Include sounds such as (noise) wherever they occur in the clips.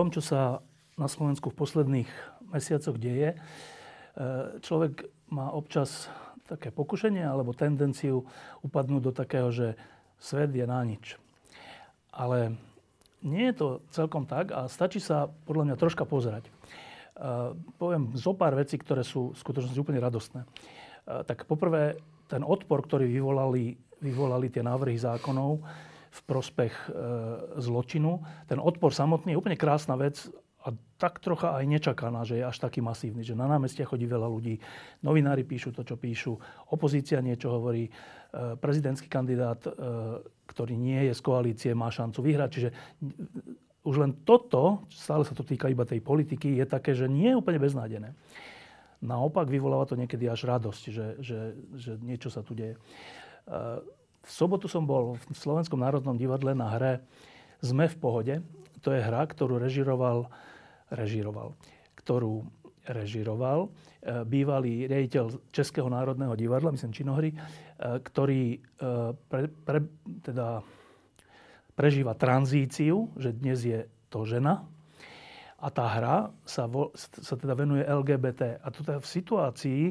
Tom, čo sa na Slovensku v posledných mesiacoch deje, e, človek má občas také pokušenie alebo tendenciu upadnúť do takého, že svet je na nič. Ale nie je to celkom tak a stačí sa podľa mňa troška pozerať. E, poviem zo pár vecí, ktoré sú v skutočnosti úplne radostné. E, tak poprvé, ten odpor, ktorý vyvolali, vyvolali tie návrhy zákonov, v prospech e, zločinu. Ten odpor samotný je úplne krásna vec a tak trocha aj nečakaná, že je až taký masívny, že na námestia chodí veľa ľudí, novinári píšu to, čo píšu, opozícia niečo hovorí, e, prezidentský kandidát, e, ktorý nie je z koalície, má šancu vyhrať. Čiže už len toto, stále sa to týka iba tej politiky, je také, že nie je úplne beznádené. Naopak vyvoláva to niekedy až radosť, že, že, že niečo sa tu deje. V sobotu som bol v Slovenskom národnom divadle na hre Sme v pohode. To je hra, ktorú režiroval, režiroval, ktorú režiroval e, bývalý riaditeľ Českého národného divadla, myslím Činohry, e, ktorý e, pre, pre, teda prežíva tranzíciu, že dnes je to žena. A tá hra sa, vo, sa teda venuje LGBT. A to teda v situácii,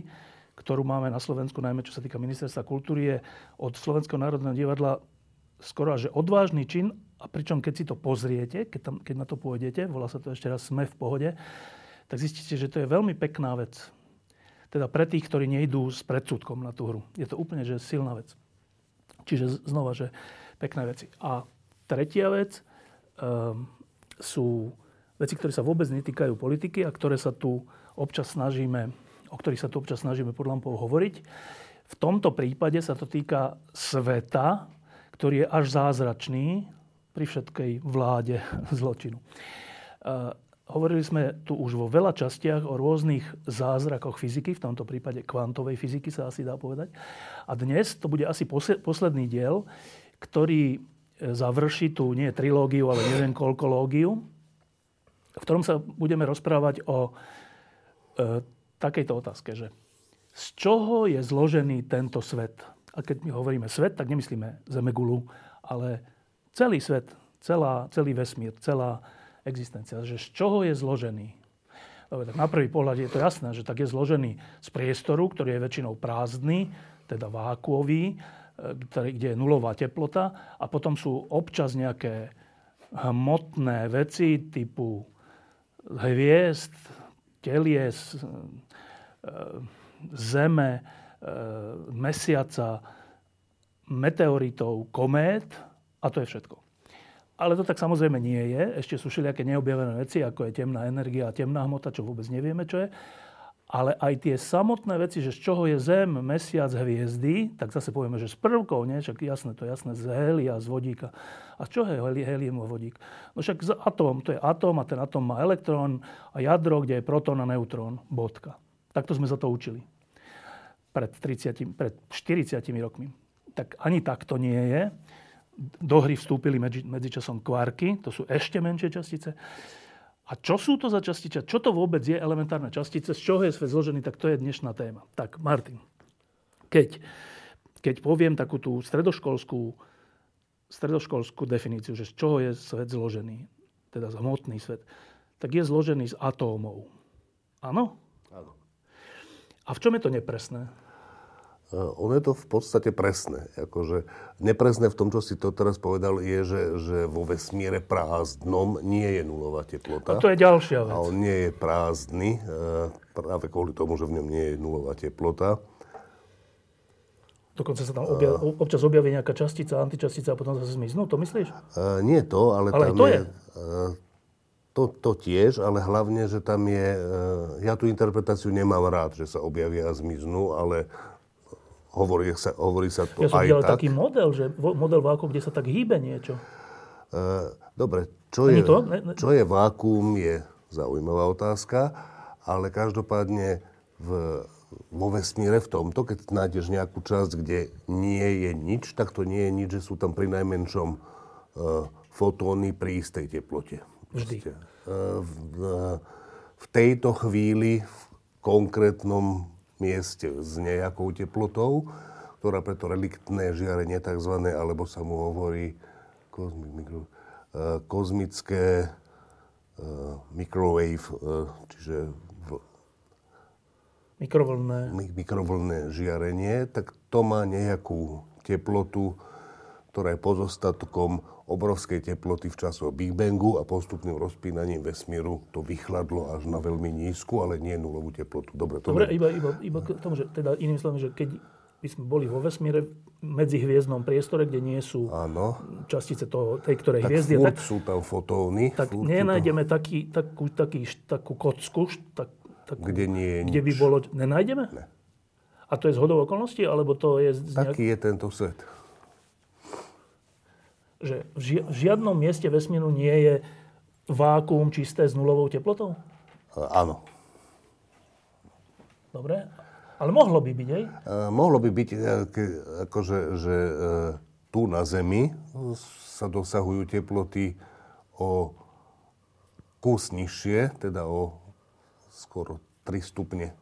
ktorú máme na Slovensku, najmä čo sa týka ministerstva kultúry, je od Slovenského národného divadla skoro až odvážny čin, a pričom keď si to pozriete, keď, tam, keď na to pôjdete, volá sa to ešte raz Sme v pohode, tak zistíte, že to je veľmi pekná vec. Teda pre tých, ktorí nejdú s predsudkom na tú hru. Je to úplne že silná vec. Čiže znova, že pekné veci. A tretia vec um, sú veci, ktoré sa vôbec netýkajú politiky a ktoré sa tu občas snažíme o ktorých sa tu občas snažíme pod lampou hovoriť. V tomto prípade sa to týka sveta, ktorý je až zázračný pri všetkej vláde (laughs) zločinu. Uh, hovorili sme tu už vo veľa častiach o rôznych zázrakoch fyziky, v tomto prípade kvantovej fyziky sa asi dá povedať. A dnes to bude asi posledný diel, ktorý e, završí tu nie trilógiu, ale neviem koľkológiu, v ktorom sa budeme rozprávať o e, takejto otázke, že z čoho je zložený tento svet? A keď my hovoríme svet, tak nemyslíme Zemegulu, ale celý svet, celá, celý vesmír, celá existencia. Že z čoho je zložený? Tak na prvý pohľad je to jasné, že tak je zložený z priestoru, ktorý je väčšinou prázdny, teda vákuový, e, kde je nulová teplota a potom sú občas nejaké hmotné veci typu hviezd, telies, Zeme, mesiaca, meteoritov, komét a to je všetko. Ale to tak samozrejme nie je. Ešte sú všelijaké neobjavené veci, ako je temná energia a temná hmota, čo vôbec nevieme, čo je. Ale aj tie samotné veci, že z čoho je Zem, Mesiac, hviezdy, tak zase povieme, že z prvkov, nie? Však jasné, to je jasné, z helia, z vodíka. A čo je helium a vodík? No však z atóm, to je atóm a ten atóm má elektrón a jadro, kde je protón a neutrón. Bodka. Takto sme sa to učili. Pred, 30, pred 40 rokmi. Tak ani tak to nie je. Do hry vstúpili medzi, medzičasom kvarky, to sú ešte menšie častice. A čo sú to za častice? Čo to vôbec je elementárna častice? Z čoho je svet zložený? Tak to je dnešná téma. Tak, Martin, keď, keď poviem takú tú stredoškolskú, stredoškolskú definíciu, že z čoho je svet zložený, teda hmotný svet, tak je zložený z atómov. Áno? Áno. A v čom je to nepresné? Eh, ono je to v podstate presné. Akože nepresné v tom, čo si to teraz povedal, je, že, že vo vesmíre prázdnom nie je nulová teplota. A to je ďalšia vec. A on nie je prázdny, eh, práve kvôli tomu, že v ňom nie je nulová teplota. Dokonca sa tam objav, uh, občas objaví nejaká častica, antičastica a potom zase zmiznú, to myslíš? Uh, nie to, ale, ale tam to je... je. Uh, to, to tiež, ale hlavne, že tam je... Uh, ja tú interpretáciu nemám rád, že sa objavia a zmiznú, ale Hovorí sa, hovorí sa to ja som aj tak. taký model, že model váku, kde sa tak hýbe niečo. dobre, čo je, to? Ne, ne. čo je vákuum, je zaujímavá otázka, ale každopádne v, vo vesmíre v tomto, keď nájdeš nejakú časť, kde nie je nič, tak to nie je nič, že sú tam pri najmenšom uh, fotóny pri istej teplote. Vždy. Uh, v, uh, v tejto chvíli v konkrétnom mieste s nejakou teplotou, ktorá preto reliktné žiarenie tzv. alebo sa mu hovorí mikro, uh, kozmické microwave, čiže mikrovlné. mikrovlné žiarenie, tak to má nejakú teplotu, ktorá je pozostatkom obrovskej teploty v časoch Big Bangu a postupným rozpínaním vesmíru to vychladlo až na veľmi nízku, ale nie nulovú teplotu. Dobre, to Dobre, iba, iba, iba k tomu, že teda iným slovom, že keď by sme boli vo vesmíre medzi hviezdnom priestore, kde nie sú Áno. častice toho, tej ktorej tak hviezdy. tak sú tam fotóny. Tak nenájdeme tam... taký, takú, taký, takú kocku, tak, takú, kde nie je Kde nič. by bolo... Nenájdeme? Ne. A to je z hodou okolností, alebo to je... Z nejak... Taký je tento svet že v, ži- v žiadnom mieste vesmíru nie je vákuum čisté s nulovou teplotou? Áno. Dobre. Ale mohlo by byť, hej? Uh, mohlo by byť, ke, akože, že uh, tu na Zemi sa dosahujú teploty o kus nižšie, teda o skoro 3 stupne e,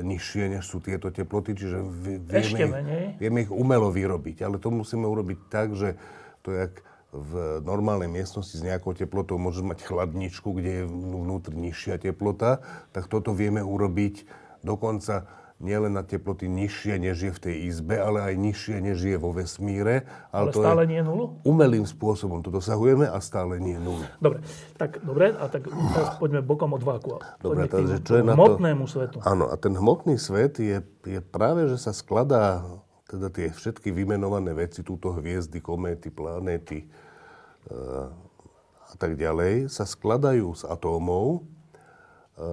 nižšie, než sú tieto teploty, čiže vieme, menej. vieme ich umelo vyrobiť. Ale to musíme urobiť tak, že to je jak v normálnej miestnosti s nejakou teplotou môžeš mať chladničku, kde je vnútri nižšia teplota, tak toto vieme urobiť dokonca nielen na teploty nižšie, než je v tej izbe, ale aj nižšie, než je vo vesmíre. Ale, ale to stále nie je nulu? Umelým spôsobom to dosahujeme a stále nie je nulu. Dobre, tak dobre, a tak teraz poďme bokom od váku. Dobre, takže čo je na hmotnému svetu. Áno, a ten hmotný svet je, je práve, že sa skladá teda tie všetky vymenované veci, túto hviezdy, kométy, planéty e, a tak ďalej, sa skladajú z atómov. E,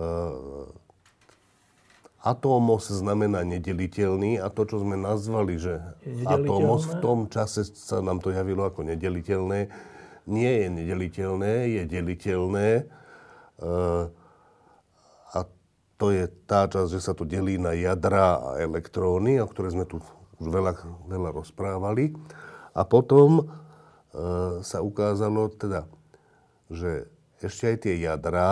atómos znamená nedeliteľný a to, čo sme nazvali, že atómos v tom čase sa nám to javilo ako nedeliteľné, nie je nedeliteľné, je deliteľné. E, a to je tá časť, že sa to delí na jadra a elektróny, o ktoré sme tu už veľa, veľa rozprávali. A potom e, sa ukázalo teda, že ešte aj tie jadrá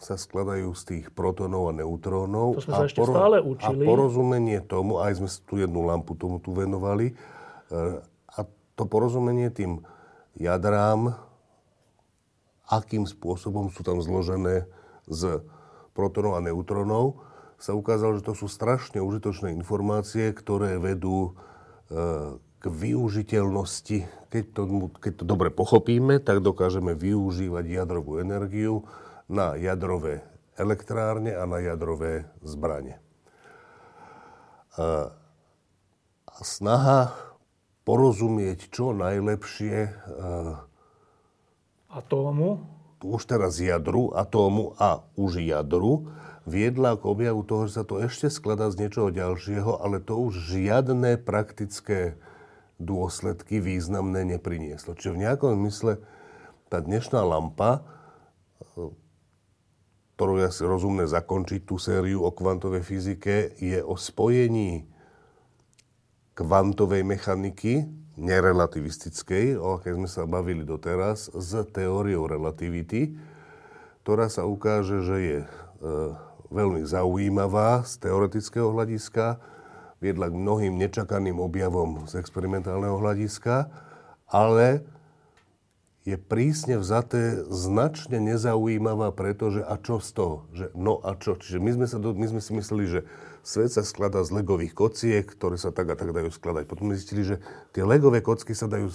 sa skladajú z tých protonov a neutrónov. To sme sa a ešte poro- stále učili. A porozumenie tomu, aj sme tu jednu lampu tomu tu venovali, e, a to porozumenie tým jadrám, akým spôsobom sú tam zložené z protonov a neutrónov, sa ukázalo, že to sú strašne užitočné informácie, ktoré vedú e, k využiteľnosti. Keď to, keď to dobre pochopíme, tak dokážeme využívať jadrovú energiu na jadrové elektrárne a na jadrové zbranie. A, a snaha porozumieť čo najlepšie atómu, už teraz jadru, atómu a už jadru, viedla k objavu toho, že sa to ešte skladá z niečoho ďalšieho, ale to už žiadne praktické dôsledky významné neprinieslo. Čiže v nejakom zmysle tá dnešná lampa, ktorú je asi rozumné zakončiť tú sériu o kvantovej fyzike, je o spojení kvantovej mechaniky, nerelativistickej, o akej sme sa bavili doteraz, s teóriou relativity, ktorá sa ukáže, že je e, veľmi zaujímavá z teoretického hľadiska, viedla k mnohým nečakaným objavom z experimentálneho hľadiska, ale je prísne vzaté značne nezaujímavá, pretože a čo z toho? Že no a čo? Čiže my sme, sa do, my sme si mysleli, že svet sa skladá z legových kociek, ktoré sa tak a tak dajú skladať. Potom zistili, že tie legové kocky sa dajú,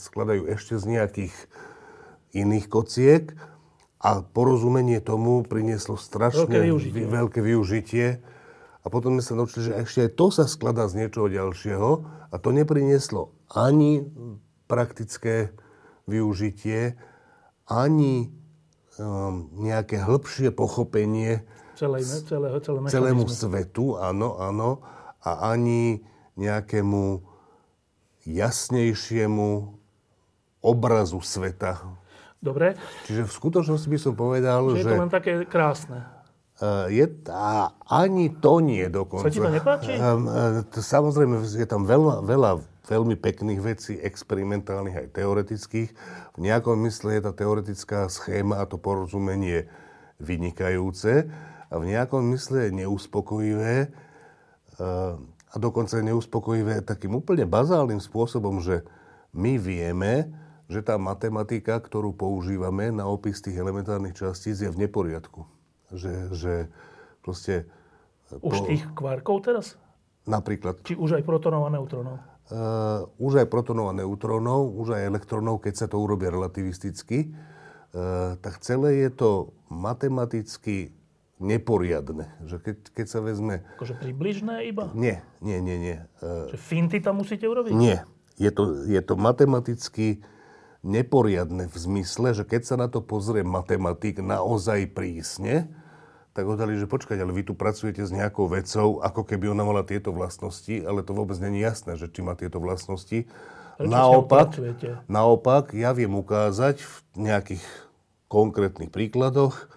skladajú ešte z nejakých iných kociek a porozumenie tomu prinieslo strašne veľké využitie. veľké využitie. A potom sme sa naučili, že ešte aj to sa skladá z niečoho ďalšieho a to neprinieslo ani praktické využitie, ani um, nejaké hĺbšie pochopenie Celej, celého, celé celému svetu, áno, áno, a ani nejakému jasnejšiemu obrazu sveta. Dobre. Čiže v skutočnosti by som povedal, Čiže že... je to len také krásne. Uh, je, a ani to nie dokonca. Sa ti to nepáči? (laughs) Uh, to, samozrejme, je tam veľa, veľa veľmi pekných vecí, experimentálnych aj teoretických. V nejakom mysle je tá teoretická schéma a to porozumenie vynikajúce a v nejakom mysle je neuspokojivé uh, a dokonca neuspokojivé takým úplne bazálnym spôsobom, že my vieme, že tá matematika, ktorú používame na opis tých elementárnych častíc je v neporiadku že, že proste... Už po, tých kvárkov teraz? Napríklad. Či už aj protonov a neutrónov? Uh, už aj protonov a neutrónov, už aj elektrónov, keď sa to urobí relativisticky, uh, tak celé je to matematicky neporiadne. Že keď, keď sa vezme... Akože približné iba? Nie, nie, nie, nie. Uh, že finty tam musíte urobiť? Nie. Je to, je to matematicky neporiadne v zmysle, že keď sa na to pozrie matematik naozaj prísne, tak odali, že počkať, ale vy tu pracujete s nejakou vecou, ako keby ona mala tieto vlastnosti, ale to vôbec není jasné, že či má tieto vlastnosti. Naopak, naopak, ja viem ukázať v nejakých konkrétnych príkladoch,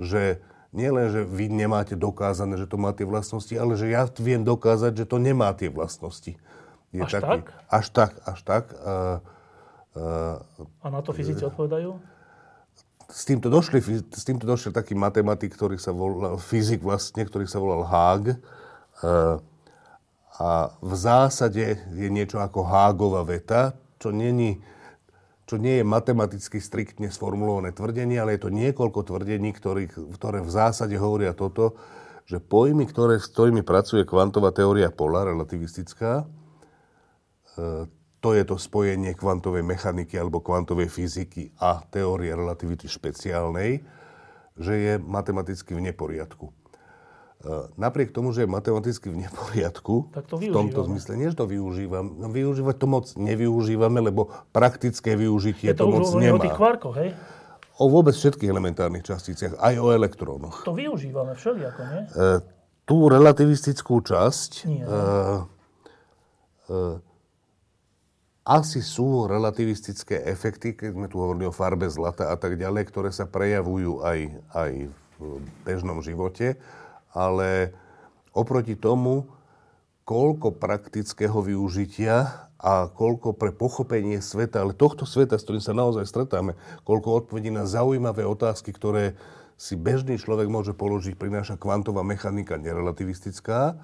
že nie len, že vy nemáte dokázané, že to má tie vlastnosti, ale že ja viem dokázať, že to nemá tie vlastnosti. Je až taký, tak? Až tak, až tak. Uh, a na to fyzici odpovedajú? S týmto, došli, s týmto došiel taký matematik, ktorý sa volal, fyzik vlastne, ktorý sa volal Haag. A v zásade je niečo ako Hágová veta, čo, není, čo nie je matematicky striktne sformulované tvrdenie, ale je to niekoľko tvrdení, ktorý, ktoré v zásade hovoria toto, že pojmy, ktoré, s ktorými pracuje kvantová teória pola, relativistická, e, to je to spojenie kvantovej mechaniky alebo kvantovej fyziky a teórie relativity špeciálnej, že je matematicky v neporiadku. E, napriek tomu, že je matematicky v neporiadku, tak to v tomto zmysle, nie že to využívam, no, využívať to moc nevyužívame, lebo praktické využitie je to, to moc nemá. o tých kvarkoch, hej? O vôbec všetkých elementárnych časticiach, aj o elektrónoch. To využívame všelijako, nie? E, tú relativistickú časť nie, e, e, asi sú relativistické efekty, keď sme tu hovorili o farbe zlata a tak ďalej, ktoré sa prejavujú aj, aj v bežnom živote, ale oproti tomu, koľko praktického využitia a koľko pre pochopenie sveta, ale tohto sveta, s ktorým sa naozaj stretáme, koľko odpovedí na zaujímavé otázky, ktoré si bežný človek môže položiť, prináša kvantová mechanika nerelativistická,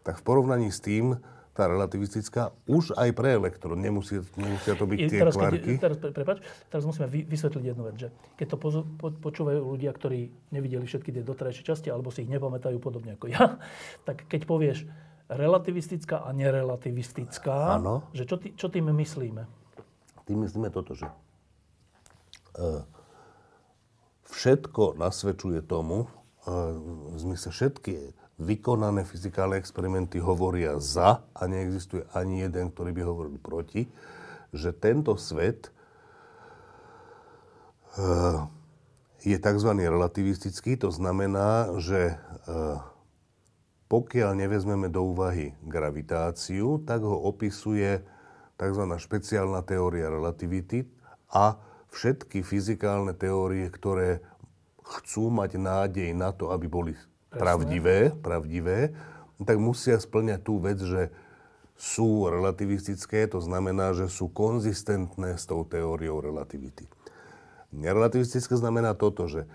tak v porovnaní s tým tá relativistická, už aj pre elektrón. Nemusí, nemusia to byť tie teraz, kvárky. Keď, teraz, prepáč, teraz musíme vysvetliť jednu vec, že keď to pozo, po, počúvajú ľudia, ktorí nevideli všetky tie doterajšie časti, alebo si ich nepamätajú podobne ako ja, (laughs) tak keď povieš relativistická a nerelativistická, ano. že čo, tý, čo tým myslíme? Tým myslíme toto, že uh, všetko nasvedčuje tomu, uh, v zmysle všetky vykonané fyzikálne experimenty hovoria za a neexistuje ani jeden, ktorý by hovoril proti, že tento svet eh, je tzv. relativistický, to znamená, že eh, pokiaľ nevezmeme do úvahy gravitáciu, tak ho opisuje tzv. špeciálna teória relativity a všetky fyzikálne teórie, ktoré chcú mať nádej na to, aby boli pravdivé, pravdivé, tak musia splňať tú vec, že sú relativistické, to znamená, že sú konzistentné s tou teóriou relativity. Nerelativistické znamená toto, že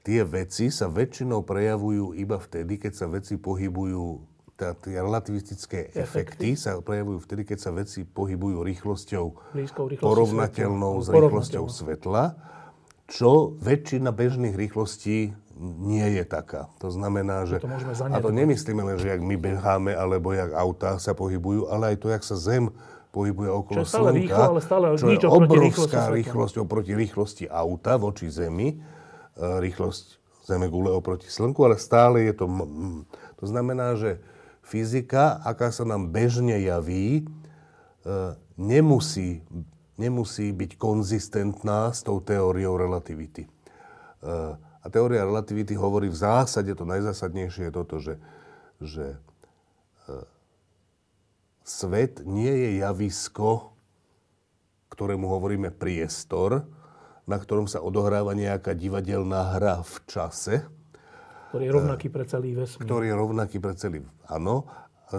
tie veci sa väčšinou prejavujú iba vtedy, keď sa veci pohybujú, tá, tie relativistické efekty. efekty sa prejavujú vtedy, keď sa veci pohybujú rýchlosťou, rýchlosťou porovnateľnou s rýchlosťou svetla, čo väčšina bežných rýchlostí nie je taká. To znamená, že... To a to nemyslíme len, že jak my beháme, alebo jak autá sa pohybujú, ale aj to, jak sa Zem pohybuje okolo čo je stále Slnka, rýchlo, ale stále čo je obrovská rýchlosť oproti rýchlosti auta voči Zemi, e, rýchlosť Zemegule oproti Slnku, ale stále je to... To znamená, že fyzika, aká sa nám bežne javí, e, nemusí, nemusí byť konzistentná s tou teóriou relativity. E, a teória relativity hovorí v zásade, to najzásadnejšie je toto, že, že e, svet nie je javisko ktorému hovoríme priestor, na ktorom sa odohráva nejaká divadelná hra v čase. Ktorý je rovnaký pre celý vesmír. Ktorý je rovnaký pre celý... Áno,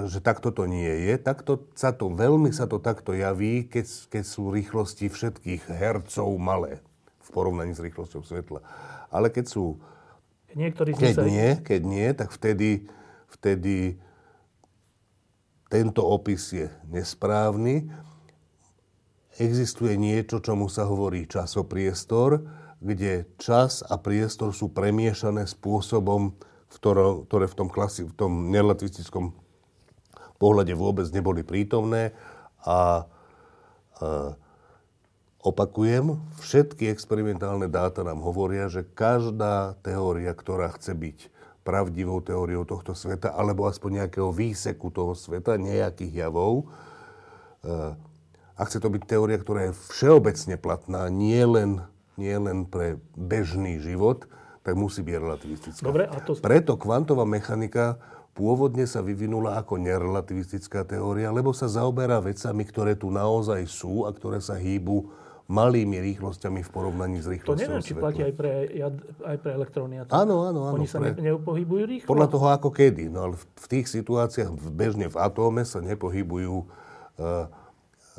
že takto to nie je. Takto sa to, veľmi sa to takto javí, keď, keď sú rýchlosti všetkých hercov malé v porovnaní s rýchlosťou svetla. Ale keď sú... Niektorí keď nie, keď nie, tak vtedy, vtedy tento opis je nesprávny. Existuje niečo, čomu sa hovorí časopriestor, kde čas a priestor sú premiešané spôsobom, v ktorom, ktoré v tom, klasi- v tom relativistickom pohľade vôbec neboli prítomné. A, a opakujem, všetky experimentálne dáta nám hovoria, že každá teória, ktorá chce byť pravdivou teóriou tohto sveta, alebo aspoň nejakého výseku toho sveta, nejakých javov. Eh, a chce to byť teória, ktorá je všeobecne platná, nie len, nie len pre bežný život, tak musí byť relativistická. Dobre, a to... Preto kvantová mechanika pôvodne sa vyvinula ako nerelativistická teória, lebo sa zaoberá vecami, ktoré tu naozaj sú a ktoré sa hýbu malými rýchlosťami v porovnaní s rýchlosťou To neviem, či platí aj pre, aj pre elektróny. Áno, áno, áno. Oni sa pre... ne, nepohybujú rýchlo? Podľa toho ako kedy. No ale v, tých situáciách bežne v atóme sa nepohybujú uh,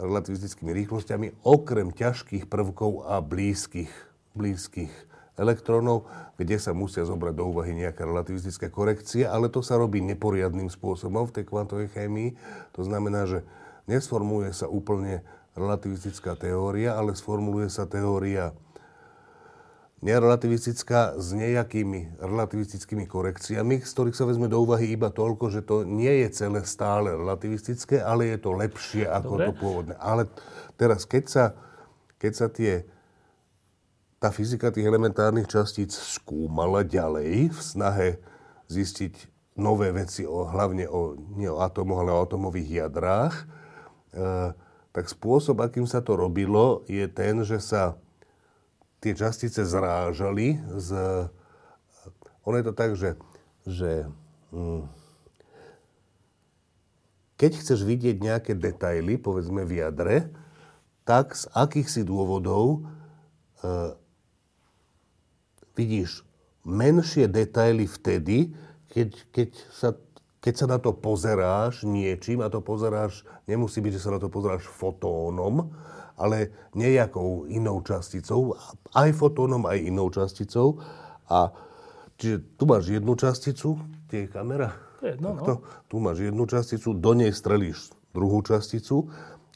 relativistickými rýchlosťami okrem ťažkých prvkov a blízkych, blízkych elektrónov, kde sa musia zobrať do úvahy nejaké relativistické korekcie, ale to sa robí neporiadným spôsobom v tej kvantovej chémii. To znamená, že nesformuje sa úplne relativistická teória, ale sformuluje sa teória nerelativistická s nejakými relativistickými korekciami, z ktorých sa vezme do úvahy iba toľko, že to nie je celé stále relativistické, ale je to lepšie ako Dobre. to pôvodné. Ale teraz, keď sa, keď sa tie, tá fyzika tých elementárnych častíc skúmala ďalej v snahe zistiť nové veci, o, hlavne o, nie o atomoch, ale o atomových jadrách, e, tak spôsob, akým sa to robilo, je ten, že sa tie častice zrážali z... Ono je to tak, že, že hm, keď chceš vidieť nejaké detaily, povedzme v jadre, tak z akýchsi dôvodov e, vidíš menšie detaily vtedy, keď, keď sa keď sa na to pozeráš niečím, a to pozeráš, nemusí byť, že sa na to pozeráš fotónom, ale nejakou inou časticou, aj fotónom, aj inou časticou. A čiže tu máš jednu časticu, tie je kamera, Jedno, no. to, tu máš jednu časticu, do nej strelíš druhú časticu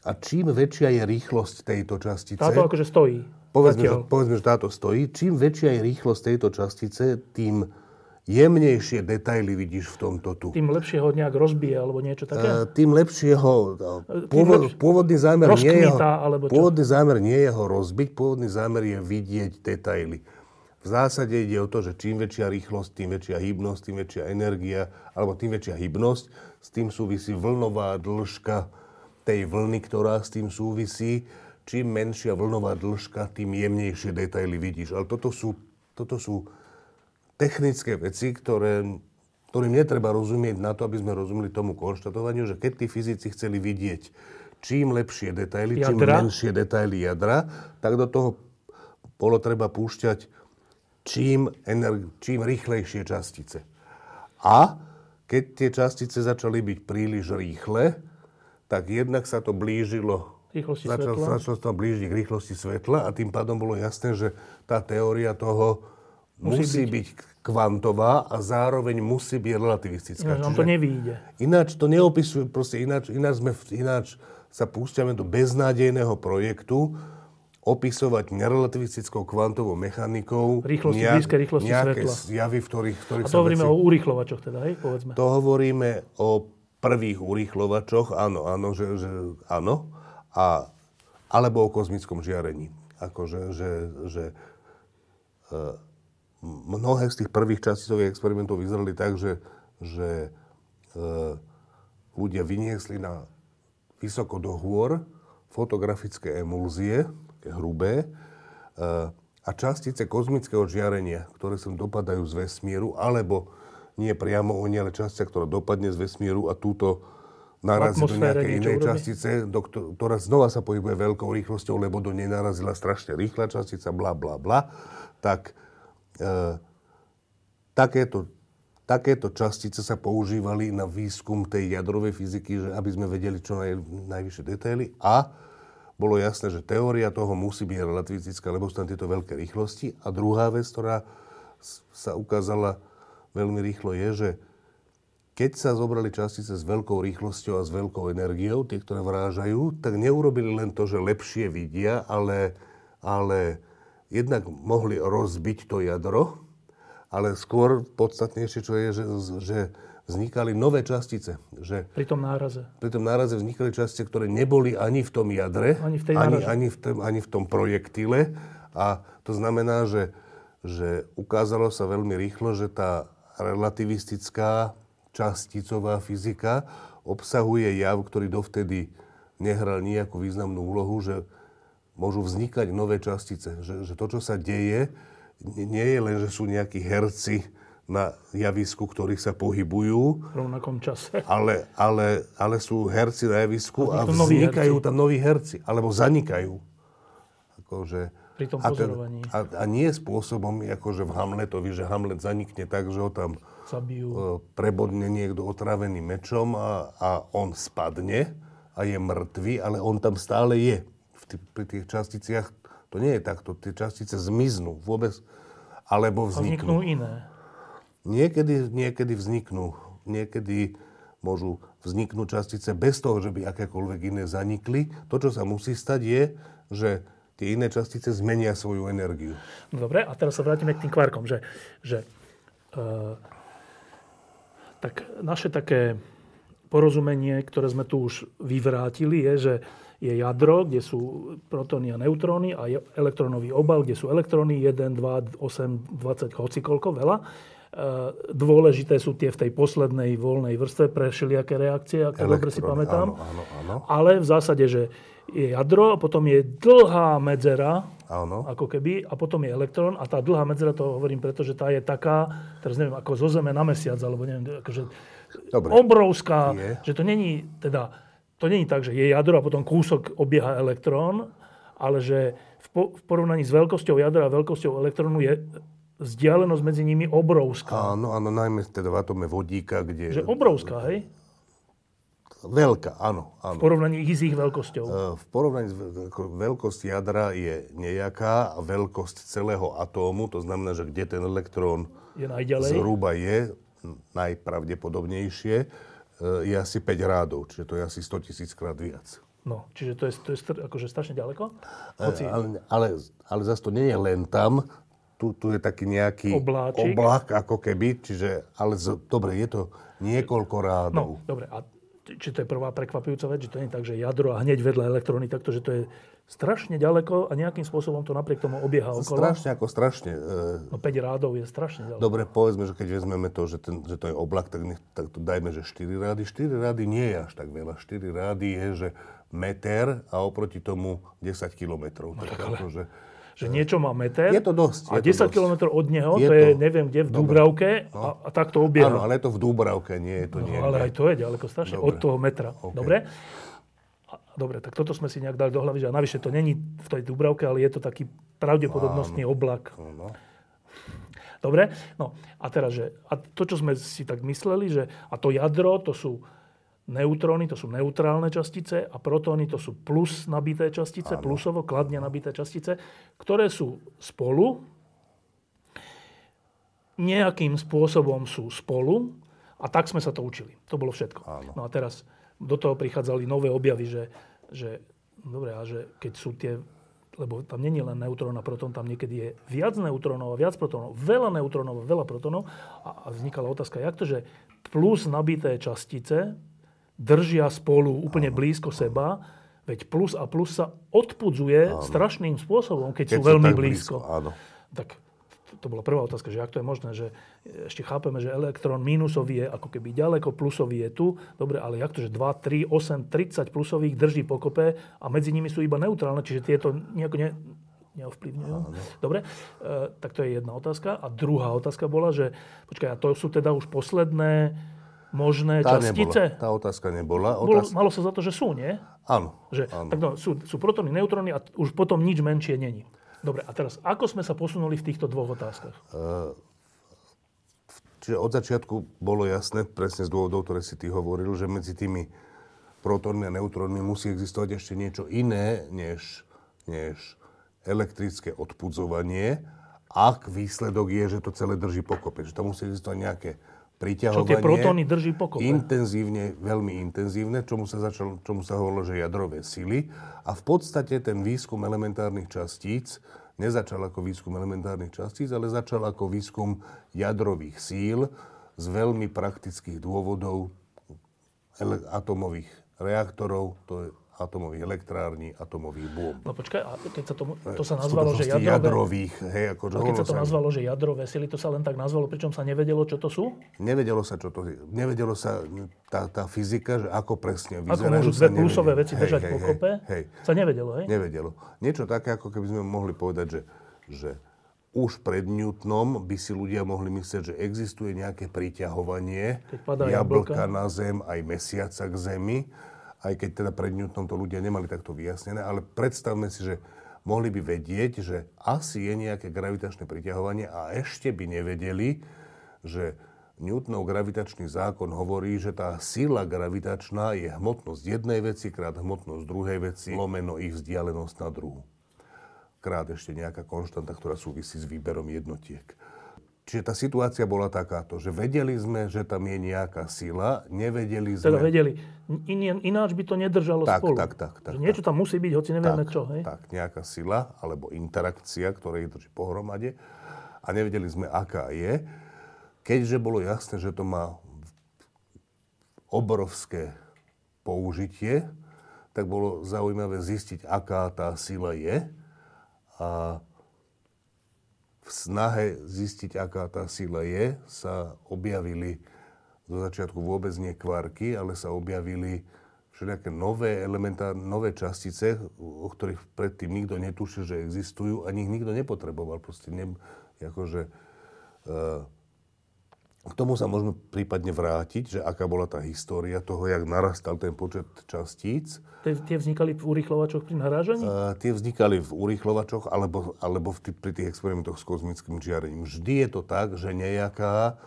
a čím väčšia je rýchlosť tejto častice... Táto akože stojí. Povedzme, že, povedzme, že táto stojí. Čím väčšia je rýchlosť tejto častice, tým jemnejšie detaily vidíš v tomto tu. Tým lepšie ho nejak rozbije, alebo niečo také? Uh, tým lepšie ho... Pôvod, lepšie, pôvodný zámer nie je ho, alebo čo? Pôvodný zámer nie je ho rozbiť, pôvodný zámer je vidieť detaily. V zásade ide o to, že čím väčšia rýchlosť, tým väčšia hybnosť, tým väčšia energia, alebo tým väčšia hybnosť, s tým súvisí vlnová dĺžka tej vlny, ktorá s tým súvisí. Čím menšia vlnová dĺžka, tým jemnejšie detaily vidíš. Ale toto sú, toto sú technické veci, ktoré, ktorým netreba rozumieť na to, aby sme rozumeli tomu konštatovaniu, že keď tí fyzici chceli vidieť čím lepšie detaily, jadra. čím menšie detaily jadra, tak do toho bolo treba púšťať čím, energi- čím rýchlejšie častice. A keď tie častice začali byť príliš rýchle, tak jednak sa to blížilo rýchlosti začal, svetla. Začal sa blížiť k rýchlosti svetla a tým pádom bolo jasné, že tá teória toho musí, musí byť. byť kvantová a zároveň musí byť relativistická. Nám to nevíde. Ináč to neopisuje, proste ináč, ináč, sme, ináč sa púšťame do beznádejného projektu opisovať nerelativistickou kvantovou mechanikou rýchlosti, nejak, blízke rýchlosti nejaké svetla. javy, v ktorých, v ktorých a to hovoríme veci... o urýchlovačoch teda, hej, povedzme. To hovoríme o prvých urýchlovačoch, áno, áno, že, že áno, a, alebo o kozmickom žiarení. Akože, že, že, e, mnohé z tých prvých časticových experimentov vyzerali tak, že, že e, ľudia vyniesli na vysoko do hôr fotografické emulzie, hrubé, e, a častice kozmického žiarenia, ktoré sem dopadajú z vesmíru, alebo nie priamo oni, ale častia, ktorá dopadne z vesmíru a túto narazí do nejakej inej urobí? častice, do, ktorá znova sa pohybuje veľkou rýchlosťou, lebo do nej narazila strašne rýchla častica, bla, bla, bla, tak e, takéto, takéto častice sa používali na výskum tej jadrovej fyziky, že aby sme vedeli čo naj, najvyššie detaily a bolo jasné, že teória toho musí byť relativistická, lebo sú tam tieto veľké rýchlosti. A druhá vec, ktorá sa ukázala veľmi rýchlo, je, že keď sa zobrali častice s veľkou rýchlosťou a s veľkou energiou, tie, ktoré vrážajú, tak neurobili len to, že lepšie vidia, ale, ale jednak mohli rozbiť to jadro, ale skôr podstatnejšie, čo je, že, že vznikali nové častice. Že pri tom náraze. Pri tom náraze vznikali častice, ktoré neboli ani v tom jadre, ani v, tej ani, ani, v, tom, ani v tom projektile. A to znamená, že, že ukázalo sa veľmi rýchlo, že tá relativistická časticová fyzika obsahuje jav, ktorý dovtedy nehral nejakú významnú úlohu, že môžu vznikať nové častice. Že, že to, čo sa deje, nie je len, že sú nejakí herci na javisku, ktorí sa pohybujú. V rovnakom čase. (laughs) Ale, ale, ale sú herci na javisku a, a vznikajú tam noví herci. Alebo zanikajú. Akože, Pri tom pozorovaní. A, ten, a, a nie spôsobom, akože v Hamletovi, že Hamlet zanikne tak, že ho tam zabijú. E, prebodne niekto otravený mečom a, a on spadne a je mŕtvý, ale on tam stále je. Pri tých časticiach to nie je takto. Tie častice zmiznú vôbec, alebo vzniknú. Vzniknú iné. Niekedy, niekedy vzniknú. Niekedy môžu vzniknúť častice bez toho, že by akékoľvek iné zanikli. To, čo sa musí stať, je, že tie iné častice zmenia svoju energiu. No dobre, a teraz sa vrátime k tým kvarkom, že, že uh, tak naše také porozumenie, ktoré sme tu už vyvrátili, je, že je jadro, kde sú protóny a neutróny a je elektrónový obal, kde sú elektróny 1, 2, 8, 20, hoci koľko, veľa. E, dôležité sú tie v tej poslednej voľnej vrstve pre všelijaké reakcie, ako dobre si pamätám. Áno, áno, áno. Ale v zásade, že je jadro a potom je dlhá medzera, Áno. ako keby, a potom je elektrón a tá dlhá medzera, to hovorím, pretože tá je taká, teraz neviem, ako zo Zeme na mesiac, alebo neviem, akože Dobre. obrovská, je. že to není, teda, to není tak, že je jadro a potom kúsok obieha elektrón, ale že v, po, v porovnaní s veľkosťou jadra a veľkosťou elektrónu je vzdialenosť medzi nimi obrovská. Áno, áno, najmä teda v atome vodíka, kde... Že obrovská, hej? Veľká, áno, áno. V porovnaní s ich veľkosťou. E, v porovnaní s veľkosť jadra je nejaká a veľkosť celého atómu, to znamená, že kde ten elektrón je najďalej. zhruba je, najpravdepodobnejšie, je asi 5 rádov, čiže to je asi 100 tisíc krát viac. No, čiže to je, to je akože strašne ďaleko? E, Hoci... Ale, ale, ale zase to nie je len tam, tu, tu je taký nejaký Obláčik. oblak, ako keby, čiže, ale z, dobre, je to niekoľko rádov. No, dobre, a či to je prvá prekvapujúca vec, že to nie je tak, že jadro a hneď vedľa elektróny, takto, že to je strašne ďaleko a nejakým spôsobom to napriek tomu obieha okolo. Strašne ako strašne. E, no 5 rádov je strašne ďaleko. Dobre, povedzme, že keď vezmeme to, že, ten, že to je oblak, tak, nech, tak to dajme, že 4 rády. 4 rády nie je až tak veľa. 4 rády je, že meter a oproti tomu 10 kilometrov. No, tak, ale... Akože, že niečo má meter je to dosť, a 10 km od neho, je to je neviem kde, v Dúbravke no. a, a tak to obieha. Áno, ale je to v Dúbravke, nie je to no, niekde. Ale aj to je ďaleko strašne, Dobre. od toho metra. Okay. Dobre? Dobre, tak toto sme si nejak dali do hlavy, že a navyše to není v tej Dúbravke, ale je to taký pravdepodobnostný oblak. Áno. Dobre? No a teraz, že a to, čo sme si tak mysleli, že a to jadro, to sú Neutróny to sú neutrálne častice a protóny to sú plus nabité častice, Áno. plusovo, kladne nabité častice, ktoré sú spolu, nejakým spôsobom sú spolu a tak sme sa to učili. To bolo všetko. Áno. No a teraz do toho prichádzali nové objavy, že, že dobre, a že keď sú tie lebo tam je len neutrón a protón, tam niekedy je viac neutrónov a viac protónov, veľa neutrónov a veľa protónov. A, a vznikala otázka, jak to, že plus nabité častice držia spolu úplne blízko seba, veď plus a plus sa odpudzuje Áno. strašným spôsobom, keď, keď sú veľmi blízko. blízko. Áno. Tak to bola prvá otázka, že ak to je možné, že ešte chápeme, že elektrón mínusový je ako keby ďaleko, plusový je tu. Dobre, ale jak to, že 2, 3, 8, 30 plusových drží pokope a medzi nimi sú iba neutrálne, čiže tieto nejako ne, neovplyvňujú. Dobre, e, tak to je jedna otázka. A druhá otázka bola, že počkaj, a to sú teda už posledné možné Tá, častice? nebola, tá otázka nebola. Bolo, Otáz... malo sa za to, že sú, nie? Áno, Že, áno. tak no, sú, sú protóny, neutróny a už potom nič menšie není. Dobre, a teraz, ako sme sa posunuli v týchto dvoch otázkach? Čiže od začiatku bolo jasné, presne z dôvodov, ktoré si ty hovoril, že medzi tými protónmi a neutrónmi musí existovať ešte niečo iné, než, než elektrické odpudzovanie, ak výsledok je, že to celé drží pokope. Že tam musí existovať nejaké Čo priťahovanie. tie protóny drží pokope? Intenzívne, veľmi intenzívne, čomu sa, začal, čomu sa hovorilo, že jadrové sily. A v podstate ten výskum elementárnych častíc nezačal ako výskum elementárnych častíc, ale začal ako výskum jadrových síl z veľmi praktických dôvodov atomových reaktorov, to je atomových elektrární, atomových bomb. No počkaj, a keď sa to, to sa nazvalo, že jadrové... jadrových, hej, ako A keď sa to nazvalo, že jadrové sily, to sa len tak nazvalo, pričom sa nevedelo, čo to sú? Nevedelo sa, čo to je. Nevedelo sa tá, tá fyzika, že ako presne Ako vyzerajú. môžu sa dve plusové veci Hej, držať hej, pokope? Hej, hej. Sa nevedelo, hej? Nevedelo. Niečo také, ako keby sme mohli povedať, že, že už pred Newtonom by si ľudia mohli myslieť, že existuje nejaké priťahovanie jablka jablka. na zem, aj mesiaca k zemi, aj keď teda pred Newtonom to ľudia nemali takto vyjasnené, ale predstavme si, že mohli by vedieť, že asi je nejaké gravitačné priťahovanie a ešte by nevedeli, že Newtonov gravitačný zákon hovorí, že tá sila gravitačná je hmotnosť jednej veci krát hmotnosť druhej veci, lomeno ich vzdialenosť na druhu. Krát ešte nejaká konštanta, ktorá súvisí s výberom jednotiek. Čiže tá situácia bola takáto, že vedeli sme, že tam je nejaká sila, nevedeli Teda sme... vedeli. In, ináč by to nedržalo Tak, spolu. tak, tak, tak, Že niečo tam musí byť, hoci nevieme čo. Hej? tak, nejaká sila alebo interakcia, ktorá ich drží pohromade a nevedeli sme, aká je. Keďže bolo jasné, že to má obrovské použitie, tak bolo zaujímavé zistiť, aká tá sila je a v snahe zistiť, aká tá sila je, sa objavili zo začiatku vôbec nie kvarky, ale sa objavili všelijaké nové elementárne, nové častice, o ktorých predtým nikto netušil, že existujú, ani ich nikto nepotreboval. Proste ne, akože, uh, k tomu sa môžeme prípadne vrátiť, že aká bola tá história toho, jak narastal ten počet častíc. Tie, tie vznikali v urýchlovačoch pri narážaní? Uh, tie vznikali v urýchlovačoch alebo, alebo v tý, pri tých experimentoch s kozmickým žiarením. Vždy je to tak, že nejaká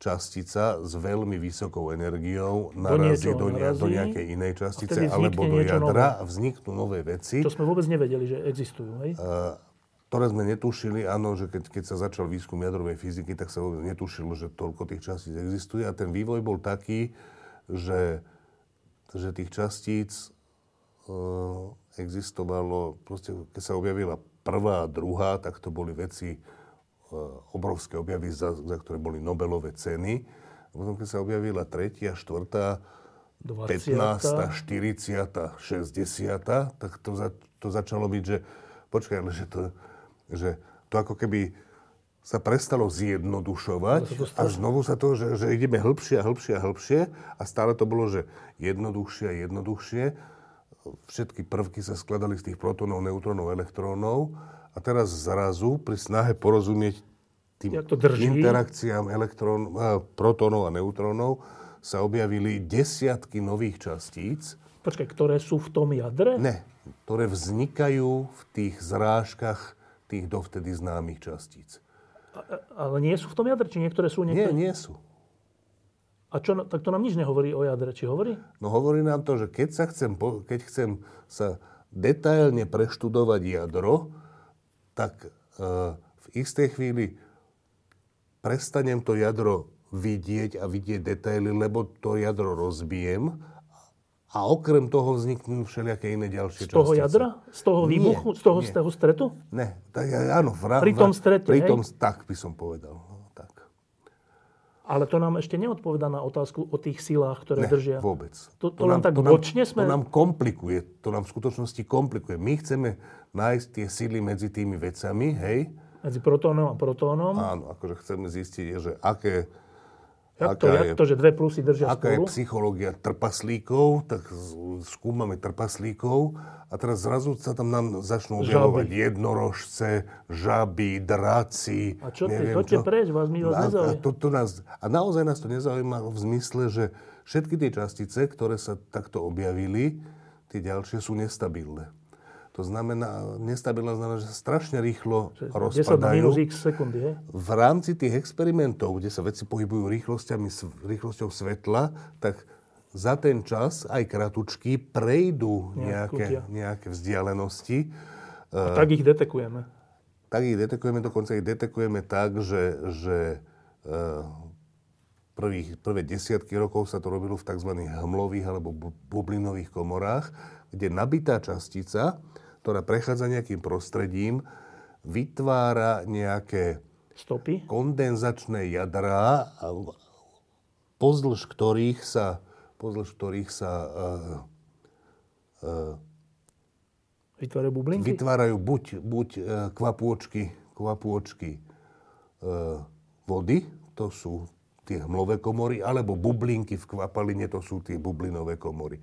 častica s veľmi vysokou energiou narazí do, ne, do narazí nejakej inej častice alebo do niečo jadra a vzniknú nové veci, To sme vôbec nevedeli, že existujú. Hej? uh, ktoré sme netušili. Áno, že keď, keď sa začal výskum jadrovej fyziky, tak sa vôbec netušilo, že toľko tých častíc existuje. A ten vývoj bol taký, že, že tých častíc uh, existovalo, proste keď sa objavila prvá a druhá, tak to boli veci, uh, obrovské objavy, za, za ktoré boli Nobelové ceny. A potom, keď sa objavila tretia, štvrtá, 20. 15., 40., 60., tak to, za, to začalo byť, že počkaj, ale že to, že to ako keby sa prestalo zjednodušovať to a znovu sa to, že, že ideme hĺbšie a hĺbšie a hĺbšie a stále to bolo, že jednoduchšie a jednoduchšie. Všetky prvky sa skladali z tých protónov, neutrónov, elektrónov a teraz zrazu pri snahe porozumieť tým Jak to drží? interakciám elektrón, a, protónov a neutrónov sa objavili desiatky nových častíc, Počkaj, ktoré sú v tom jadre? ne, ktoré vznikajú v tých zrážkach tých dovtedy známych častíc. Ale nie sú v tom jadre? Či niektoré sú? Nie, Niektoré... nie sú. A čo, tak to nám nič nehovorí o jadre. Či hovorí? No hovorí nám to, že keď, sa chcem, keď chcem sa detailne preštudovať jadro, tak e, v istej chvíli prestanem to jadro vidieť a vidieť detaily, lebo to jadro rozbijem a okrem toho vzniknú všelijaké iné ďalšie Z toho častice. jadra? Z toho Nie, výbuchu? Z toho, nie. z toho stretu? Ne, tak áno. Vra, Pri tom strete, Pri hej? tom, tak by som povedal. No, tak. Ale to nám ešte neodpovedá na otázku o tých silách, ktoré Ne, držia. vôbec. To- to len tak nám, bočne sme- To nám komplikuje, to nám v skutočnosti komplikuje. My chceme nájsť tie sily medzi tými vecami, hej? Medzi protónom a protónom. Áno, akože chceme zistiť, že aké, Jak to, jak to, že dve plusy držia aká spolu? je psychológia trpaslíkov, tak skúmame trpaslíkov a teraz zrazu sa tam nám začnú objavovať jednorožce, žaby, draci, A čo ty? neviem Choďte čo. preč, vás my vás a, a, to, to nás, a naozaj nás to nezaujíma v zmysle, že všetky tie častice, ktoré sa takto objavili, tie ďalšie sú nestabilné. To znamená, nestabilná znamená, že sa strašne rýchlo 10 na rozpadajú minus x sekundy, je? v rámci tých experimentov, kde sa veci pohybujú rýchlosťami, rýchlosťou svetla, tak za ten čas, aj kratučky, prejdú nejaké, nejaké vzdialenosti. A tak ich detekujeme. Tak ich detekujeme, dokonca ich detekujeme tak, že, že e, prvých, prvé desiatky rokov sa to robilo v tzv. hmlových alebo bu- bublinových komorách, kde nabitá častica, ktorá prechádza nejakým prostredím, vytvára nejaké Stopy. kondenzačné jadrá, pozdĺž ktorých sa, pozdĺž ktorých sa uh, Vytvárajú bublinky? vytvárajú buď, buď e, kvapôčky, kvapôčky e, vody, to sú tie hmlové komory, alebo bublinky v kvapaline, to sú tie bublinové komory.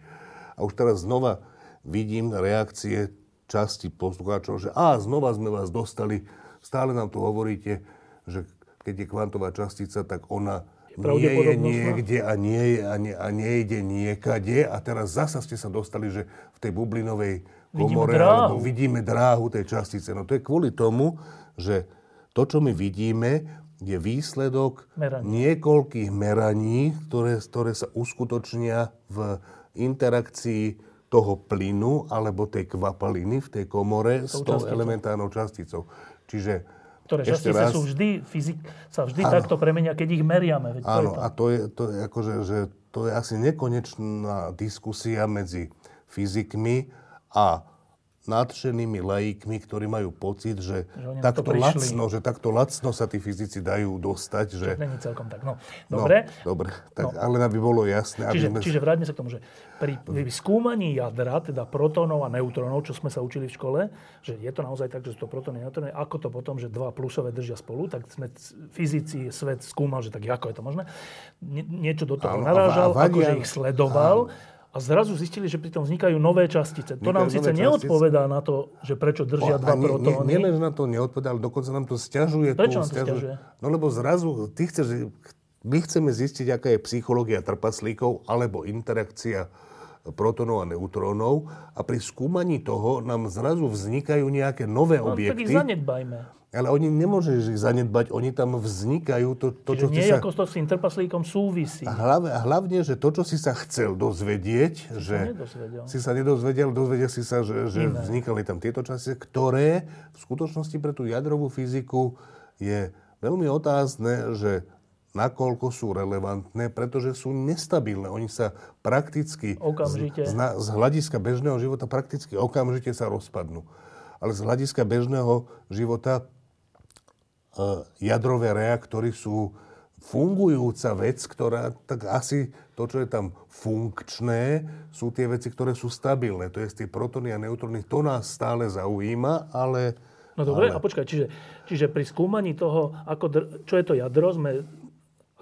A už teraz znova vidím reakcie časti poslucháčov, že a znova sme vás dostali, stále nám tu hovoríte, že keď je kvantová častica, tak ona nie je pravdepodobnostná? niekde a nie, je, a, nie, a nejde niekade. A teraz zasa ste sa dostali, že v tej bublinovej Vidíme komore, dráhu. alebo vidíme dráhu tej častice. No to je kvôli tomu, že to, čo my vidíme, je výsledok Meraní. niekoľkých meraní, ktoré, ktoré sa uskutočnia v interakcii toho plynu alebo tej kvapaliny v tej komore s tou elementárnou časticou. Čiže Ktoré ešte častice raz, sú vždy, fyzik, sa vždy takto premenia, keď ich meriame. Veď to Áno, to. a to je, to je akože, že to je asi nekonečná diskusia medzi fyzikmi a nadšenými laikmi, ktorí majú pocit, že, Že takto lacno, že takto lacno sa tí fyzici dajú dostať, že... To není celkom tak. No, No, dobre. dobre, tak, No. ale aby bolo jasné, aby Čiže, sme... čiže vráťme sa k tomu, že pri, pri skúmaní jadra, teda protónov a neutrónov, čo sme sa učili v škole, že je to naozaj tak, že sú to protóny a neutróny, ako to potom, že dva plusové držia spolu, tak sme fyzici, svet skúmal, že tak ako je to možné. Nie, niečo do toho Áno, a narážal, akože ich sledoval. A zrazu zistili, že pri tom vznikajú nové častice. To nám síce častice. neodpovedá na to, že prečo držia a dva nie, nie, protóny. nielen, nám to neodpovedal, dokonca nám to stiažuje. Prečo tú- nám to sťažuje? No lebo zrazu, ty chceš, my chceme zistiť, aká je psychológia trpaslíkov alebo interakcia protonov a neutrónov a pri skúmaní toho nám zrazu vznikajú nejaké nové No, tak ich objekty. zanedbajme. Ale oni nemôžeš ich zanedbať, oni tam vznikajú, to, to Čiže čo nie si sa... ako to s tým trpaslíkom súvisí. A hlavne, a hlavne, že to, čo si sa chcel dozvedieť, že nedozvedel. si sa nedozvedel, dozvedel si sa, že, že Iné. vznikali tam tieto časy, ktoré v skutočnosti pre tú jadrovú fyziku je veľmi otázne, že nakoľko sú relevantné, pretože sú nestabilné. Oni sa prakticky Okamžite. Z, z, hľadiska bežného života prakticky okamžite sa rozpadnú. Ale z hľadiska bežného života jadrové reaktory sú fungujúca vec, ktorá, tak asi to, čo je tam funkčné, sú tie veci, ktoré sú stabilné. To je tie protóny a neutróny. To nás stále zaujíma, ale... No dobre, a ale, počkaj, čiže, čiže pri skúmaní toho, ako čo je to jadro, sme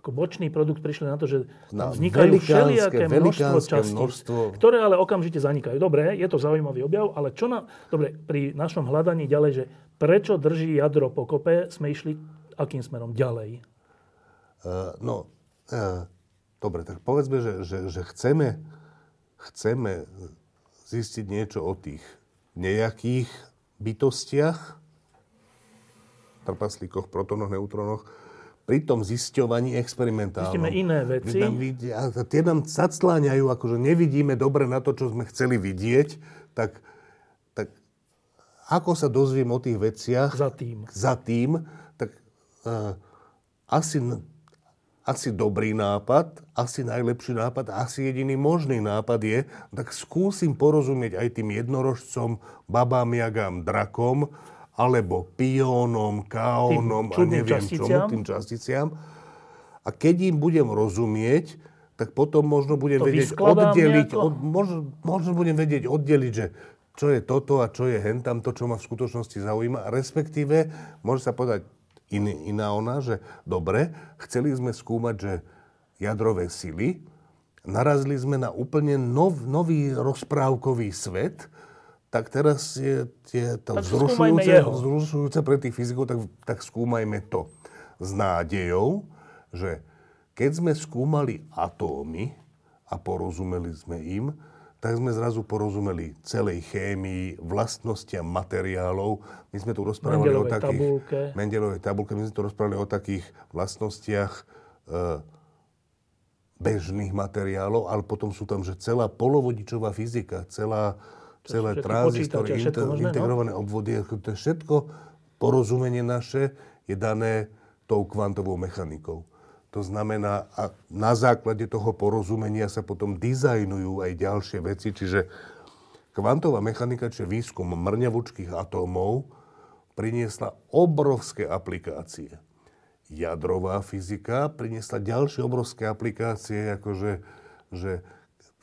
ako bočný produkt prišli na to, že Na vznikajú všelijaké množstvo častíc, množstvo- ktoré ale okamžite zanikajú. Dobre, je to zaujímavý objav, ale čo na... Dobre, pri našom hľadaní ďalej, že prečo drží jadro pokope, sme išli akým smerom ďalej? Uh, no, uh, dobre, tak povedzme, že, že, že chceme, chceme zistiť niečo o tých nejakých bytostiach, trpaslíkoch, protónoch, neutrónoch, pri tom zisťovaní experimentálnom. Zistíme iné veci. Nám vidí- a tie nám zacláňajú, akože nevidíme dobre na to, čo sme chceli vidieť, tak, tak ako sa dozviem o tých veciach, Za tým. za tým, tak uh, asi, asi dobrý nápad, asi najlepší nápad, asi jediný možný nápad je, tak skúsim porozumieť aj tým jednorožcom, babám, jagám, drakom, alebo piónom, kaónom a neviem časticiam. čomu, tým časticiam. A keď im budem rozumieť, tak potom možno budem To vedieť oddeliť, nejako? od, možno, možno budem vedieť oddeliť, že čo je toto a čo je hentam, to, čo ma v skutočnosti zaujíma. Respektíve, môže sa povedať in, iná ona, že dobre, chceli sme skúmať, že jadrové sily, narazili sme na úplne nov, nový rozprávkový svet, tak teraz je, je to vzrušujúce, vzrušujúce pre tých fyzikov, tak, tak skúmajme to s nádejou, že keď sme skúmali atómy a porozumeli sme im, tak sme zrazu porozumeli celej chémii, vlastnostiam materiálov. My sme tu rozprávali Mendelovej o takých... Tabulke. Mendelovej tabulke. My sme tu rozprávali o takých vlastnostiach e, bežných materiálov, ale potom sú tam, že celá polovodičová fyzika, celá, celé tranzistory, inter, možné, no? integrované no? obvody, to je všetko porozumenie naše je dané tou kvantovou mechanikou. To znamená, a na základe toho porozumenia sa potom dizajnujú aj ďalšie veci, čiže kvantová mechanika, čiže výskum mrňavučkých atómov, priniesla obrovské aplikácie. Jadrová fyzika priniesla ďalšie obrovské aplikácie, akože, že,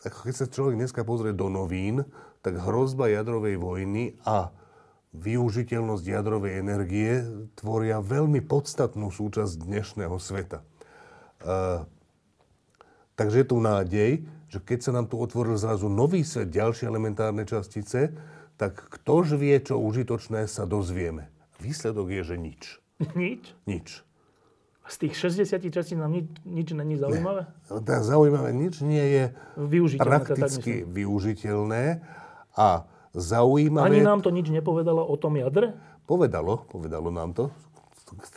keď sa človek dneska pozrie do novín, tak hrozba jadrovej vojny a využiteľnosť jadrovej energie tvoria veľmi podstatnú súčasť dnešného sveta. Uh, takže je tu nádej, že keď sa nám tu otvoril zrazu nový svet, ďalšie elementárne častice, tak ktož vie, čo užitočné sa dozvieme. Výsledok je, že nič. Nič? Nič. Z tých 60 častíc nám nič, nič není zaujímavé? Ne. Tak zaujímavé nič nie je prakticky využiteľné a zaujímavé... Ani nám to nič nepovedalo o tom jadre? Povedalo, povedalo nám to.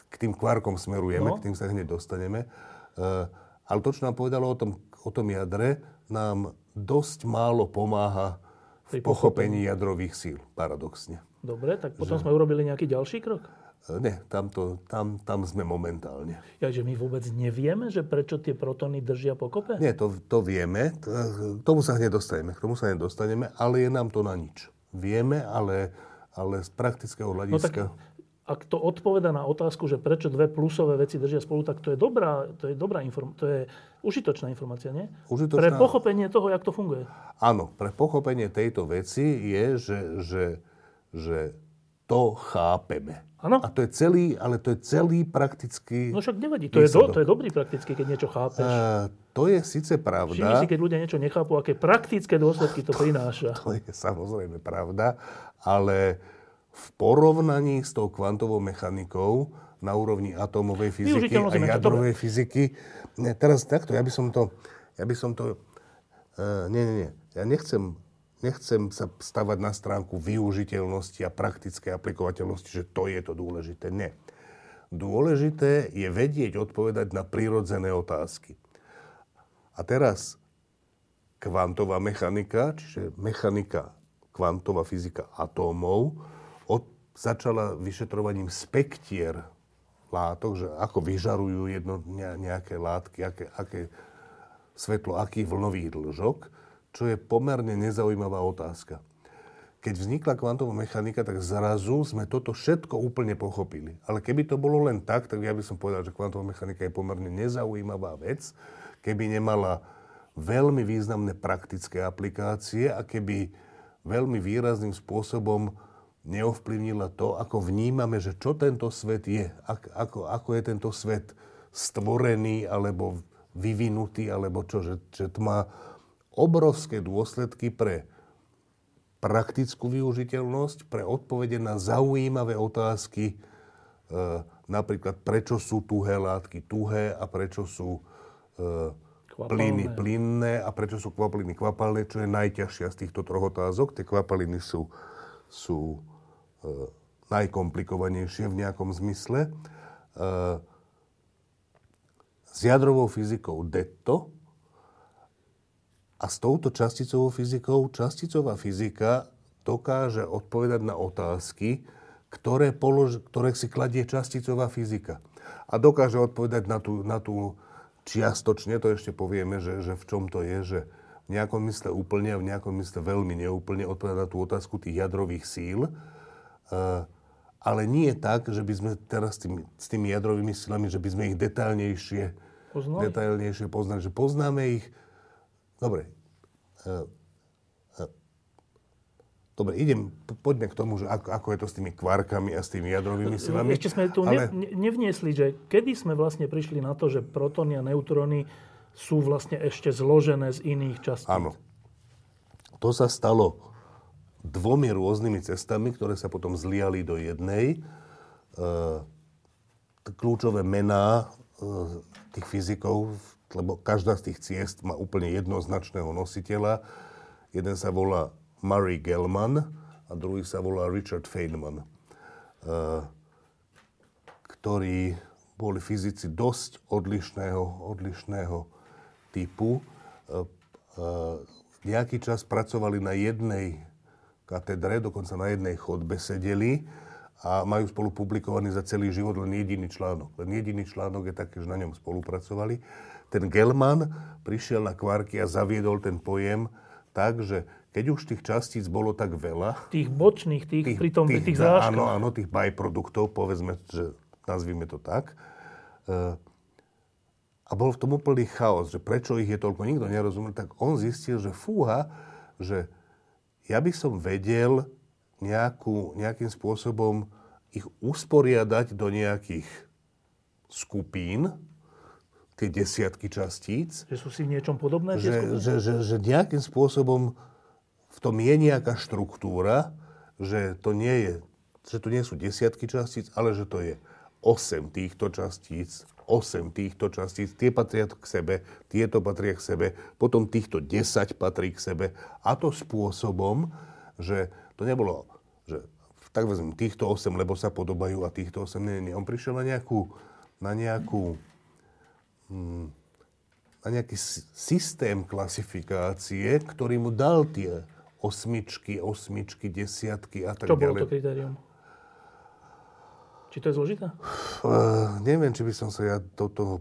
K tým kvárkom smerujeme, no. k tým sa hneď dostaneme. Uh, ale to, čo nám povedalo o tom, o tom jadre, nám dosť málo pomáha v pochopení jadrových síl, paradoxne. Dobre, tak potom že... sme urobili nejaký ďalší krok? E, ne, tam, to, tam, tam sme momentálne. Ja, že my vôbec nevieme, že prečo tie protóny držia pokope? Nie, to, to vieme. K tomu sa hneď dostaneme. K tomu sa hneď dostaneme, ale je nám to na nič. Vieme, ale, ale z praktického hľadiska... No tak ak to odpoveda na otázku, že prečo dve plusové veci držia spolu, tak to je dobrá, to je dobrá inform- to je užitočná informácia, nie? Užitočná... Pre pochopenie toho, jak to funguje. Áno, pre pochopenie tejto veci je, že, že, že to chápeme. Áno. A to je celý, ale to je celý praktický No však nevadí, to je, do, to je dobrý prakticky, keď niečo chápeš. Uh, to je síce pravda. Všimni si, keď ľudia niečo nechápu, aké praktické dôsledky to, (laughs) to prináša. To je samozrejme pravda, ale v porovnaní s tou kvantovou mechanikou na úrovni atómovej fyziky a jadrovej fyziky. Ne, teraz takto, ja by som to... Ja by som to... Uh, nie, nie, nie. Ja nechcem, nechcem sa stavať na stránku využiteľnosti a praktickej aplikovateľnosti, že to je to dôležité. Nie. Dôležité je vedieť odpovedať na prírodzené otázky. A teraz kvantová mechanika, čiže mechanika, kvantová fyzika atómov, od, začala vyšetrovaním spektier látok, že ako vyžarujú jedno, nejaké látky, aké, aké svetlo, aký vlnový dlžok, čo je pomerne nezaujímavá otázka. Keď vznikla kvantová mechanika, tak zrazu sme toto všetko úplne pochopili. Ale keby to bolo len tak, tak ja by som povedal, že kvantová mechanika je pomerne nezaujímavá vec, keby nemala veľmi významné praktické aplikácie a keby veľmi výrazným spôsobom neovplyvnila to, ako vnímame, že čo tento svet je, ako, ako je tento svet stvorený alebo vyvinutý, alebo čo, že, že to má obrovské dôsledky pre praktickú využiteľnosť, pre odpovede na zaujímavé otázky, e, napríklad prečo sú tuhé látky tuhé a prečo sú e, plyny plynné a prečo sú kvapaliny kvapalné, čo je najťažšia z týchto troch otázok. Tie kvapaliny sú, sú E, najkomplikovanejšie v nejakom zmysle. E, s jadrovou fyzikou detto a s touto časticovou fyzikou časticová fyzika dokáže odpovedať na otázky, ktoré, polož, ktoré si kladie časticová fyzika. A dokáže odpovedať na tú, na tú čiastočne, to ešte povieme, že, že v čom to je, že v nejakom mysle úplne a v nejakom mysle veľmi neúplne odpovedať na tú otázku tých jadrových síl, Eh, ale nie je tak, že by sme teraz s tými, s tými jadrovými silami, že by sme ich detailnejšie poznali, detailnejšie poznali že poznáme ich. Dobre. Eh, eh, dobre, idem, poďme k tomu, že ako, ako je to s tými kvarkami a s tými jadrovými silami. Ešte sme tu ale... ne, nevniesli, že kedy sme vlastne prišli na to, že protóny a neutróny sú vlastne ešte zložené z iných častíc. Áno. To sa stalo dvomi rôznymi cestami, ktoré sa potom zliali do jednej. E, kľúčové mená e, tých fyzikov, lebo každá z tých ciest má úplne jednoznačného nositeľa. Jeden sa volá Murray Gell-Mann a druhý sa volá Richard Feynman, e, ktorí boli fyzici dosť odlišného, odlišného typu. Nejaký čas pracovali na jednej katedre, dokonca na jednej chodbe sedeli a majú spolu publikovaný za celý život len jediný článok. Len jediný článok je taký, že na ňom spolupracovali. Ten Gelman prišiel na kvarky a zaviedol ten pojem tak, že keď už tých častíc bolo tak veľa... Tých bočných, tých, tých pri tom, tých, tých záškach. Áno, áno, tých byproduktov, povedzme, že nazvime to tak. E, a bol v tom úplný chaos, že prečo ich je toľko, nikto nerozumel, tak on zistil, že fúha, že ja by som vedel nejakú, nejakým spôsobom ich usporiadať do nejakých skupín, tie desiatky častíc. Že sú si v niečom podobné? Že, že, že, že nejakým spôsobom v tom je nejaká štruktúra, že to nie je, že to nie sú desiatky častíc, ale že to je 8 týchto častíc, 8 týchto častíc, tie patria k sebe, tieto patria k sebe, potom týchto 10 patrí k sebe. A to spôsobom, že to nebolo, že tak vezmem týchto 8, lebo sa podobajú a týchto 8, nie, nie. On prišiel na nejakú, na nejakú, na nejaký systém klasifikácie, ktorý mu dal tie osmičky, osmičky, desiatky a tak Čo ďalej. bolo to kritérium? Či to je zložité? Uh, neviem, či by som sa ja do toho...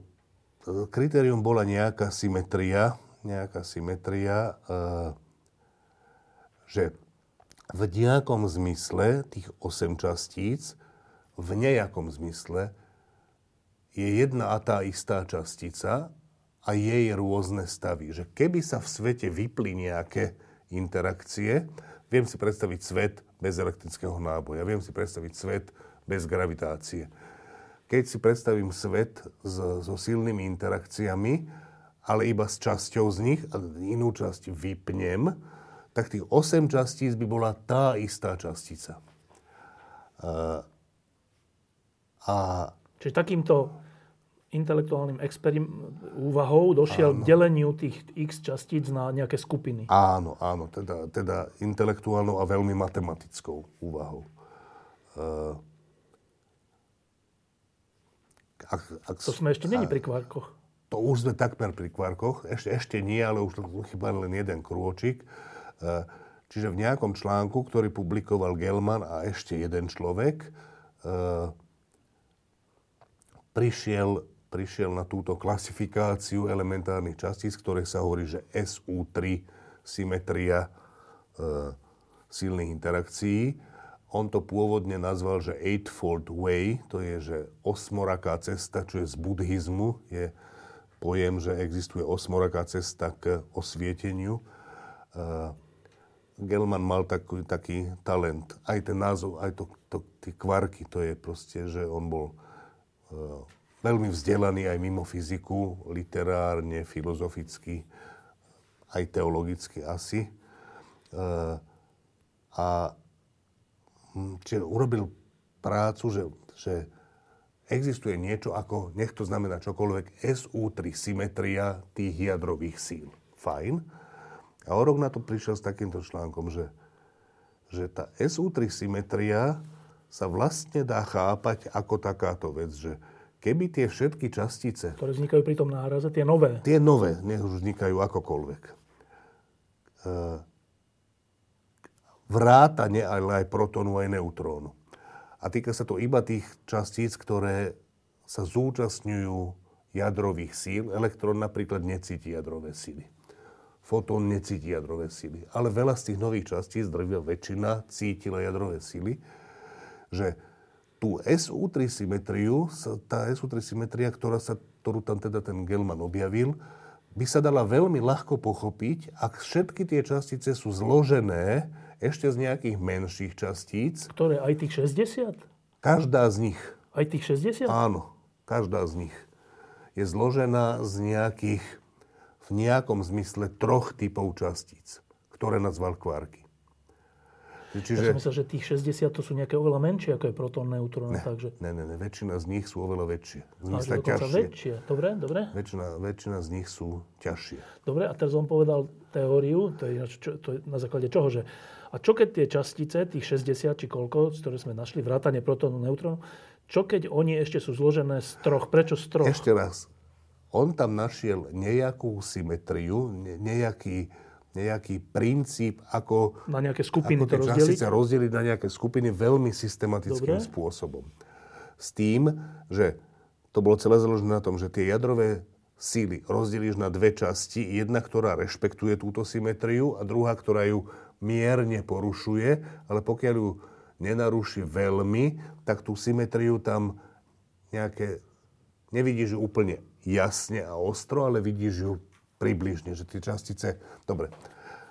Kritérium bola nejaká symetria, nejaká symetria, uh, že v nejakom zmysle tých 8 častíc, v nejakom zmysle je jedna a tá istá častica a jej rôzne stavy. Že keby sa v svete vypli nejaké interakcie, viem si predstaviť svet bez elektrického náboja, viem si predstaviť svet bez gravitácie. Keď si predstavím svet so, so silnými interakciami, ale iba s časťou z nich a inú časť vypnem, tak tých 8 častíc by bola tá istá častica. A, a... Čiže takýmto intelektuálnym experim- úvahou došiel áno. k deleniu tých x častíc na nejaké skupiny. Áno, áno, teda, teda intelektuálnou a veľmi matematickou úvahou. Uh, ak, ak, to sme ešte není pri kvarkoch. To už sme takmer pri kvarkoch. Ešte, ešte nie, ale už chýba len jeden krôčik. Uh, čiže v nejakom článku, ktorý publikoval Gelman a ešte jeden človek, e, prišiel, prišiel na túto klasifikáciu elementárnych častíc, ktoré sa hovorí, že SU3, symetria e, silných interakcií. On to pôvodne nazval, že Eightfold Way, to je, že osmoraká cesta, čo je z buddhizmu, je pojem, že existuje osmoraká cesta k osvieteniu. Gelman mal taký, taký talent. Aj ten názov, aj to, to, tie kvarky, to je proste, že on bol uh, veľmi vzdelaný aj mimo fyziku, literárne, filozoficky, aj teologicky asi. Uh, a hm, čiže urobil prácu, že, že existuje niečo ako, nech to znamená čokoľvek, SU3 symetria tých jadrových síl. Fajn a o rok na to prišiel s takýmto článkom, že, že tá SU3 symetria sa vlastne dá chápať ako takáto vec, že keby tie všetky častice... Ktoré vznikajú pri tom náraze, tie nové. Tie nové, nech už vznikajú akokoľvek. E, vrátane ale aj protónu, aj neutrónu. A týka sa to iba tých častíc, ktoré sa zúčastňujú jadrových síl. Elektrón napríklad necíti jadrové síly fotón necíti jadrové sily. Ale veľa z tých nových častíc, drvia väčšina, cítila jadrové sily, že tú SU3 symetriu, tá SU3 symetria, ktorá sa, ktorú tam teda ten Gelman objavil, by sa dala veľmi ľahko pochopiť, ak všetky tie častice sú zložené ešte z nejakých menších častíc. Ktoré? Aj tých 60? Každá z nich. Aj tých 60? Áno, každá z nich je zložená z nejakých v nejakom zmysle troch typov častíc, ktoré nazval kvarky. Čiže... Ja som myslel, že tých 60 to sú nejaké oveľa menšie, ako je protón, neutrón. Ne, takže... ne, ne, ne, väčšina z nich sú oveľa väčšie. V zmysle ťažšie. väčšie. Dobre, dobre. Väčšina, väčšina z nich sú ťažšie. Dobre, a teraz on povedal teóriu, to je, čo, to je na základe čoho, že a čo keď tie častice, tých 60 či koľko, ktoré sme našli, vrátane protónu, neutrónu, čo keď oni ešte sú zložené z troch? Prečo z troch? Ešte raz. On tam našiel nejakú symetriu, nejaký, nejaký princíp, ako, na nejaké skupiny ako to častice rozdeliť na nejaké skupiny veľmi systematickým Dobre. spôsobom. S tým, že to bolo celé založené na tom, že tie jadrové síly rozdelíš na dve časti. Jedna, ktorá rešpektuje túto symetriu a druhá, ktorá ju mierne porušuje, ale pokiaľ ju nenaruší veľmi, tak tú symetriu tam nejaké... Nevidíš ju úplne jasne a ostro, ale vidíš ju približne, že tie častice... Dobre.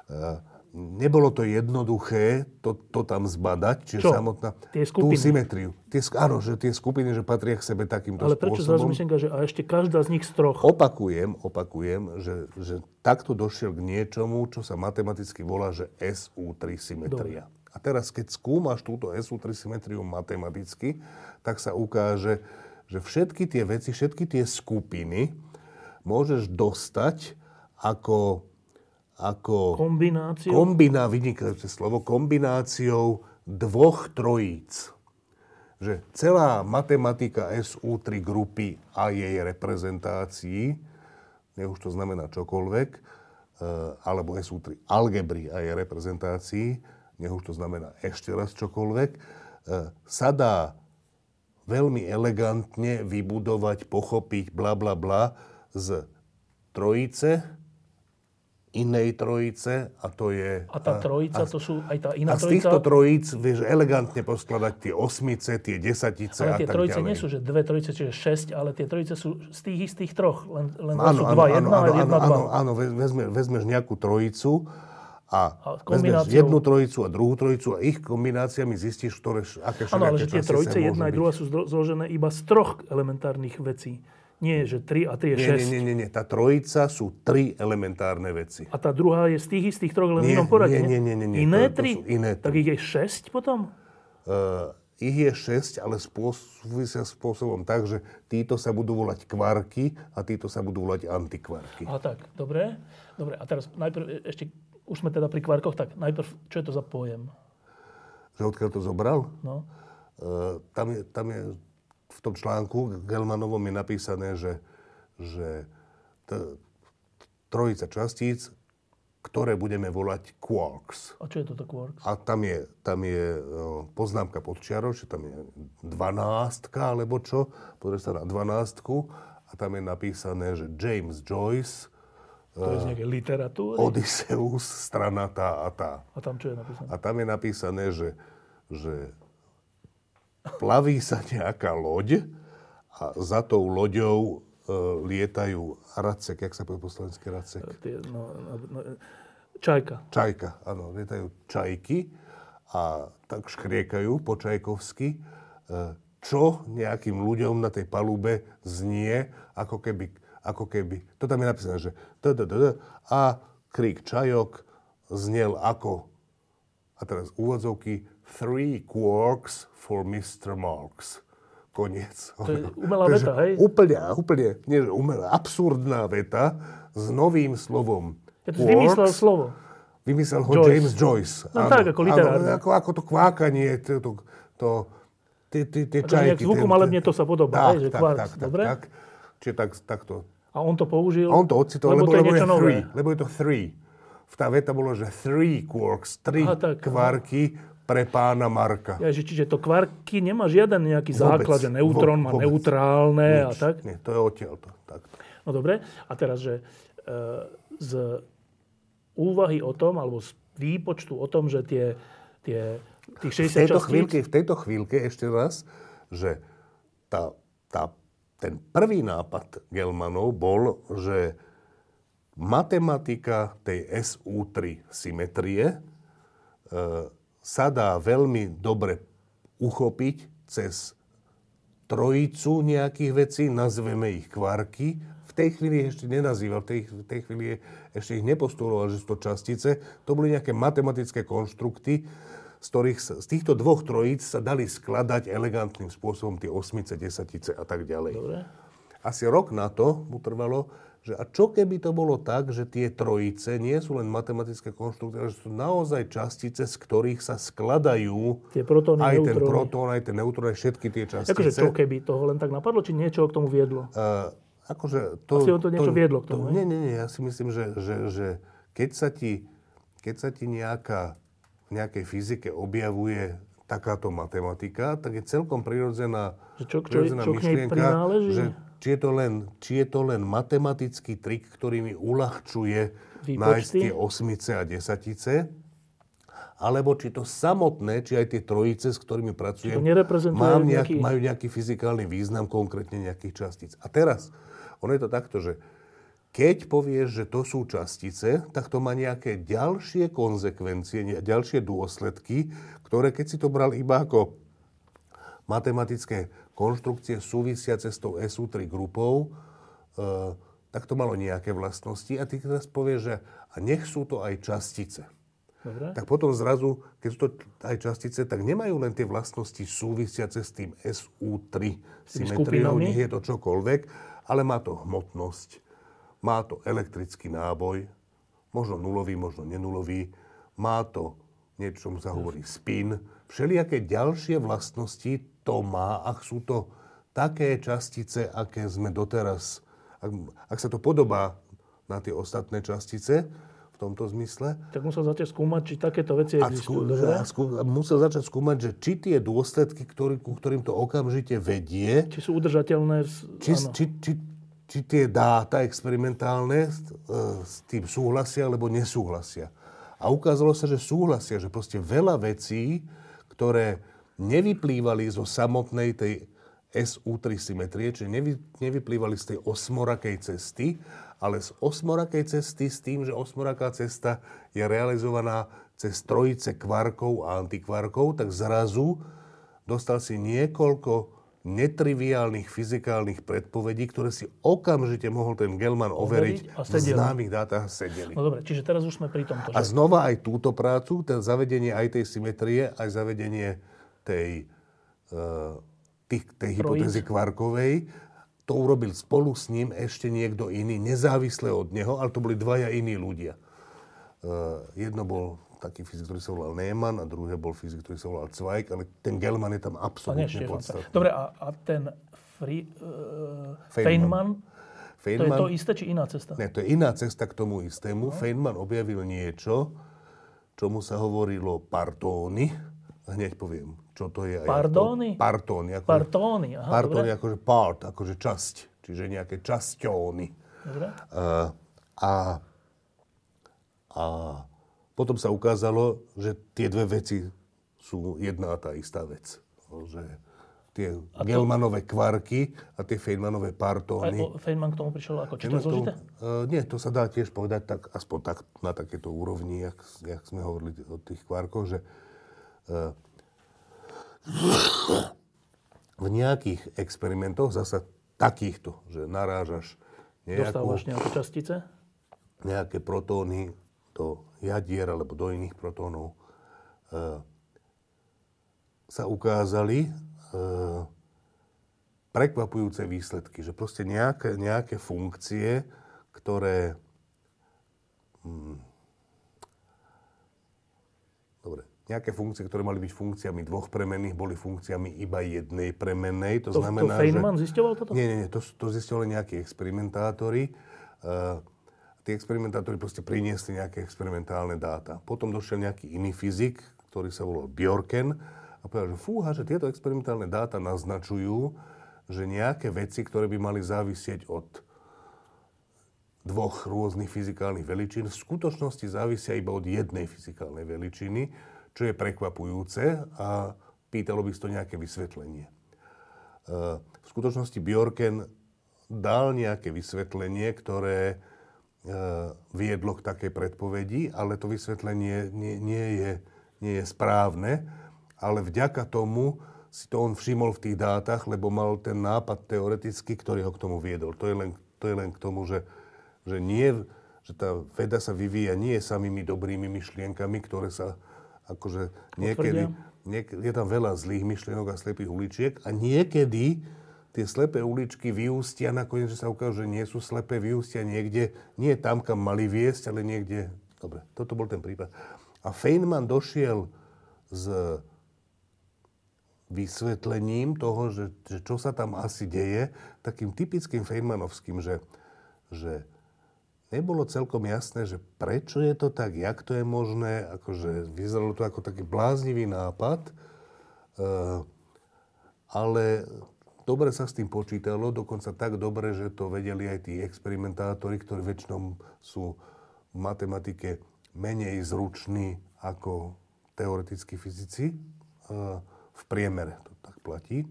Uh, nebolo to jednoduché to, to tam zbadať, čiže Čo? samotná... Tie skupiny. Tú symetriu. Tie, áno, že tie skupiny, že patria k sebe takýmto Ale prečo spôsobom. zrazu myslím, že a ešte každá z nich z troch? Opakujem, opakujem, že, že takto došiel k niečomu, čo sa matematicky volá, že SU3 symetria. Dobre. A teraz, keď skúmaš túto SU3 symetriu matematicky, tak sa ukáže, že všetky tie veci, všetky tie skupiny môžeš dostať ako, ako kombináciou, kombiná, vynikajúce slovo, kombináciou dvoch trojíc. Že celá matematika SU3 grupy a jej reprezentácií, nech už to znamená čokoľvek, eh, alebo SU3 algebry a jej reprezentácií, nech už to znamená ešte raz čokoľvek, e, sa dá veľmi elegantne vybudovať, pochopiť, bla bla bla z trojice, inej trojice a to je... A tá trojica, a, to sú aj tá iná trojica? A z týchto trojíc vieš elegantne poskladať tie osmice, tie desatice ale a tie tak trojice ďalej. nie sú, že dve trojice, čiže šesť, ale tie trojice sú z tých istých troch, len, len áno, sú dva, áno, jedna áno, jedna, áno, dva. Áno, áno, vezme, vezmeš nejakú trojicu a, a vezmeš jednu trojicu a druhú trojicu a ich kombináciami zistíš, ktoré, aké Áno, ale že tie trojice, jedna aj druhá sú zložené iba z troch elementárnych vecí. Nie, že 3 a 3 je 6. Nie, nie, nie, nie. Tá trojica sú tri elementárne veci. A tá druhá je z tých istých troch, len v inom poradí. Nie, nie, nie, nie. Iné to, to tri? iné tri. Tak ich je 6 potom? Uh, ich je 6, ale súvisia spôsobom tak, že títo sa budú volať kvarky a títo sa budú volať antikvarky. A tak, dobre. Dobre, a teraz najprv ešte už sme teda pri kvarkoch, tak najprv, čo je to za pojem? Že odkiaľ to zobral? No. Uh, tam, je, tam je tom článku Gelmanovom je napísané, že, že t- trojica častíc, ktoré budeme volať quarks. A čo je toto quarks? A tam je, tam je poznámka pod čiarou, že tam je dvanástka, alebo čo. Pozrieš sa na dvanástku a tam je napísané, že James Joyce to je z nejakej literatúry? Odysseus, strana tá a tá. A tam čo je napísané? A tam je napísané, že, že plaví sa nejaká loď a za tou loďou e, lietajú racek, jak sa povie po slovensky racek? Tie, no, no, no, čajka. Čajka, áno, lietajú čajky a tak škriekajú po čajkovsky, e, čo nejakým ľuďom na tej palube znie, ako keby ako keby, to tam je napísané, že a krík čajok znel ako, a teraz úvodzovky, three quarks for Mr. Marks. Koniec. To je umelá veta, hej? Úplne, úplne, nie umelá, absurdná veta s novým slovom. Ja to vymyslel slovo. Vymyslel ho Joyce. James Joyce. No áno, tak, ako literárne. Ako, ako to kvákanie, to, to, to tie, tie, tie čajky. Zvukom malebne to sa podobá, tak, hej, že tak, kvarc, tak, dobre? tak. Čiže tak, takto a on to použil? On to ocitol, lebo, lebo, to je lebo, niečo je three, nové. lebo je to three. V tá veta bolo, že three quarks, tri Aha, tak, kvarky pre pána Marka. Ja, že, čiže to kvarky nemá žiaden nejaký vôbec, základ, že neutrón má vôbec. neutrálne Nič, a tak? Nie, to je odtiaľto. Takto. No dobre, a teraz, že e, z úvahy o tom, alebo z výpočtu o tom, že tie, tie tých 60 v tejto, častíc... chvíľke, v tejto chvíľke ešte raz, že tá, tá ten prvý nápad Gelmanov bol, že matematika tej SU3 symetrie e, sa dá veľmi dobre uchopiť cez trojicu nejakých vecí, nazveme ich kvarky, v tej chvíli ešte nenazýval, v tej, v tej chvíli ešte ich nepostuloval, že sú to častice. To boli nejaké matematické konštrukty, z ktorých z týchto dvoch trojíc sa dali skladať elegantným spôsobom tie osmice, desatice a tak ďalej. Dobre. Asi rok na to mu trvalo, že a čo keby to bolo tak, že tie trojice nie sú len matematické konštrukty, ale že sú naozaj častice, z ktorých sa skladajú Tie protóny, aj ten neutróny. protón, aj ten neutrón, aj všetky tie častice. Akože čo keby toho len tak napadlo, či niečo k tomu viedlo? Uh, akože to, Asi on to niečo viedlo k tomu, Nie, nie, nie. Ja si myslím, že, že, že keď, sa ti, keď sa ti nejaká, v nejakej fyzike objavuje takáto matematika, tak je celkom prirodzená, Že čo- čo- prirodzená čo myšlienka, že či je, to len, či je to len matematický trik, ktorý mi uľahčuje Výpočty? nájsť tie osmice a desatice, alebo či to samotné, či aj tie trojice, s ktorými pracujem, mám nejak, nejaký- majú nejaký fyzikálny význam, konkrétne nejakých častíc. A teraz, ono je to takto, že keď povieš, že to sú častice, tak to má nejaké ďalšie konsekvencie, ne- ďalšie dôsledky, ktoré keď si to bral iba ako matematické konštrukcie súvisiace s tou SU3 grupou, e, tak to malo nejaké vlastnosti. A ty teraz povieš, že a nech sú to aj častice. Dobre. Tak potom zrazu, keď sú to aj častice, tak nemajú len tie vlastnosti súvisiace s tým SU3 symetriou, nech je to čokoľvek, ale má to hmotnosť, má to elektrický náboj, možno nulový, možno nenulový, má to niečo, sa hovorí spin, všelijaké ďalšie vlastnosti to má, ak sú to také častice, aké sme doteraz, ak, ak sa to podobá na tie ostatné častice, v tomto zmysle, Tak musel začať skúmať, či takéto veci a, existujú. skú, a skú, a musel začať skúmať, že či tie dôsledky, ktorý, ku ktorým to okamžite vedie, Či sú udržateľné. V, či, áno. či, či, či tie dáta experimentálne e, s tým súhlasia alebo nesúhlasia. A ukázalo sa, že súhlasia, že proste veľa vecí, ktoré nevyplývali zo samotnej tej SU3 symetrie, čiže nevy, nevyplývali z tej osmorakej cesty, ale z osmorakej cesty s tým, že osmoraká cesta je realizovaná cez trojice kvarkov a antikvarkov, tak zrazu dostal si niekoľko netriviálnych fyzikálnych predpovedí, ktoré si okamžite mohol ten Gelman overiť, a v známych dátach sedeli. No dobre, čiže teraz už sme pri tomto. A Že... znova aj túto prácu, ten zavedenie aj tej symetrie, aj zavedenie tej, uh, tých, tej hypotézy kvarkovej, to urobil spolu s ním ešte niekto iný, nezávisle od neho, ale to boli dvaja iní ľudia. Uh, jedno bol taký fyzik, ktorý sa volal Neyman a druhý bol fyzik, ktorý sa volal Zweig, ale ten Gelman je tam absolútne podstatný. Dobre, a, a ten Free, uh, Feynman. Feynman, to je to isté, či iná cesta? Ne, to je iná cesta k tomu istému. No. Feynman objavil niečo, čomu sa hovorilo partóny. Hneď poviem, čo to je. Pardóny? To, partóny. Ako, Partóny, aha, partóny dobre. akože part, akože časť. Čiže nejaké časťóny. Dobre. Uh, a, a potom sa ukázalo, že tie dve veci sú jedna a tá istá vec. No, Že tie to- Gelmanové kvarky a tie Feynmanové partóny. o- Feynman k tomu prišiel ako? Či to je zložité? Uh, nie, to sa dá tiež povedať tak, aspoň tak, na takéto úrovni, jak, jak sme hovorili o tých kvarkoch, že uh, v nejakých experimentoch, zasa takýchto, že narážaš nejakú, Dostávaš nejaké častice? nejaké protóny do jadier alebo do iných protónov, uh, sa ukázali uh, prekvapujúce výsledky, že proste nejaké, nejaké funkcie, ktoré... Hmm, dobre, nejaké funkcie, ktoré mali byť funkciami dvoch premenných, boli funkciami iba jednej premennej. To, To, to znamená, Feynman že... zisťoval toto? Nie, nie, nie, to, to zistili nejakí experimentátori. Uh, tí experimentátori proste priniesli nejaké experimentálne dáta. Potom došiel nejaký iný fyzik, ktorý sa volal Bjorken a povedal, že fúha, že tieto experimentálne dáta naznačujú, že nejaké veci, ktoré by mali závisieť od dvoch rôznych fyzikálnych veličín, v skutočnosti závisia iba od jednej fyzikálnej veličiny, čo je prekvapujúce a pýtalo by si to nejaké vysvetlenie. Uh, V skutočnosti Bjorken dal nejaké vysvetlenie, ktoré viedlo k takej predpovedi, ale to vysvetlenie nie, nie, je, nie je správne, ale vďaka tomu si to on všimol v tých dátach, lebo mal ten nápad teoreticky, ktorý ho k tomu viedol. To je len to je len k tomu, že, že, nie, že tá veda sa vyvíja nie samými dobrými myšlienkami, ktoré sa akože niekedy, niekedy, je tam veľa zlých myšlienok a slepých uličiek a niekedy tie slepé uličky vyústia, nakoniec, že sa ukáže, že nie sú slepé, vyústia niekde, nie tam, kam mali viesť, ale niekde... Dobre, toto bol ten prípad. A Feynman došiel s vysvetlením toho, že, že čo sa tam asi deje, takým typickým Feynmanovským, že, že nebolo celkom jasné, že prečo je to tak, jak to je možné, akože vyzeralo to ako taký bláznivý nápad, uh, ale dobre sa s tým počítalo, dokonca tak dobre, že to vedeli aj tí experimentátori, ktorí väčšinou sú v matematike menej zruční ako teoretickí fyzici. Uh, v priemere to tak platí.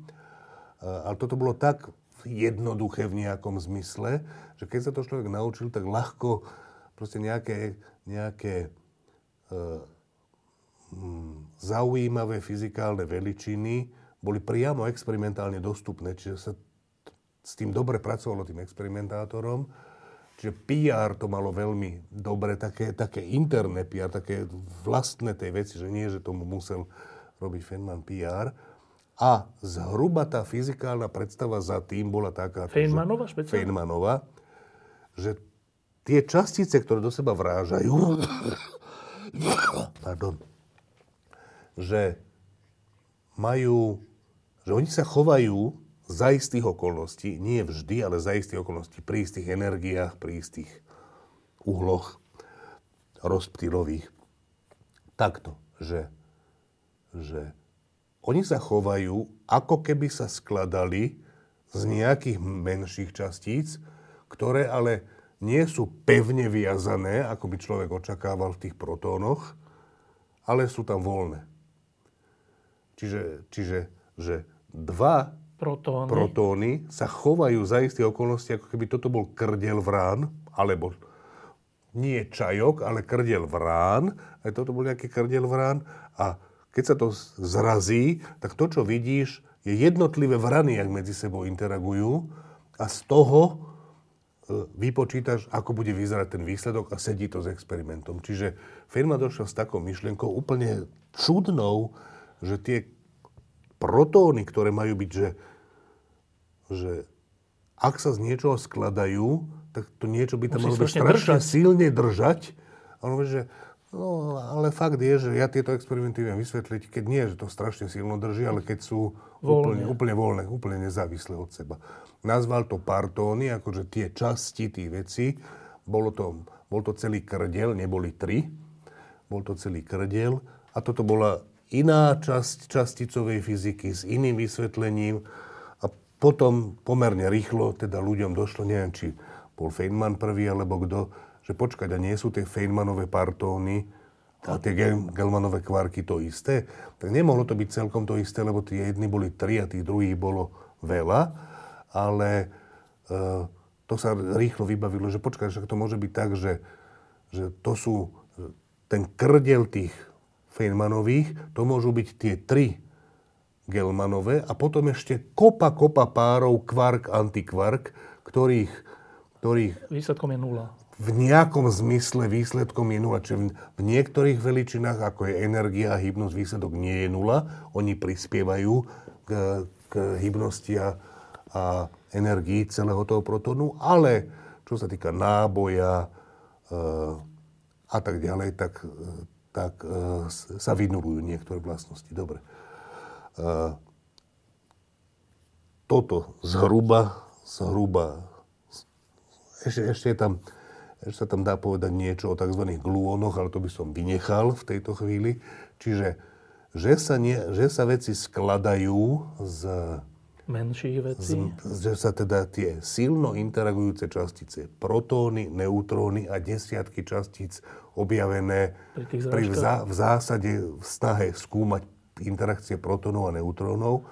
Ale toto bolo tak jednoduché v nejakom zmysle, že keď sa to človek naučil, tak ľahko proste nejaké, nejaké uh, zaujímavé fyzikálne veličiny boli priamo experimentálne dostupné, čiže sa s tým dobre pracovalo tým experimentátorom. Čiže PR to malo veľmi dobre, také, také interné PR, také vlastné tej veci, že nie, že tomu musel robiť Feynman PR. A zhruba tá fyzikálna predstava za tým bola taká... Feynmanova špeciálne? Feynmanova, že tie častice, ktoré do seba vrážajú, (coughs) pardon, že majú, že oni sa chovajú za istých okolností, nie vždy, ale za istých okolností, pri istých energiách, pri istých uhloch rozptýlových. Takto, že že oni sa chovajú, ako keby sa skladali z nejakých menších častíc, ktoré ale nie sú pevne viazané, ako by človek očakával v tých protónoch, ale sú tam voľné. Čiže, čiže že dva protóny. protóny sa chovajú za isté okolnosti, ako keby toto bol krdel vrán, alebo nie čajok, ale krdel vrán, aj toto bol nejaký krdel vrán a keď sa to zrazí, tak to, čo vidíš, je jednotlivé vrany, jak medzi sebou interagujú a z toho e, vypočítaš, ako bude vyzerať ten výsledok a sedí to s experimentom. Čiže firma došla s takou myšlienkou úplne čudnou, že tie protóny, ktoré majú byť, že, že ak sa z niečoho skladajú, tak to niečo by tam malo byť strašne držať. silne držať. A on že No, ale fakt je, že ja tieto experimenty viem vysvetliť, keď nie, že to strašne silno drží, ale keď sú voľne. úplne, úplne voľné, úplne nezávislé od seba. Nazval to partóny, akože tie časti tých vecí. Bolo to, bol to celý krdel, neboli tri. Bol to celý krdel. A toto bola iná časť časticovej fyziky s iným vysvetlením. A potom pomerne rýchlo teda ľuďom došlo, neviem, či bol Feynman prvý, alebo kto, že počkať, a nie sú tie Feynmanové partóny a tie Gelmanové kvarky to isté? Tak nemohlo to byť celkom to isté, lebo tie jedny boli tri a tých druhých bolo veľa, ale e, to sa rýchlo vybavilo, že počkaj, že to môže byť tak, že, že to sú ten krdel tých Feynmanových, to môžu byť tie tri Gelmanové a potom ešte kopa, kopa párov kvark, antikvark, ktorých, ktorých... Výsledkom je nula v nejakom zmysle výsledkom je nula. Čiže v niektorých veličinách, ako je energia a hybnosť, výsledok nie je nula. Oni prispievajú k, k hybnosti a, a energii celého toho protónu, ale čo sa týka náboja e, a tak ďalej, tak, tak e, sa vynulujú niektoré vlastnosti. Dobre. E, toto zhruba, zhruba, ešte, ešte je tam že sa tam dá povedať niečo o tzv. gluónoch, ale to by som vynechal v tejto chvíli. Čiže, že sa, nie, že sa veci skladajú z menších vecí. Z, že sa teda tie silno interagujúce častice, protóny, neutróny a desiatky častíc objavené pri, v, zá, v zásade v snahe skúmať interakcie protónov a neutrónov,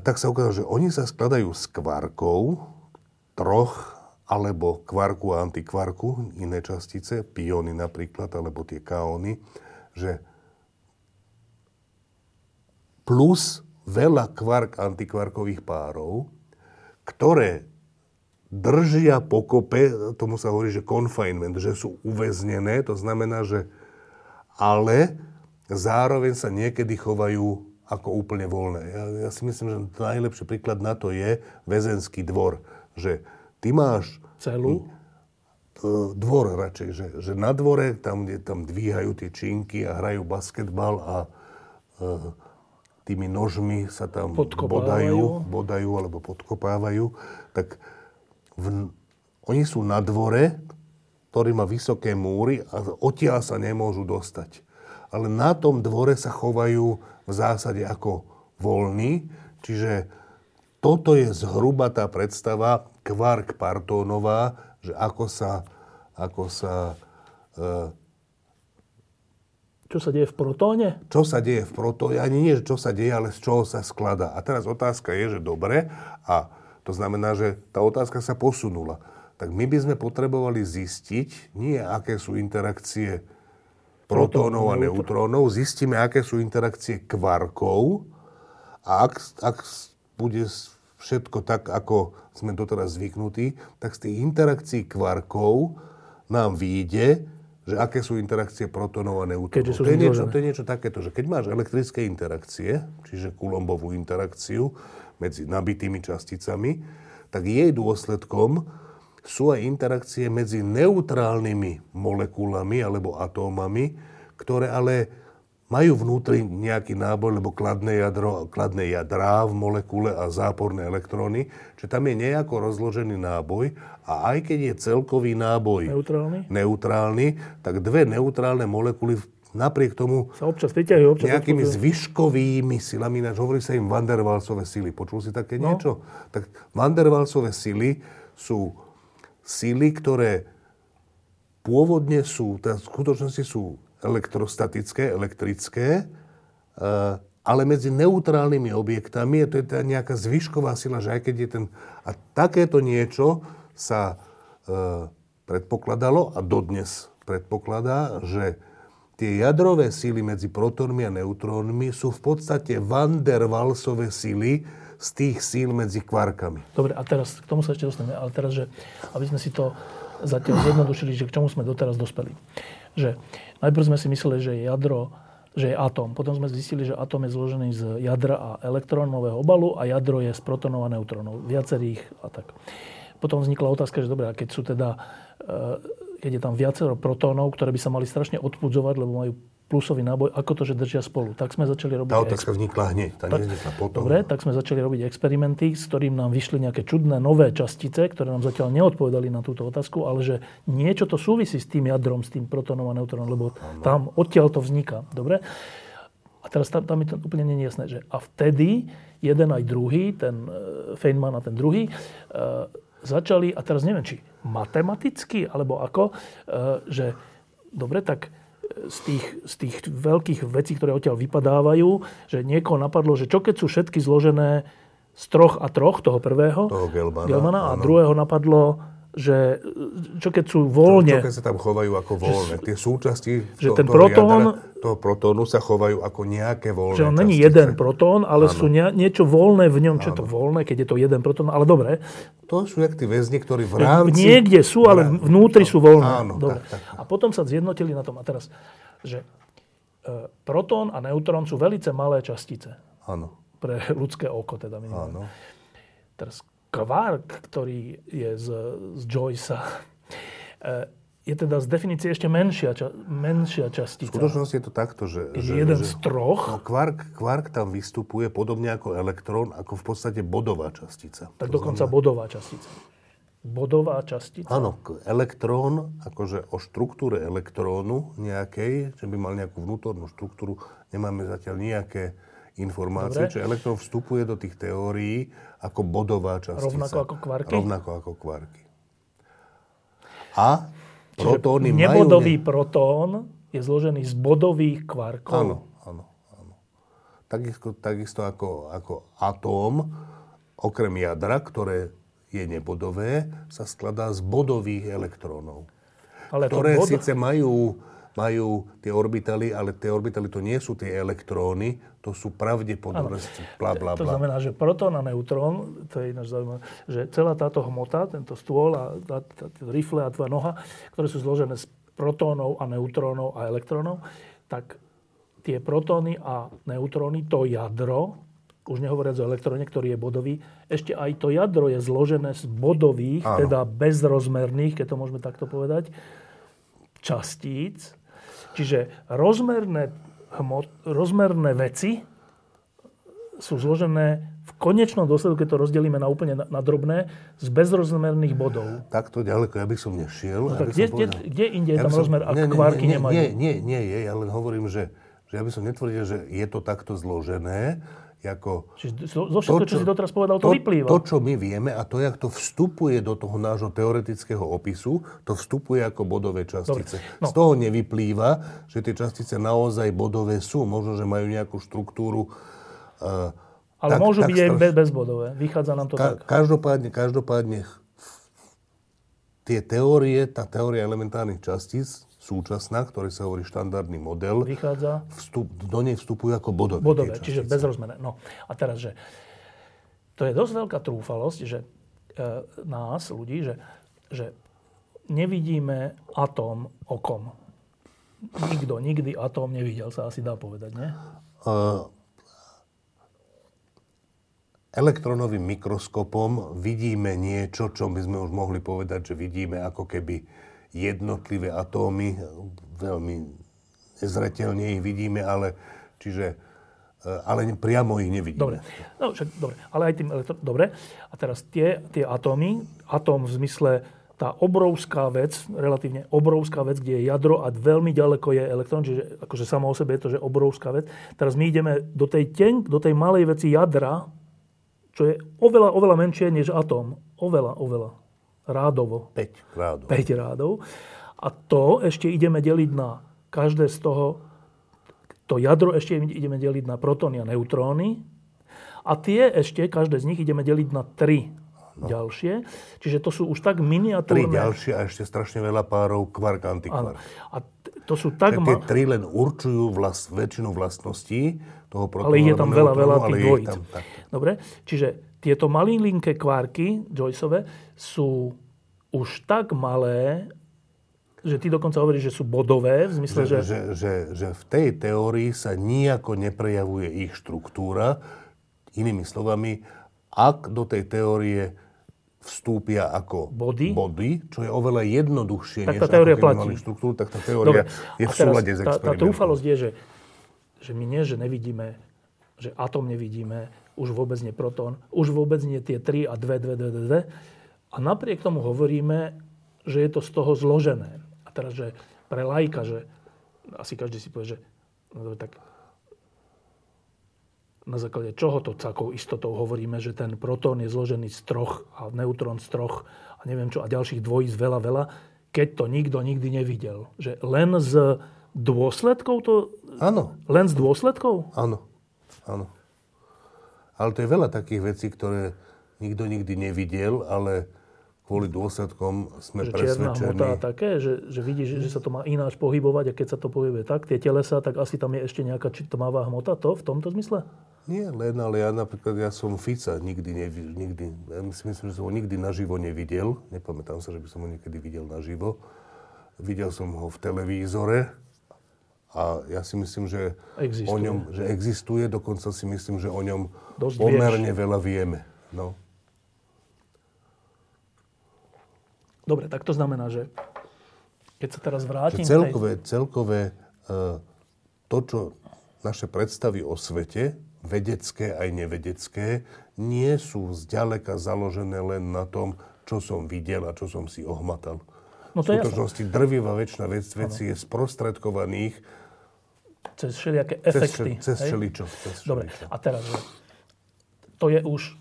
tak sa ukázalo, že oni sa skladajú z kvarkov, troch alebo kvarku a antikvarku, iné častice, piony napríklad, alebo tie kaóny, že plus veľa kvark antikvarkových párov, ktoré držia pokope, tomu sa hovorí, že confinement, že sú uväznené, to znamená, že ale zároveň sa niekedy chovajú ako úplne voľné. Ja, ja si myslím, že najlepší príklad na to je väzenský dvor. Že ty máš... Celu? Dvor radšej, že, že na dvore, tam, kde tam dvíhajú tie činky a hrajú basketbal a e, tými nožmi sa tam bodajú, bodajú alebo podkopávajú, tak v, oni sú na dvore, ktorý má vysoké múry a odtiaľ sa nemôžu dostať. Ale na tom dvore sa chovajú v zásade ako voľní, čiže toto je zhruba tá predstava Kvark Partónová, že ako sa, ako sa e, čo sa deje v protóne? Čo sa deje v protóne, ani nie, čo sa deje, ale z čoho sa skladá. A teraz otázka je, že dobre, a to znamená, že tá otázka sa posunula. Tak my by sme potrebovali zistiť, nie aké sú interakcie protónov a neutrónov, zistíme, aké sú interakcie kvarkov a ak, ak bude všetko tak, ako sme doteraz zvyknutí, tak z tých interakcií kvarkov nám vyjde, že aké sú interakcie protónov a neutrónov. To je, niečo, to je niečo takéto, že keď máš elektrické interakcie, čiže kulombovú interakciu, medzi nabitými časticami, tak jej dôsledkom sú aj interakcie medzi neutrálnymi molekulami alebo atómami, ktoré ale majú vnútri nejaký náboj, lebo kladné, jadro, kladné jadrá v molekule a záporné elektróny, že tam je nejako rozložený náboj a aj keď je celkový náboj neutrálny, neutrálny tak dve neutrálne molekuly napriek tomu sa občas vyťahujú, občas nejakými občas... zvyškovými silami, ináč hovorí sa im Vandervalsové sily. Počul si také no. niečo? Tak Vandervalsové sily sú sily, ktoré pôvodne sú, teda v skutočnosti sú elektrostatické, elektrické, eh, ale medzi neutrálnymi objektami je to teda nejaká zvyšková sila, že aj keď je ten... A takéto niečo sa e, predpokladalo a dodnes predpokladá, že tie jadrové síly medzi protónmi a neutrónmi sú v podstate van der Waalsové síly z tých síl medzi kvarkami. Dobre, a teraz k tomu sa ešte dostaneme, ale teraz, že aby sme si to zatiaľ zjednodušili, že k čomu sme doteraz dospeli. Že najprv sme si mysleli, že je jadro, že je atóm. Potom sme zistili, že atóm je zložený z jadra a elektrónového obalu a jadro je z protónov a neutrónov. Viacerých a tak. Potom vznikla otázka, že dobre, a keď sú teda e, keď je tam viacero protónov, ktoré by sa mali strašne odpudzovať, lebo majú plusový náboj, ako to, že držia spolu. Tak sme začali robiť... Tá otázka vznikla hneď, tá tak, nevznikla potom. Dobre, tak sme začali robiť experimenty, s ktorým nám vyšli nejaké čudné nové častice, ktoré nám zatiaľ neodpovedali na túto otázku, ale že niečo to súvisí s tým jadrom, s tým protónom a neutrónom, lebo ano. tam odtiaľ to vzniká. Dobre? A teraz tam, tam mi to úplne je jasné, že a vtedy jeden aj druhý, ten e, Feynman a ten druhý, e, začali, a teraz neviem, či matematicky, alebo ako, e, že dobre, tak e, z tých, z tých veľkých vecí, ktoré odtiaľ vypadávajú, že niekoho napadlo, že čo keď sú všetky zložené z troch a troch, toho prvého, toho Gelmana, Gelmana a druhého napadlo že čo keď sú voľne... Čo, čo keď sa tam chovajú ako voľné. Tie súčasti že to, ten toho, protón, jadra, toho protónu sa chovajú ako nejaké voľné Že on není jeden protón, ale ano. sú nie, niečo voľné v ňom. Čo je to voľné, keď je to jeden protón? Ale dobre. To sú jak tí väzni, ktorí v rámci... Niekde sú, ale vnútri sú voľné. Áno, dobre. Tak, tak. A potom sa zjednotili na tom. A teraz, že e, protón a neutrón sú velice malé častice. Áno. Pre ľudské oko teda minimálne. Áno. Teraz kvark, ktorý je z, z Joyce'a, e, je teda z definície ešte menšia, ča, menšia častica. V skutočnosti je to takto, že... Je že jeden že, z troch. No, kvark, kvark tam vystupuje podobne ako elektrón, ako v podstate bodová častica. Tak to dokonca znamená... bodová častica. Bodová častica? Áno, elektrón, akože o štruktúre elektrónu nejakej, že by mal nejakú vnútornú štruktúru, nemáme zatiaľ nejaké informácie, Dobre. čiže elektrón vstupuje do tých teórií ako bodová častica. Rovnako ako kvarky? Rovnako ako kvarky. A protóny Čiže nebodový majú... protón je zložený z bodových kvarkov. Áno, áno, áno. Takisto, takisto ako, ako atóm, okrem jadra, ktoré je nebodové, sa skladá z bodových elektrónov. Ale ktoré bod... síce majú majú tie orbitaly, ale tie orbitaly to nie sú tie elektróny, to sú pravdepodobné, bla, bla, bla. To znamená, že protón a neutrón, to je ináč zaujímavé, že celá táto hmota, tento stôl a tá, tá, tá rifle a tvoja noha, ktoré sú zložené z protónov a neutrónov a elektrónov, tak tie protóny a neutróny, to jadro, už nehovoriac o elektróne, ktorý je bodový, ešte aj to jadro je zložené z bodových, Áno. teda bezrozmerných, keď to môžeme takto povedať, častíc. Čiže rozmerné, hmot, rozmerné veci sú zložené v konečnom dôsledku, keď to rozdelíme na úplne na, na drobné, z bezrozmerných bodov. Takto ďaleko ja by som nešiel. No, tak kde, kde, kde inde je ja tam som, rozmer, ak nie, kvárky nie, nemajú? Nie, nie, nie je, ja len hovorím, že, že ja by som netvrdil, že je to takto zložené, ako Čiže zo, zo všetko, to, čo, čo si doteraz povedal, to, to vyplýva. To, čo my vieme a to, jak to vstupuje do toho nášho teoretického opisu, to vstupuje ako bodové častice. No. Z toho nevyplýva, že tie častice naozaj bodové sú. Možno, že majú nejakú štruktúru. Uh, Ale tak, môžu tak byť straš... aj bezbodové. Vychádza nám to Ka- tak. Každopádne, každopádne tie teórie, tá teória elementárnych častíc súčasná, ktorý sa hovorí štandardný model, vychádza. Vstup, do nej vstupujú ako bodové. Bodové, čiže bezrozmerné. No a teraz, že to je dosť veľká trúfalosť, že e, nás, ľudí, že, že nevidíme atóm okom. Nikto nikdy atóm nevidel, sa asi dá povedať, nie? Uh, elektronovým mikroskopom vidíme niečo, čo by sme už mohli povedať, že vidíme ako keby jednotlivé atómy, veľmi nezretelne ich vidíme, ale čiže e, ale priamo ich nevidíme. Dobre, no, však, dobre. ale aj tým elektro... Dobre, a teraz tie, tie atómy, atóm v zmysle tá obrovská vec, relatívne obrovská vec, kde je jadro a veľmi ďaleko je elektrón, čiže akože samo o sebe je to, že obrovská vec. Teraz my ideme do tej, ten, do tej malej veci jadra, čo je oveľa, oveľa menšie než atóm. Oveľa, oveľa rádovo. 5 rádov. 5 rádov. A to ešte ideme deliť na každé z toho, to jadro ešte ideme deliť na protóny a neutróny. A tie ešte, každé z nich ideme deliť na 3 no. ďalšie. Čiže to sú už tak miniatúrne... 3 ďalšie a ešte strašne veľa párov kvark, antikvark. A to sú tak... Ma... Tie tri len určujú vlast, väčšinu vlastností toho protónu. Ale je tam veľa, veľa tých dvojíc. Dobre, čiže tieto malinké kvárky Joyceove sú už tak malé, že ty dokonca hovoríš, že sú bodové, v zmysle, že... Že, že, že, že v tej teórii sa nejako neprejavuje ich štruktúra. Inými slovami, ak do tej teórie vstúpia ako body, body čo je oveľa jednoduchšie, tak tá teória ako platí. štruktúru, tak tá teória Dobre. je v súlade s experimentom. Tá, tá trúfalosť je, že, že my nie, že nevidíme, že atom nevidíme, už vôbec nie protón, už vôbec nie tie 3 a 2, 2, 2, 2, 2. A napriek tomu hovoríme, že je to z toho zložené. A teraz, že pre lajka, že asi každý si povie, že no, tak na základe čoho to takou istotou hovoríme, že ten protón je zložený z troch a neutrón z troch a neviem čo a ďalších dvojíc veľa, veľa, keď to nikto nikdy nevidel. Že len z dôsledkov to... Áno. Len z dôsledkov? Áno. Áno. Ale to je veľa takých vecí, ktoré nikto nikdy nevidel, ale kvôli dôsledkom sme že presvedčení. Čierna také, že, že vidíš, že sa to má ináč pohybovať a keď sa to pohybuje tak, tie telesa, tak asi tam je ešte nejaká tmavá hmota, to v tomto zmysle? Nie len, ale ja napríklad, ja som Fica nikdy, nevi, nikdy ja si myslím, že som ho nikdy naživo nevidel. Nepamätám sa, že by som ho niekedy videl naživo. Videl som ho v televízore, a ja si myslím, že existuje. o ňom že existuje, dokonca si myslím, že o ňom Dosť pomerne vieš. veľa vieme. No. Dobre, tak to znamená, že keď sa teraz vrátim... Že celkové, tej... celkové uh, to, čo naše predstavy o svete, vedecké aj nevedecké, nie sú zďaleka založené len na tom, čo som videl a čo som si ohmatal. No to v skutočnosti drvivá väčšina vec, veci je sprostredkovaných cez všelijaké efekty. Cez, cez šeličo. Cez Dobre, a teraz, že to je už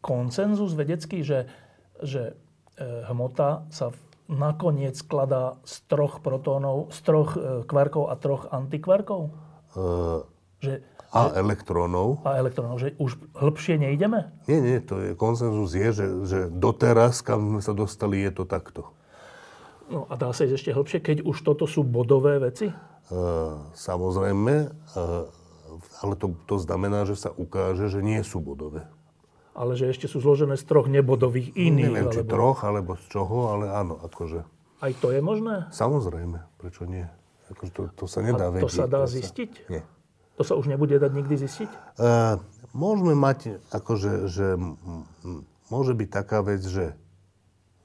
koncenzus vedecký, že, že e, hmota sa nakoniec skladá z troch protónov, z troch e, kvarkov a troch antikvarkov? Uh, že, a že, elektrónov. A elektrónov, že už hĺbšie nejdeme? Nie, nie, to je, konsenzus je, že, že doteraz, kam sme sa dostali, je to takto. No a dá sa ísť ešte hĺbšie, keď už toto sú bodové veci? Uh, samozrejme, uh, ale to, to znamená, že sa ukáže, že nie sú bodové. Ale že ešte sú zložené z troch nebodových iných. Neviem, či alebo... troch, alebo z čoho, ale áno, akože. Aj to je možné? Samozrejme, prečo nie? Akože to, to sa nedá A vedieť. to sa dá To zistiť? Nie. To sa už nebude dať nikdy zistiť? Uh, môžeme mať, akože, že môže byť taká vec, že,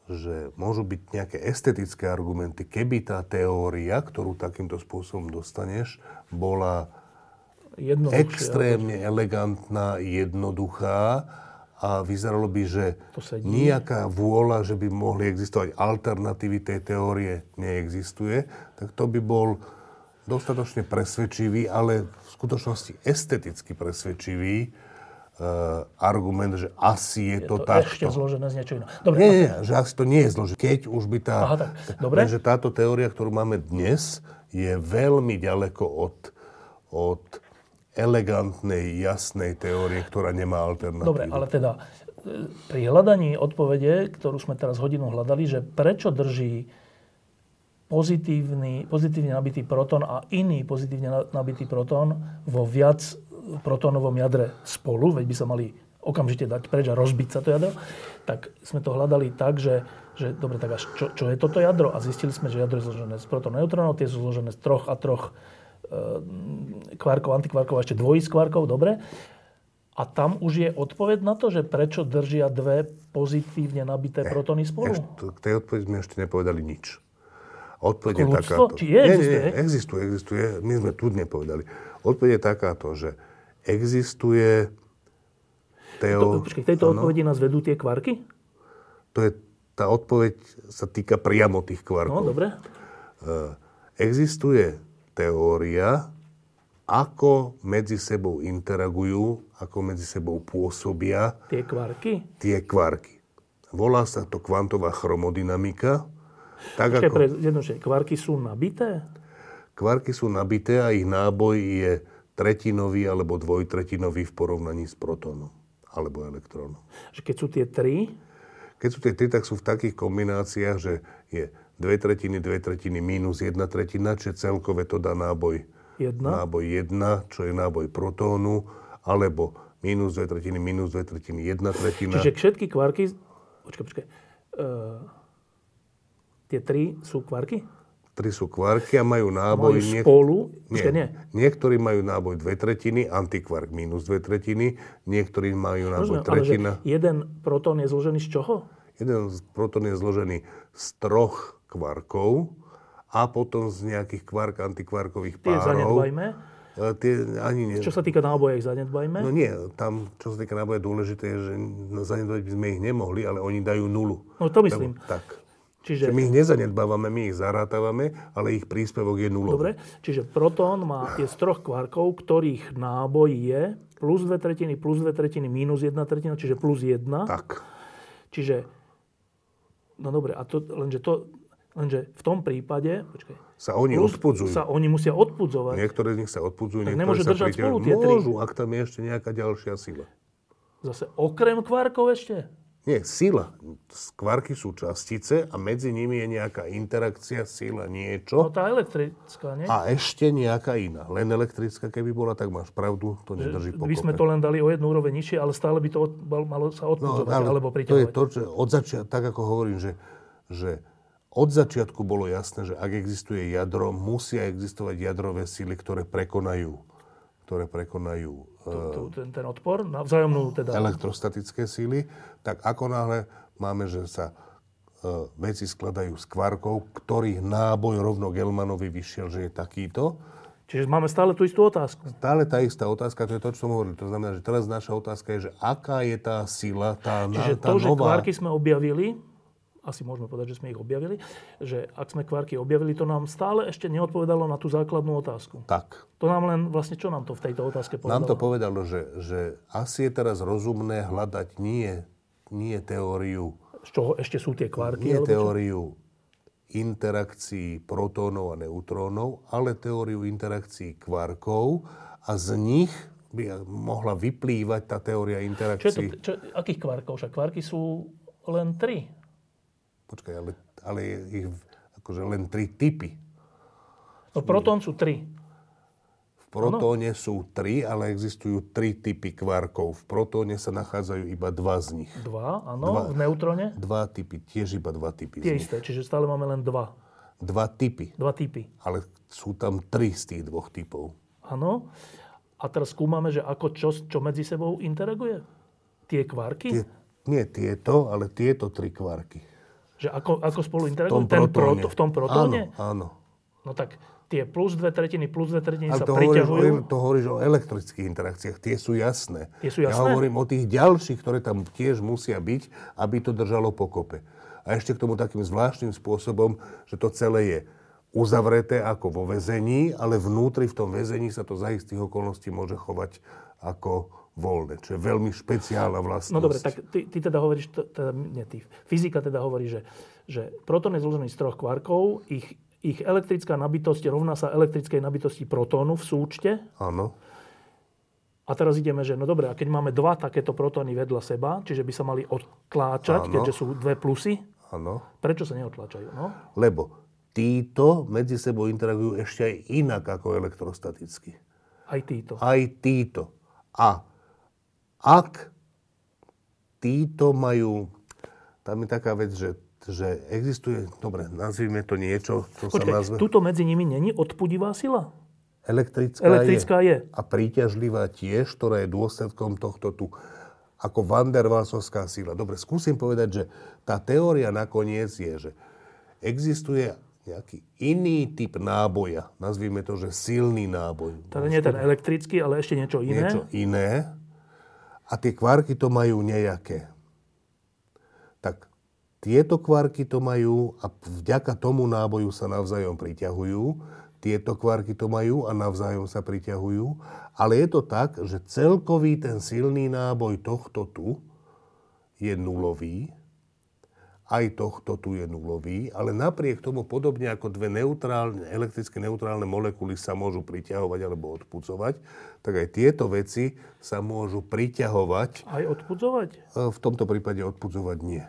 že môžu byť nejaké estetické argumenty, keby tá teória, ktorú takýmto spôsobom dostaneš, bola extrémne elegantná, jednoduchá a vyzeralo by, že nejaká vôľa, že by mohli existovať alternatívy tej teórie, neexistuje, tak to by bol dostatočne presvedčivý, ale v skutočnosti esteticky presvedčivý argument, že asi je, Je to, to takto. ešte zložené z niečo iného. Dobre, Nie, nie, že asi to nie je zložité. Keď už by tá... Aha, tak, dobre. Lenže táto teória, ktorú máme dnes, je veľmi ďaleko od, od elegantnej, jasnej teórie, ktorá nemá alternatívu. Dobre, ale teda e, pri hľadaní odpovede, ktorú sme teraz hodinu hľadali, že prečo drží pozitívny, pozitívne nabitý proton a iný pozitívne na- nabitý proton vo viac protónovom jadre spolu, veď by sa mali okamžite dať preč a rozbiť sa to jadro, tak sme to hľadali tak, že, že dobre, tak až čo, čo je toto jadro? A zistili sme, že jadro je zložené z protonov, neutrónov, tie sú zložené z troch a troch e, kvarkov, antikvarkov a ešte dvojí z kvarkov, dobre. A tam už je odpoveď na to, že prečo držia dve pozitívne nabité protóny spolu? Ešte, k tej odpovedi sme ešte nepovedali nič. Odpoveď je takáto. Či je, nie, existuje? Nie, existuje, existuje. My sme tu nepovedali. Odpoveď je takáto, že existuje To, teó... počkej, k tejto odpovedi nás vedú tie kvarky? To je, tá odpoveď sa týka priamo tých No, kvarkov. dobre. Eh, Existuje teória, ako medzi sebou interagujú, ako medzi sebou pôsobia Tie kvarky? tie kvarky. Volá sa to kvantová chromodynamika. Tak Počkaj, ako pre jednoduchšie, kvarky sú nabité? kvarky sú nabité a ich náboj je tretinový alebo dvojtretinový v porovnaní s protónom alebo elektrónom. Keď sú tie tri, Keď sú tie tri, tak sú v takých kombináciách, že je dve tretiny, dve tretiny minus jedna tretina, čiže celkové to dá náboj jedna, náboj 1, čo je náboj protónu, alebo minus dve tretiny, minus dve tretiny, jedna tretina. čiže všetky kvarky... Počkaj, počkaj. Uh, tie tri sú kvarky? Tri sú kvarky a majú náboj... Majú spolu? Počkaj, nie. Niektorí majú náboj dve tretiny, antikvark minus dve tretiny, niektorí majú náboj Rozumiem, ale tretina. jeden protón je zložený z čoho? Jeden protón je zložený z troch kvarkov a potom z nejakých kvark antikvarkových Tie párov. zanedbajme. E, Tie ani nie. Čo sa týka náboja, ich zanedbajme. No nie, tam, čo sa týka náboja, dôležité je, že zanedbať by sme ich nemohli, ale oni dajú nulu. No to myslím. Tak. Čiže, Že my ich nezanedbávame, my ich zarátavame, ale ich príspevok je nulový. dobre, čiže protón má je z troch kvarkov, ktorých náboj je plus dve tretiny, plus dve tretiny, minus jedna tretina, čiže plus jedna. Tak. Čiže, no dobre, a to, lenže, to, lenže v tom prípade, počkaj, Sa oni plus odpudzujú. sa oni musia odpudzovať. Niektoré z nich sa odpudzujú, niektoré nemôže sa držať pritiaľujú. spolu tie tri. Môžu, ak tam je ešte nejaká ďalšia sila. Zase okrem kvarkov ešte? Nie, sila. Kvarky sú častice a medzi nimi je nejaká interakcia, sila, No niečo. tá elektrická, nie? A ešte nejaká iná. Len elektrická, keby bola, tak máš pravdu, to nedrží By sme pokope. to len dali o jednu úroveň nižšie, ale stále by to od, mal- malo sa No, odpudzovať ale alebo to je priťahovať. to, že od začiatku, tak ako hovorím, že, že od začiatku bolo jasné, že ak existuje jadro, musia existovať jadrové síly, ktoré prekonajú, ktoré prekonajú Tu- ten, ten odpor, na vzájomnú teda... elektrostatické síly, tak ako náhle máme, že sa e, veci skladajú z kvarkov, ktorých náboj rovno Gelmanovi vyšiel, že je takýto. Čiže máme stále tú istú otázku. Stále tá istá otázka, to je to, čo som hovoril. To znamená, že teraz naša otázka je, že aká je tá sila, tá, Čiže tá to, že nová... kvárky sme objavili, asi môžeme povedať, že sme ich objavili, že ak sme kvárky objavili, to nám stále ešte neodpovedalo na tú základnú otázku. Tak, To nám len, vlastne čo nám to v tejto otázke povedalo? Nám to povedalo, že, že asi je teraz rozumné hľadať nie, nie teóriu, Z čoho ešte sú tie kvárky? nie čo? teóriu interakcií protónov a neutrónov, ale teóriu interakcií kvarkov a z nich by mohla vyplývať tá teória Čo je to, interakcií. čo, akých kvárkov? Však kvárky sú len tri. Počkaj, ale, ale je ich, akože len tri typy. No protón sú tri. V protóne ano. sú tri, ale existujú tri typy kvarkov. V protóne sa nachádzajú iba dva z nich. Dva, áno. V neutróne? Dva typy, tiež iba dva typy Tie isté, čiže stále máme len dva. Dva typy. Dva typy. Ale sú tam tri z tých dvoch typov. Áno. A teraz skúmame, že ako čo, čo medzi sebou interaguje? Tie kvarky? Tie, nie tieto, ale tieto tri kvarky. Že ako, ako spolu interagujú? V tom, Ten proto, v tom protóne? Áno, áno. No tak tie plus dve tretiny, plus dve tretiny Ale sa to priťahujú. Hovoríš, to hovoríš o elektrických interakciách. Tie sú jasné. Tie sú jasné? Ja hovorím o tých ďalších, ktoré tam tiež musia byť, aby to držalo pokope. A ešte k tomu takým zvláštnym spôsobom, že to celé je uzavreté ako vo väzení, ale vnútri v tom väzení sa to za istých okolností môže chovať ako voľné, čo je veľmi špeciálna vlastnosť. No dobre, tak ty, ty teda hovoríš, teda, nie ty, fyzika teda hovorí, že, že protón je zložený z troch kvarkov, ich, ich elektrická nabitosť rovná sa elektrickej nabitosti protónu v súčte. Áno. A teraz ideme, že no dobre, a keď máme dva takéto protóny vedľa seba, čiže by sa mali odtláčať, keďže sú dve plusy, Áno. prečo sa neodtláčajú? No? Lebo títo medzi sebou interagujú ešte aj inak ako elektrostaticky. Aj títo. Aj títo. A ak títo majú, tam je taká vec, že, že existuje, dobre, nazvime to niečo, čo Počkej, sa nazve... tuto medzi nimi není odpudivá sila? Elektrická, Elektrická je. je. A príťažlivá tiež, ktorá je dôsledkom tohto tu ako Van der Waalsovská sila. Dobre, skúsim povedať, že tá teória nakoniec je, že existuje nejaký iný typ náboja. Nazvime to, že silný náboj. Teda nie ten elektrický, ale ešte niečo iné? Niečo iné a tie kvarky to majú nejaké. Tak tieto kvarky to majú a vďaka tomu náboju sa navzájom priťahujú. Tieto kvarky to majú a navzájom sa priťahujú. Ale je to tak, že celkový ten silný náboj tohto tu je nulový aj tohto tu je nulový, ale napriek tomu podobne ako dve neutrálne, elektricky neutrálne molekuly sa môžu priťahovať alebo odpudzovať, tak aj tieto veci sa môžu priťahovať. Aj odpudzovať? E, v tomto prípade odpudzovať nie.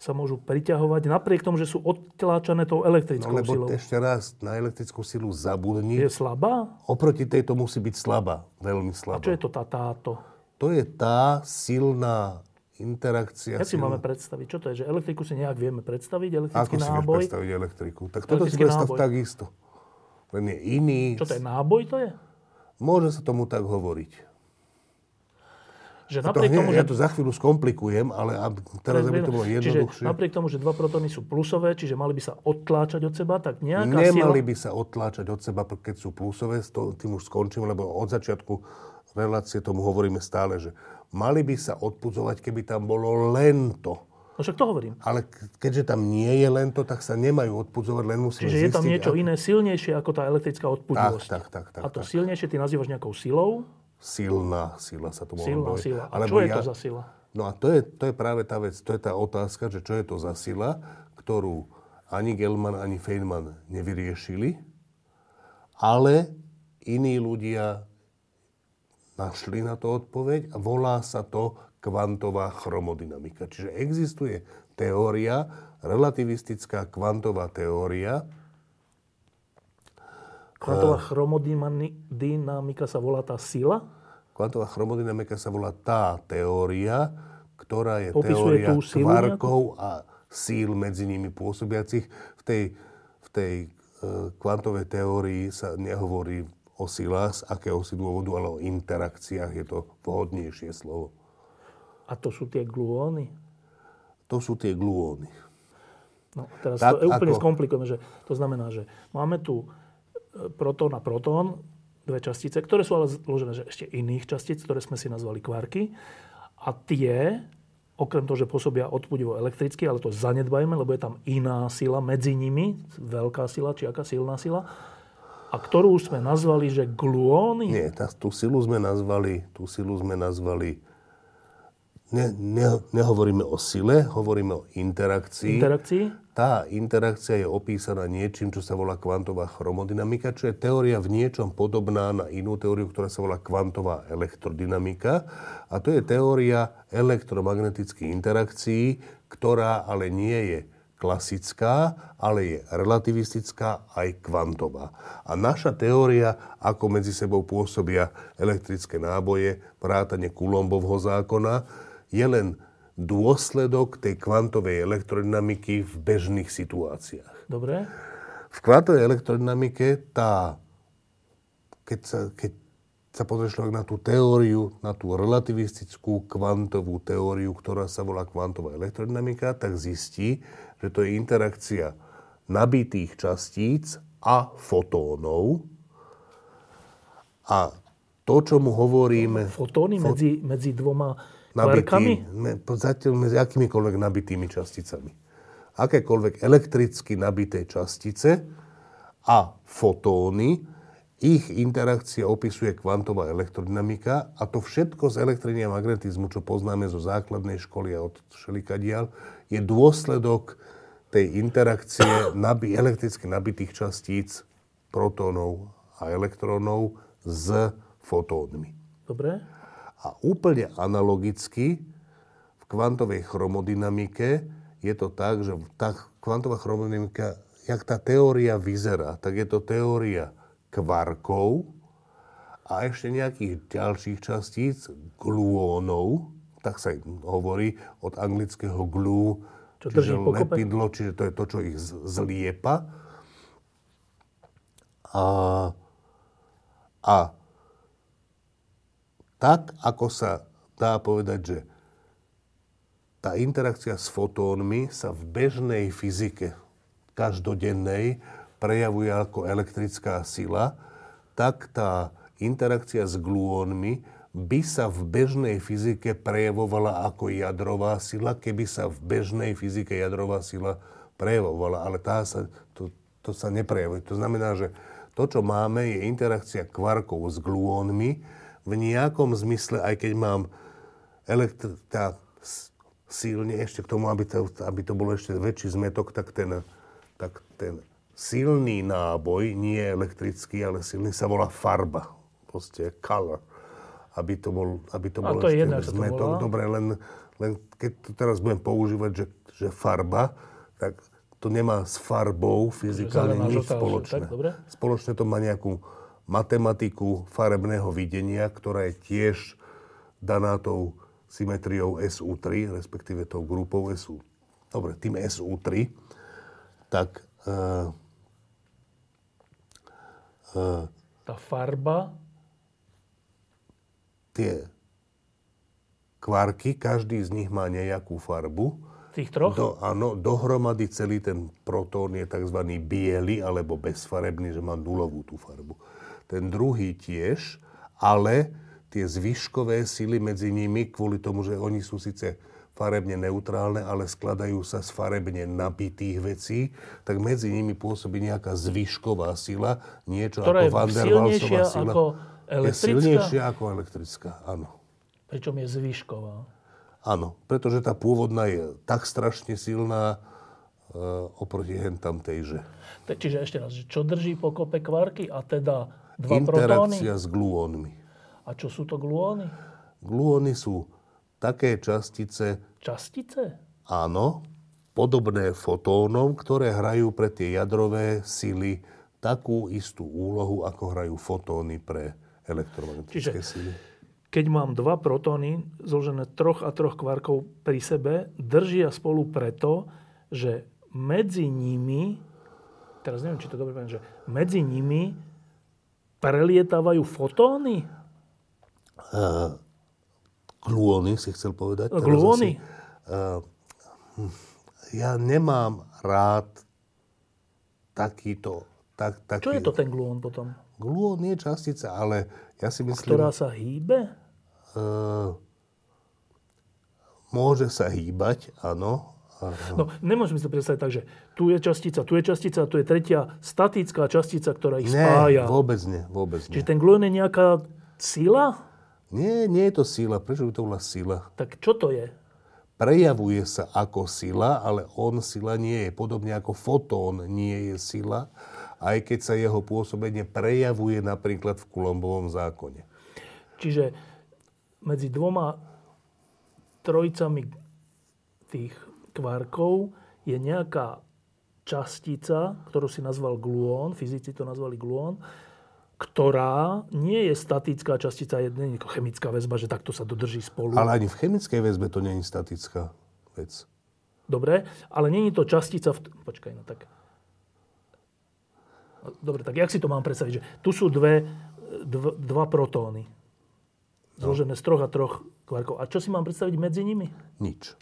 Sa môžu priťahovať napriek tomu, že sú odtláčané tou elektrickou no, lebo silou. ešte raz, na elektrickú silu zabudni. Je slabá? Oproti tejto musí byť slabá, veľmi slabá. A čo je to tá táto? To je tá silná interakcia. Jak si máme predstaviť? Čo to je? Že elektriku si nejak vieme predstaviť? Elektrický Ako náboj? si predstaviť elektriku? Tak toto si predstav náboj. takisto. Len je iný. Čo to je? Náboj to je? Môže sa tomu tak hovoriť. Že napriek to, tomu, ja že... to za chvíľu skomplikujem, ale teraz, aby to bolo jednoduchšie. Čiže napriek tomu, že dva protóny sú plusové, čiže mali by sa odtláčať od seba, tak nejaká Nemali sila... by sa odtláčať od seba, keď sú plusové, tým už skončím, lebo od začiatku relácie tomu hovoríme stále, že mali by sa odpudzovať, keby tam bolo len to. No však to hovorím. Ale keďže tam nie je len to, tak sa nemajú odpudzovať, len musíme Čiže je tam niečo ak... iné, silnejšie ako tá elektrická odpudzovosť. Tak, tak, tak, tak. A to tak. silnejšie ty nazývaš nejakou silou? Silná sila sa to môže Silná hovoriť. sila. A Alebo čo je ja... to za sila? No a to je, to je práve tá vec, to je tá otázka, že čo je to za sila, ktorú ani Gelman, ani Feynman nevyriešili, ale iní ľudia našli na to odpoveď a volá sa to kvantová chromodynamika. Čiže existuje teória, relativistická kvantová teória. Kvantová chromodynamika sa volá tá sila? Kvantová chromodynamika sa volá tá teória, ktorá je Opisuje teória kvarkov a síl medzi nimi pôsobiacich. V tej, v tej e, kvantovej teórii sa nehovorí o silách z akéhosi dôvodu, ale o interakciách je to vhodnejšie slovo. A to sú tie gluóny? To sú tie gluóny. No, teraz tak, to úplne ako... skomplikujeme, že to znamená, že máme tu e, protón a protón, dve častice, ktoré sú ale zložené že ešte iných častíc, ktoré sme si nazvali kvarky. A tie, okrem toho, že pôsobia odpudivo elektricky, ale to zanedbajme, lebo je tam iná sila medzi nimi, veľká sila, či aká silná sila, a ktorú už sme nazvali, že gluóny? Nie, tá, tú silu sme nazvali, tú silu sme nazvali, ne, ne, nehovoríme o sile, hovoríme o interakcii. Interakcii? Tá interakcia je opísaná niečím, čo sa volá kvantová chromodynamika, čo je teória v niečom podobná na inú teóriu, ktorá sa volá kvantová elektrodynamika. A to je teória elektromagnetických interakcií, ktorá ale nie je klasická, ale je relativistická aj kvantová. A naša teória, ako medzi sebou pôsobia elektrické náboje, vrátane Coulombovho zákona, je len dôsledok tej kvantovej elektrodynamiky v bežných situáciách. Dobre. V kvantovej elektrodynamike tá, keď sa, keď sa pozrie človek na tú teóriu, na tú relativistickú kvantovú teóriu, ktorá sa volá kvantová elektrodynamika, tak zistí, že to je interakcia nabitých častíc a fotónov. A to, čo mu hovoríme... Fotóny fot... medzi, medzi dvoma nabitý, zatiaľ medzi akýmikoľvek nabitými časticami. Akékoľvek elektricky nabité častice a fotóny, ich interakcia opisuje kvantová elektrodynamika a to všetko z elektriny a magnetizmu, čo poznáme zo základnej školy a od šelikadial, je dôsledok tej interakcie nabi- elektricky nabitých častíc, protónov a elektrónov s fotónmi. Dobre. A úplne analogicky v kvantovej chromodynamike je to tak, že tá kvantová chromodynamika, jak tá teória vyzerá, tak je to teória kvarkov a ešte nejakých ďalších častíc, gluónov, tak sa hovorí od anglického glue, čo čiže lepidlo, čiže to je to, čo ich zliepa. A, a tak, ako sa dá povedať, že tá interakcia s fotónmi sa v bežnej fyzike každodennej prejavuje ako elektrická sila, tak tá interakcia s gluónmi by sa v bežnej fyzike prejavovala ako jadrová sila, keby sa v bežnej fyzike jadrová sila prejavovala. Ale tá sa, to, to sa neprejavuje. To znamená, že to, čo máme, je interakcia kvarkov s gluónmi v nejakom zmysle, aj keď mám elektr- tá silne ešte k tomu, aby to, aby to bolo ešte väčší zmetok, tak ten, tak ten silný náboj, nie elektrický, ale silný, sa volá farba. Proste color aby to bol, aby to bol to ešte jedna, zmetok. Dobre, len, len keď to teraz budem používať, že, že farba, tak to nemá s farbou fyzikálne nič spoločné. Tak, Spoločne to má nejakú matematiku farebného videnia, ktorá je tiež daná tou symetriou SU3, respektíve tou grupou SU. Dobre, tým SU3, tak... Uh, uh, tá farba tie kvarky, každý z nich má nejakú farbu. Tých troch? Do, áno, dohromady celý ten protón je tzv. biely alebo bezfarebný, že má nulovú tú farbu. Ten druhý tiež, ale tie zvyškové sily medzi nimi, kvôli tomu, že oni sú síce farebne neutrálne, ale skladajú sa z farebne nabitých vecí, tak medzi nimi pôsobí nejaká zvyšková sila, niečo Ktorá ako Van der Waalsová sila. Ako Elektrická? Je silnejšia ako elektrická, áno. Pričom je zvyšková. Áno, pretože tá pôvodná je tak strašne silná uh, oproti hen tam tejže. Čiže ešte raz, čo drží pokope kvarky a teda dva Interakcia protóny? s gluónmi. A čo sú to gluóny? Gluóny sú také častice... Častice? Áno, podobné fotónom, ktoré hrajú pre tie jadrové sily takú istú úlohu, ako hrajú fotóny pre elektromagnetické Čiže, síly. Keď mám dva protóny zložené troch a troch kvarkov pri sebe, držia spolu preto, že medzi nimi, teraz neviem, či to dobre poviem, že medzi nimi prelietávajú fotóny? Uh, gluóny si chcel povedať. Gluóny? uh, ja nemám rád takýto... Tak, taký, Čo je to ten gluón potom? Gluón je častica, ale ja si myslím... Ktorá sa hýbe? Uh, môže sa hýbať, áno. No, nemôžeme si to predstaviť tak, že tu je častica, tu je častica, tu je tretia statická častica, ktorá ich nie, spája. vôbec nie, vôbec nie. Čiže ten gluón je nejaká sila? Nie, nie je to sila. Prečo by to bola sila? Tak čo to je? Prejavuje sa ako sila, ale on sila nie je. Podobne ako fotón nie je sila aj keď sa jeho pôsobenie prejavuje napríklad v Kulombovom zákone. Čiže medzi dvoma trojicami tých kvarkov je je nejaká častica, ktorú si nazval gluón, fyzici to nazvali gluón, ktorá nie je statická častica, je nie chemická väzba, že takto sa dodrží spolu. Ale ani v chemickej väzbe to nie je statická vec. Dobre, ale nie je to častica... V... Počkaj, no tak... Dobre, tak jak si to mám predstaviť? Že tu sú dve, dv, dva protóny. Zložené z troch a troch kvarkov. A čo si mám predstaviť medzi nimi? Nič.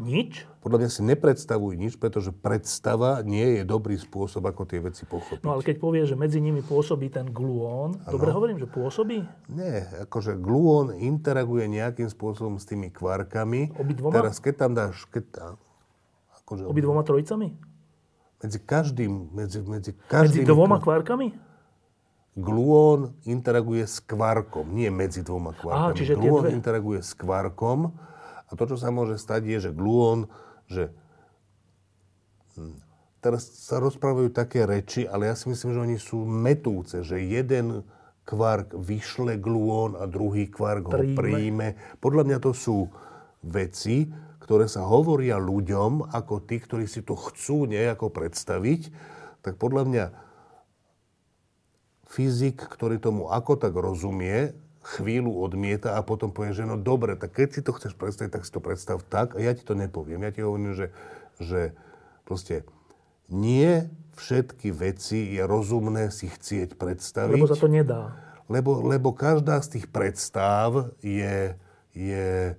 Nič? Podľa mňa si nepredstavuj nič, pretože predstava nie je dobrý spôsob, ako tie veci pochopiť. No ale keď povie, že medzi nimi pôsobí ten gluón, ano. dobre hovorím, že pôsobí? Nie, akože gluón interaguje nejakým spôsobom s tými kvarkami. Obidvoma? Teraz keď tam dáš... Keď tam, akože, Obidvoma trojicami? Medzi každým... Medzi, medzi, každým medzi dvoma kvarkami? Gluón interaguje s kvarkom, nie medzi dvoma kvarkami. Aha, čiže gluón dve... interaguje s kvarkom a to, čo sa môže stať, je, že gluón, že hm, teraz sa rozprávajú také reči, ale ja si myslím, že oni sú metúce, že jeden kvark vyšle gluón a druhý kvark ho príjme. Podľa mňa to sú veci, ktoré sa hovoria ľuďom ako tí, ktorí si to chcú nejako predstaviť, tak podľa mňa fyzik, ktorý tomu ako tak rozumie, chvíľu odmieta a potom povie, že no dobre, tak keď si to chceš predstaviť, tak si to predstav tak a ja ti to nepoviem. Ja ti hovorím, že, že proste nie všetky veci je rozumné si chcieť predstaviť. Lebo sa to nedá. Lebo, lebo každá z tých predstav je, je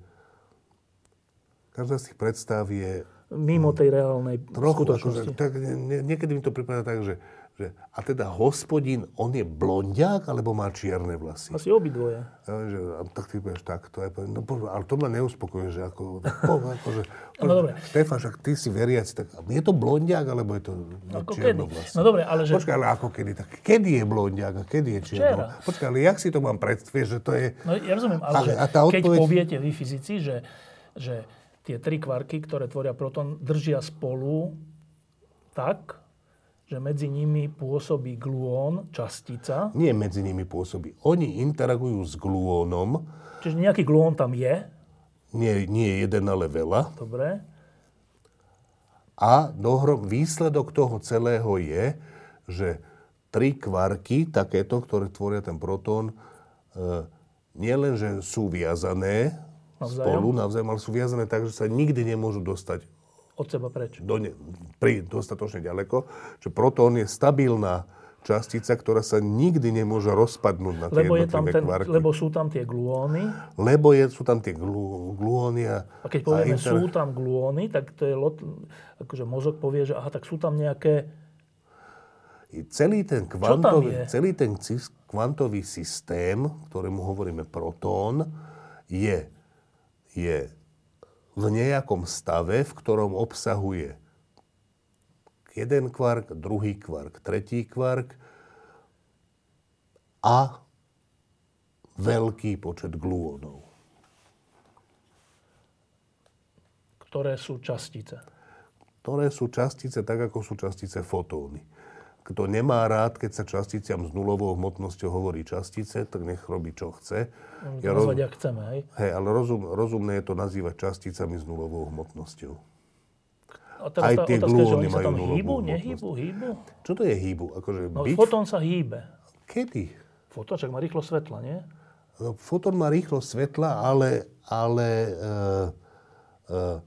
každá z tých predstav je mimo tej reálnej trochu, skutočnosti. Akože, tak, nie, niekedy mi to pripadá tak, že že, a teda hospodín, on je blondiak, alebo má čierne vlasy? Asi obidvoje. Ja, že, a tak ty povieš tak, to je, no, ale to ma neuspokojuje, že ako, po, ako že, (laughs) no, dobre. Štefan, však ty si veriaci, tak je to blondiak, alebo je to ako čierne vlasy? No dobre, ale že... Počkaj, ale ako kedy? Tak kedy je blondiak a kedy je čierno? Počkaj, ale jak si to mám predstaviť, že to je... No ja rozumiem, ale a, že a tá odpoveď... keď poviete vy fyzici, že, že tie tri kvarky, ktoré tvoria proton, držia spolu tak, že medzi nimi pôsobí gluón, častica. Nie medzi nimi pôsobí. Oni interagujú s gluónom. Čiže nejaký gluón tam je? Nie, nie jeden, ale veľa. Dobre. A dohrom, výsledok toho celého je, že tri kvarky, takéto, ktoré tvoria ten protón, e, nielen, že sú viazané navzájom. spolu navzájom, ale sú viazané tak, že sa nikdy nemôžu dostať od seba preč. Do ne, pri dostatočne ďaleko. Že protón je stabilná častica, ktorá sa nikdy nemôže rozpadnúť na tie lebo je tam ten, kvarky. Lebo sú tam tie gluóny. Lebo je, sú tam tie glu, gluóny. A, a keď povieme, a inter... sú tam gluóny, tak to je lot, akože mozog povie, že aha, tak sú tam nejaké... Celý ten, kvantový, celý ten kvantový systém, ktorému hovoríme protón, je, je v nejakom stave, v ktorom obsahuje jeden kvark, druhý kvark, tretí kvark a veľký počet gluónov. Ktoré sú častice? Ktoré sú častice tak, ako sú častice fotóny. Kto nemá rád, keď sa časticiam s nulovou hmotnosťou hovorí častice, tak nech robí, čo chce. Ja roz... ak chceme, hej? Hej, ale rozum, rozumné je to nazývať časticami s nulovou hmotnosťou. A teraz Aj tie oni sa tam hýbu, nehýbu, hýbu? Čo to je hýbu? Akože no, byť... fotón sa hýbe. Kedy? Fotón, však má rýchlo svetla, nie? No, fotón má rýchlo svetla, ale, ale uh, uh,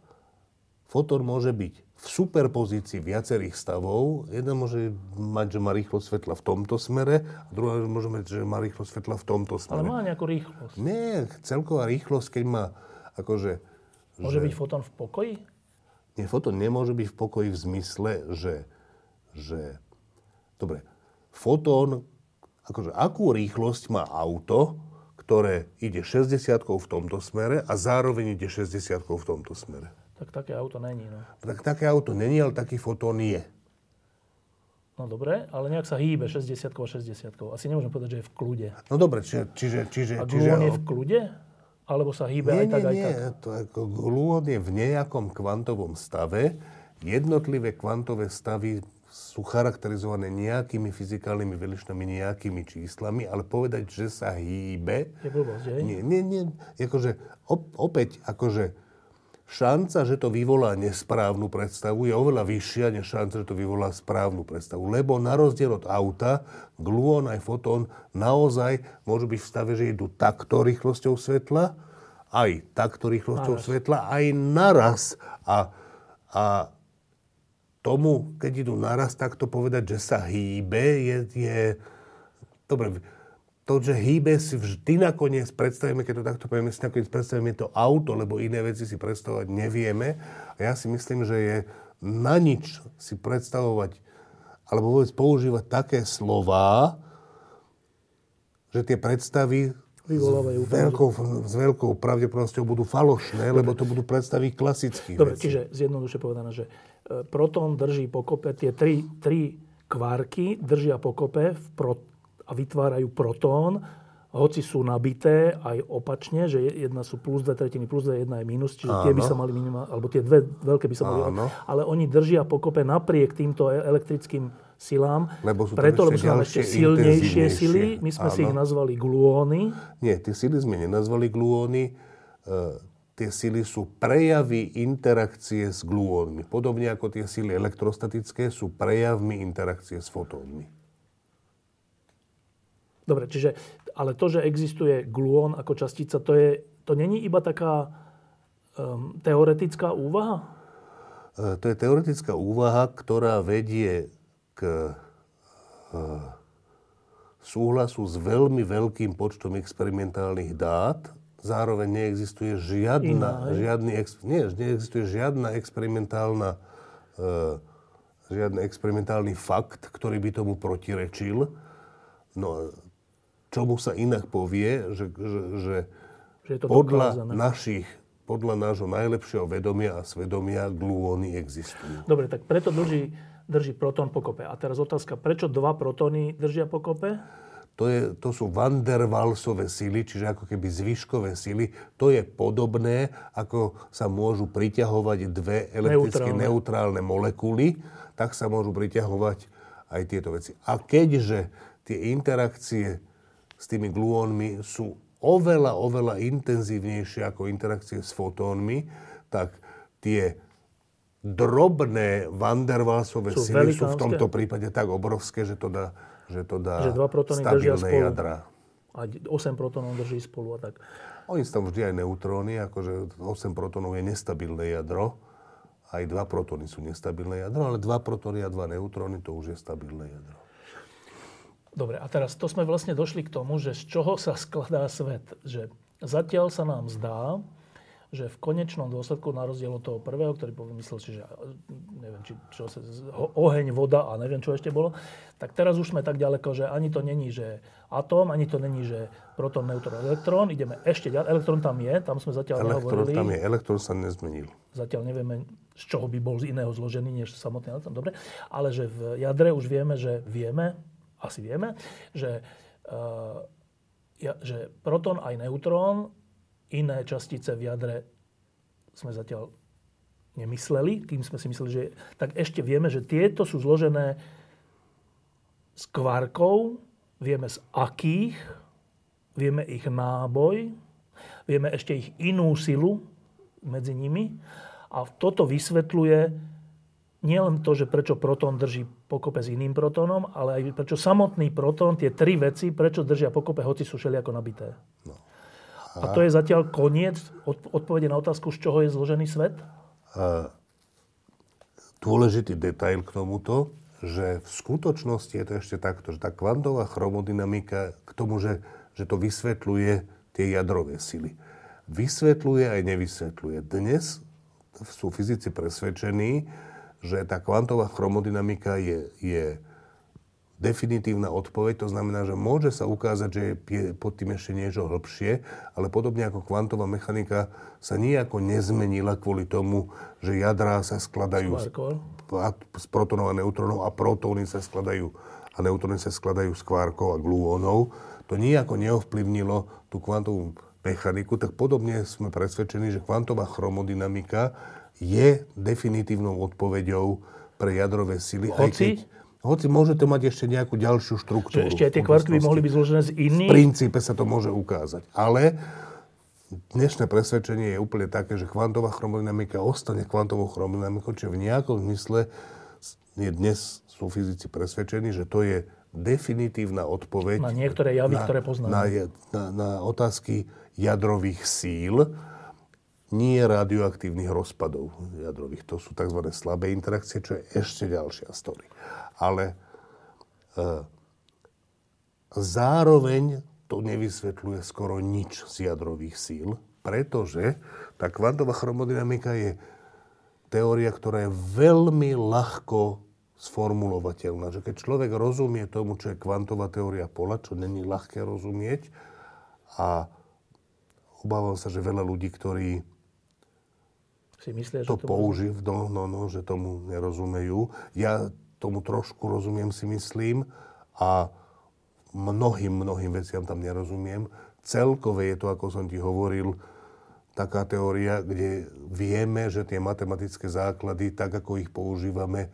fotón môže byť v superpozícii viacerých stavov. Jeden môže mať, že má rýchlosť svetla v tomto smere, a druhá môže mať, že má rýchlosť svetla v tomto smere. Ale má nejakú rýchlosť. Nie, celková rýchlosť, keď má akože... Môže že... byť fotón v pokoji? Nie, fotón nemôže byť v pokoji v zmysle, že... že... Dobre, fotón, akože akú rýchlosť má auto, ktoré ide 60 v tomto smere a zároveň ide 60 v tomto smere. Tak také auto není, no. Tak také auto není, ale taký fotón je. No dobre, ale nejak sa hýbe 60 a 60 Asi nemôžem povedať, že je v kľude. No dobre, čiže... čiže, čiže a gluón je v kľude? Alebo sa hýbe nie, aj tak, nie, aj nie. tak? To ako gluón je v nejakom kvantovom stave. Jednotlivé kvantové stavy sú charakterizované nejakými fyzikálnymi veličnami, nejakými číslami, ale povedať, že sa hýbe... Je blbosť, Nie, nie, nie. Akože, op, opäť, akože šanca, že to vyvolá nesprávnu predstavu, je oveľa vyššia, než šanca, že to vyvolá správnu predstavu. Lebo na rozdiel od auta, gluón aj fotón naozaj môžu byť v stave, že idú takto rýchlosťou svetla, aj takto rýchlosťou naraz. svetla, aj naraz. A, a tomu, keď idú naraz, takto povedať, že sa hýbe, je, je dobre, to, že hýbe si vždy nakoniec predstavíme, keď to takto povieme, si nakoniec predstavíme to auto, lebo iné veci si predstavovať nevieme. A ja si myslím, že je na nič si predstavovať alebo vôbec používať také slova, že tie predstavy s veľkou, s veľkou pravdepodobnosťou budú falošné, Dobre. lebo to budú predstavy klasických Dobre, vecí. čiže zjednoduše povedané, že e, proton drží pokope, tie tri, tri kvárky držia pokope v pro, a vytvárajú protón, hoci sú nabité aj opačne, že jedna sú plus dve tretiny, plus dve, jedna je minus, čiže Áno. tie by sa mali minimálne, alebo tie dve veľké by sa mali, Áno. ale oni držia pokope napriek týmto e- elektrickým silám, lebo sú preto, lebo sú tam ešte silnejšie sily, my sme Áno. si ich nazvali gluóny. Nie, tie sily sme nenazvali gluóny, e, tie sily sú prejavy interakcie s gluónmi. Podobne ako tie sily elektrostatické sú prejavmi interakcie s fotónmi. Dobre, čiže, ale to, že existuje gluón ako častica, to, je, to není iba taká um, teoretická úvaha? E, to je teoretická úvaha, ktorá vedie k uh, súhlasu s veľmi veľkým počtom experimentálnych dát. Zároveň neexistuje žiadna, Iná, žiadny, ex, nie, neexistuje žiadna experimentálna, uh, žiadny experimentálny fakt, ktorý by tomu protirečil. No, čomu sa inak povie, že, že, že, že je to podľa dokázané. našich podľa nášho najlepšieho vedomia a svedomia gluóny existujú. Dobre, tak preto drží, drží protón pokope. A teraz otázka, prečo dva protóny držia pokope? To, je, to sú van der Waalsové sily, čiže ako keby zvyškové sily. To je podobné, ako sa môžu priťahovať dve elektricky neutrálne, neutrálne molekuly, tak sa môžu priťahovať aj tieto veci. A keďže tie interakcie s tými gluónmi sú oveľa, oveľa intenzívnejšie ako interakcie s fotónmi, tak tie drobné Van der Waalsové sú sily sú v tomto prípade tak obrovské, že to dá, že to dá že dva stabilné jadra. A 8 protónov drží spolu a tak. Oni sú tam vždy aj neutróny, akože 8 protónov je nestabilné jadro. Aj dva protóny sú nestabilné jadro, ale dva protóny a dva neutróny to už je stabilné jadro. Dobre, a teraz to sme vlastne došli k tomu, že z čoho sa skladá svet. Že zatiaľ sa nám zdá, že v konečnom dôsledku, na rozdiel od toho prvého, ktorý myslel si, že neviem, či, čo sa, oheň, voda a neviem, čo ešte bolo, tak teraz už sme tak ďaleko, že ani to není, že atóm, ani to není, že proton, neutron, elektrón. Ideme ešte ďalej. Elektrón tam je, tam sme zatiaľ elektrón nehovorili. tam je, elektrón sa nezmenil. Zatiaľ nevieme, z čoho by bol z iného zložený, než samotný elektrón. Dobre, ale že v jadre už vieme, že vieme, asi vieme, že, ja, že proton aj neutrón, iné častice v jadre sme zatiaľ nemysleli, kým sme si mysleli, že... Tak ešte vieme, že tieto sú zložené z kvarkov, vieme z akých, vieme ich náboj, vieme ešte ich inú silu medzi nimi a toto vysvetľuje nielen to, že prečo protón drží pokope s iným protónom, ale aj prečo samotný protón, tie tri veci, prečo držia pokope, hoci sú všelijako nabité. No. A... a to je zatiaľ koniec odpovede na otázku, z čoho je zložený svet? A dôležitý detail k tomuto, že v skutočnosti je to ešte takto, že tá kvantová chromodynamika k tomu, že, že to vysvetľuje tie jadrové sily. Vysvetľuje aj nevysvetľuje. Dnes sú fyzici presvedčení, že tá kvantová chromodynamika je, je definitívna odpoveď, to znamená, že môže sa ukázať, že je pod tým ešte niečo hĺbšie, ale podobne ako kvantová mechanika sa nejako nezmenila kvôli tomu, že jadrá sa skladajú z, z protonov a neutrónov a protóny sa skladajú a neutróny sa skladajú z kvárkov a gluónov. To nejako neovplyvnilo tú kvantovú mechaniku, tak podobne sme presvedčení, že kvantová chromodynamika je definitívnou odpoveďou pre jadrové sily. Hoci? Aj keď, hoci môžete mať ešte nejakú ďalšiu štruktúru. Že ešte aj tie kvarky by mohli byť zložené z iných? V princípe sa to môže ukázať. Ale dnešné presvedčenie je úplne také, že kvantová chromodynamika ostane kvantovou chromodynamikou, čiže v nejakom zmysle je dnes sú fyzici presvedčení, že to je definitívna odpoveď na niektoré javy, na, ktoré poznáme. Na, na, na otázky jadrových síl, nie radioaktívnych rozpadov jadrových. To sú tzv. slabé interakcie, čo je ešte ďalšia story. Ale e, zároveň to nevysvetľuje skoro nič z jadrových síl, pretože tá kvantová chromodynamika je teória, ktorá je veľmi ľahko sformulovateľná. Že keď človek rozumie tomu, čo je kvantová teória pola, čo není ľahké rozumieť, a obávam sa, že veľa ľudí, ktorí si myslia, to, to použijú, no, no, no, že tomu nerozumejú. Ja tomu trošku rozumiem, si myslím, a mnohým, mnohým veciam tam nerozumiem. Celkové je to, ako som ti hovoril, taká teória, kde vieme, že tie matematické základy, tak ako ich používame,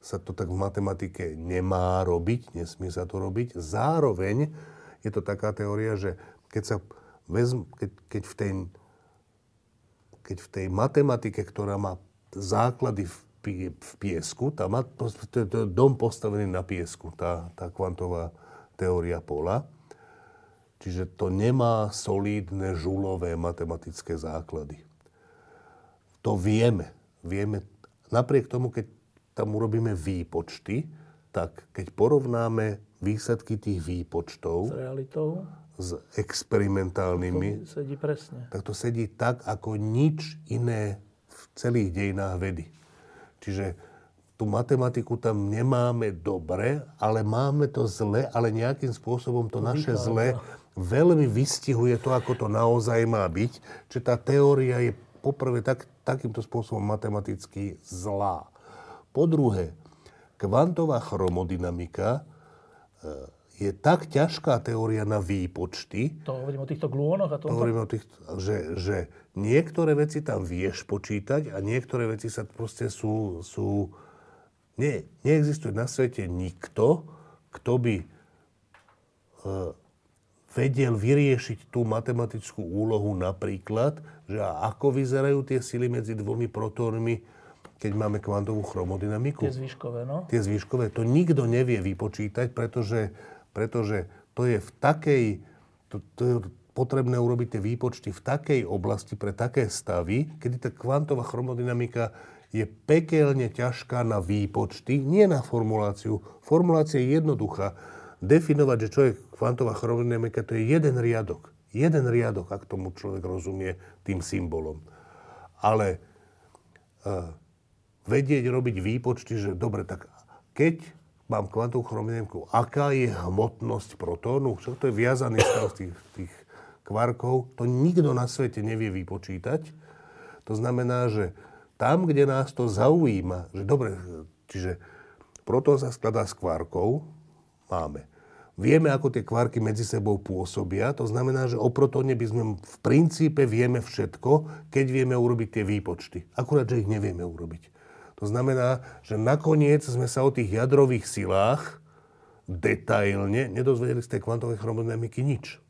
sa to tak v matematike nemá robiť, nesmie sa to robiť. Zároveň je to taká teória, že keď sa vezm, keď, keď, v tej, keď v tej matematike, ktorá má základy v, v piesku, tá, to, to, to je dom postavený na piesku, tá, tá kvantová teória pola. Čiže to nemá solidné žulové matematické základy. To vieme. Vieme, napriek tomu, keď tam urobíme výpočty, tak keď porovnáme výsledky tých výpočtov s realitou, s experimentálnymi, to sedí presne. tak to sedí tak, ako nič iné v celých dejinách vedy. Čiže tú matematiku tam nemáme dobre, ale máme to zle, ale nejakým spôsobom to, naše zle veľmi vystihuje to, ako to naozaj má byť. Čiže tá teória je poprvé tak, takýmto spôsobom matematicky zlá. Po druhé, kvantová chromodynamika e, je tak ťažká teória na výpočty. To hovorím o týchto glúonoch a tomto? Hovorím o tých, že, že niektoré veci tam vieš počítať a niektoré veci sa proste sú, sú nie, neexistuje na svete nikto, kto by e, vedel vyriešiť tú matematickú úlohu napríklad, že ako vyzerajú tie sily medzi dvomi protónmi, keď máme kvantovú chromodynamiku. Tie zvyškové, no? Tie zvyškové. To nikto nevie vypočítať, pretože, pretože to je v takej... To, to je potrebné urobiť tie výpočty v takej oblasti pre také stavy, kedy tá kvantová chromodynamika je pekelne ťažká na výpočty, nie na formuláciu. Formulácia je jednoduchá. Definovať, že čo je kvantová chromodynamika, to je jeden riadok. Jeden riadok, ak tomu človek rozumie tým symbolom. Ale uh, vedieť robiť výpočty, že dobre, tak keď mám kvantovú chromodynamiku, aká je hmotnosť protónu, však to je viazaný stav tých, tých kvarkov, to nikto na svete nevie vypočítať. To znamená, že tam, kde nás to zaujíma, že dobre, čiže protón sa skladá z kvárkov, máme. Vieme, ako tie kvárky medzi sebou pôsobia, to znamená, že o protóne by sme v princípe vieme všetko, keď vieme urobiť tie výpočty. Akurát, že ich nevieme urobiť. To znamená, že nakoniec sme sa o tých jadrových silách detailne nedozvedeli z tej kvantovej chromodynamiky nič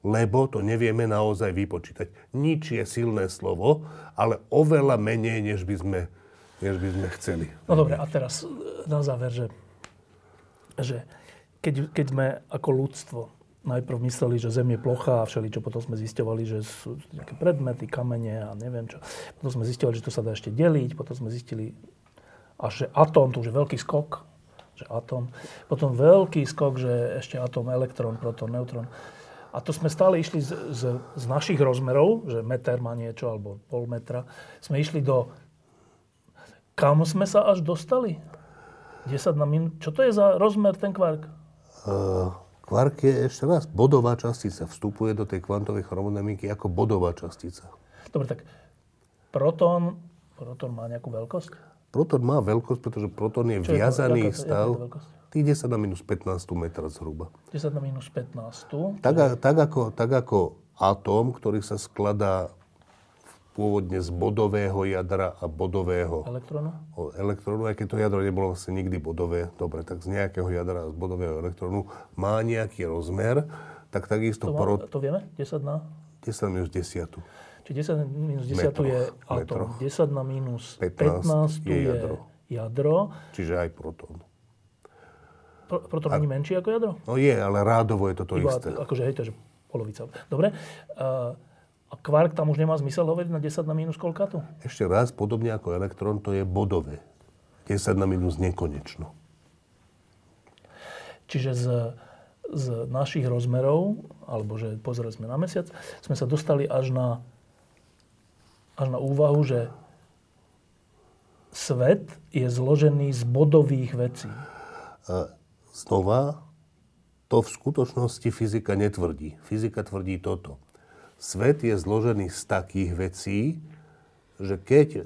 lebo to nevieme naozaj vypočítať. Nič je silné slovo, ale oveľa menej, než by sme, než by sme chceli. No dobre, a teraz na záver, že, že keď, keď sme ako ľudstvo najprv mysleli, že Zem je plocha a všeličo, potom sme zistovali, že sú nejaké predmety, kamene a neviem čo. Potom sme zistili, že to sa dá ešte deliť, potom sme zistili, až že atóm, to už je veľký skok, že atóm. Potom veľký skok, že ešte atóm, elektrón, protón, neutrón. A to sme stále išli z, z, z našich rozmerov, že meter má niečo, alebo pol metra. Sme išli do... Kam sme sa až dostali? 10 na minút. Čo to je za rozmer, ten kvark? Uh, kvark je ešte raz bodová častica. Vstupuje do tej kvantovej chromodynamiky ako bodová častica. Dobre, tak protón, protón má nejakú veľkosť? Protón má veľkosť, pretože protón je Čo viazaný je to, stav. Je Tých 10 na minus 15 metra zhruba. 10 na minus 15. Tak, tak, ako, tak ako atóm, ktorý sa skladá pôvodne z bodového jadra a bodového elektrónu. elektrónu, aj keď to jadro nebolo vlastne nikdy bodové, dobre, tak z nejakého jadra a z bodového elektrónu má nejaký rozmer, tak takisto... To, má, to vieme? 10 na? 10 na minus 10. Čiže 10 na minus 10 Metroch, je atom. metroch. 10 na minus 15 15, tu je je jadro. jadro. Čiže aj protón. Pro- Proton není menší ako jadro? No je, ale rádovo je to to Iba, isté. akože, hej, to je polovica. Dobre. A, a kvark tam už nemá zmysel hovoriť na 10 na minus koľkatu? Ešte raz, podobne ako elektrón, to je bodové. 10 na minus nekonečno. Čiže z, z našich rozmerov, alebo že pozreli sme na mesiac, sme sa dostali až na, až na úvahu, že svet je zložený z bodových vecí. A znova, to v skutočnosti fyzika netvrdí. Fyzika tvrdí toto. Svet je zložený z takých vecí, že keď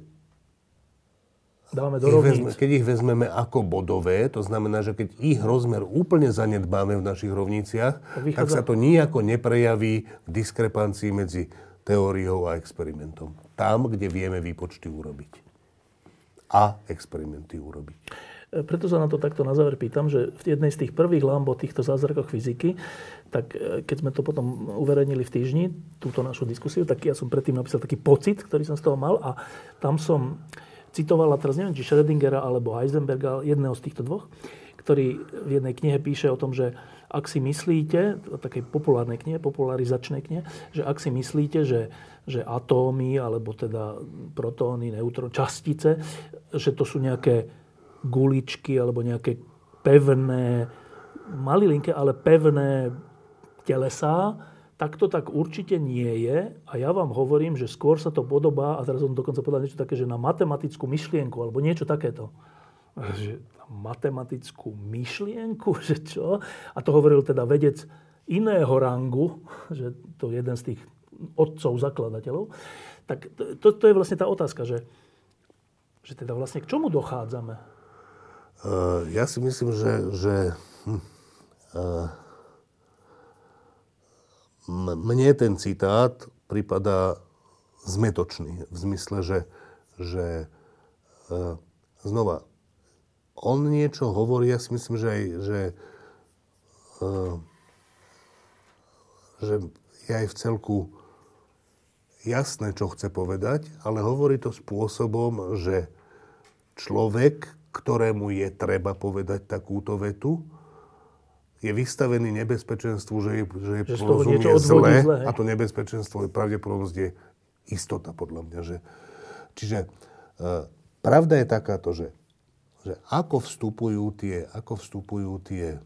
Dávame do ich vezme, keď ich vezmeme ako bodové, to znamená, že keď ich rozmer úplne zanedbáme v našich rovniciach, tak, vychádza- sa to nijako neprejaví v diskrepancii medzi teóriou a experimentom. Tam, kde vieme výpočty urobiť. A experimenty urobiť. E, Preto sa na to takto na záver pýtam, že v jednej z tých prvých lamb o týchto zázrakoch fyziky, tak e, keď sme to potom uverejnili v týždni, túto našu diskusiu, tak ja som predtým napísal taký pocit, ktorý som z toho mal a tam som citoval, a teraz neviem, či Schrödingera alebo Heisenberga, jedného z týchto dvoch, ktorý v jednej knihe píše o tom, že ak si myslíte, takej populárnej knihe, popularizačnej knihe, že ak si myslíte, že, že atómy, alebo teda protóny, neutróny, častice, že to sú nejaké guličky alebo nejaké pevné, malilinké, ale pevné telesá, tak to tak určite nie je. A ja vám hovorím, že skôr sa to podobá, a teraz som dokonca povedal niečo také, že na matematickú myšlienku, alebo niečo takéto. (laughs) Že na matematickú myšlienku, (laughs) že čo? A to hovoril teda vedec iného rangu, (laughs) že to je jeden z tých otcov zakladateľov. Tak to, to je vlastne tá otázka, že, že teda vlastne k čomu dochádzame? Ja si myslím, že, že hm, m- mne ten citát pripadá zmetočný. V zmysle, že, že uh, znova, on niečo hovorí, ja si myslím, že aj, že, uh, že je aj v celku jasné, čo chce povedať, ale hovorí to spôsobom, že človek, ktorému je treba povedať takúto vetu, je vystavený nebezpečenstvu, že, je, že, je Že porozumie zle, zle, a to nebezpečenstvo je pravdepodobnosť je istota, podľa mňa. Že, čiže uh, pravda je takáto, že, že ako vstupujú tie, ako vstupujú tie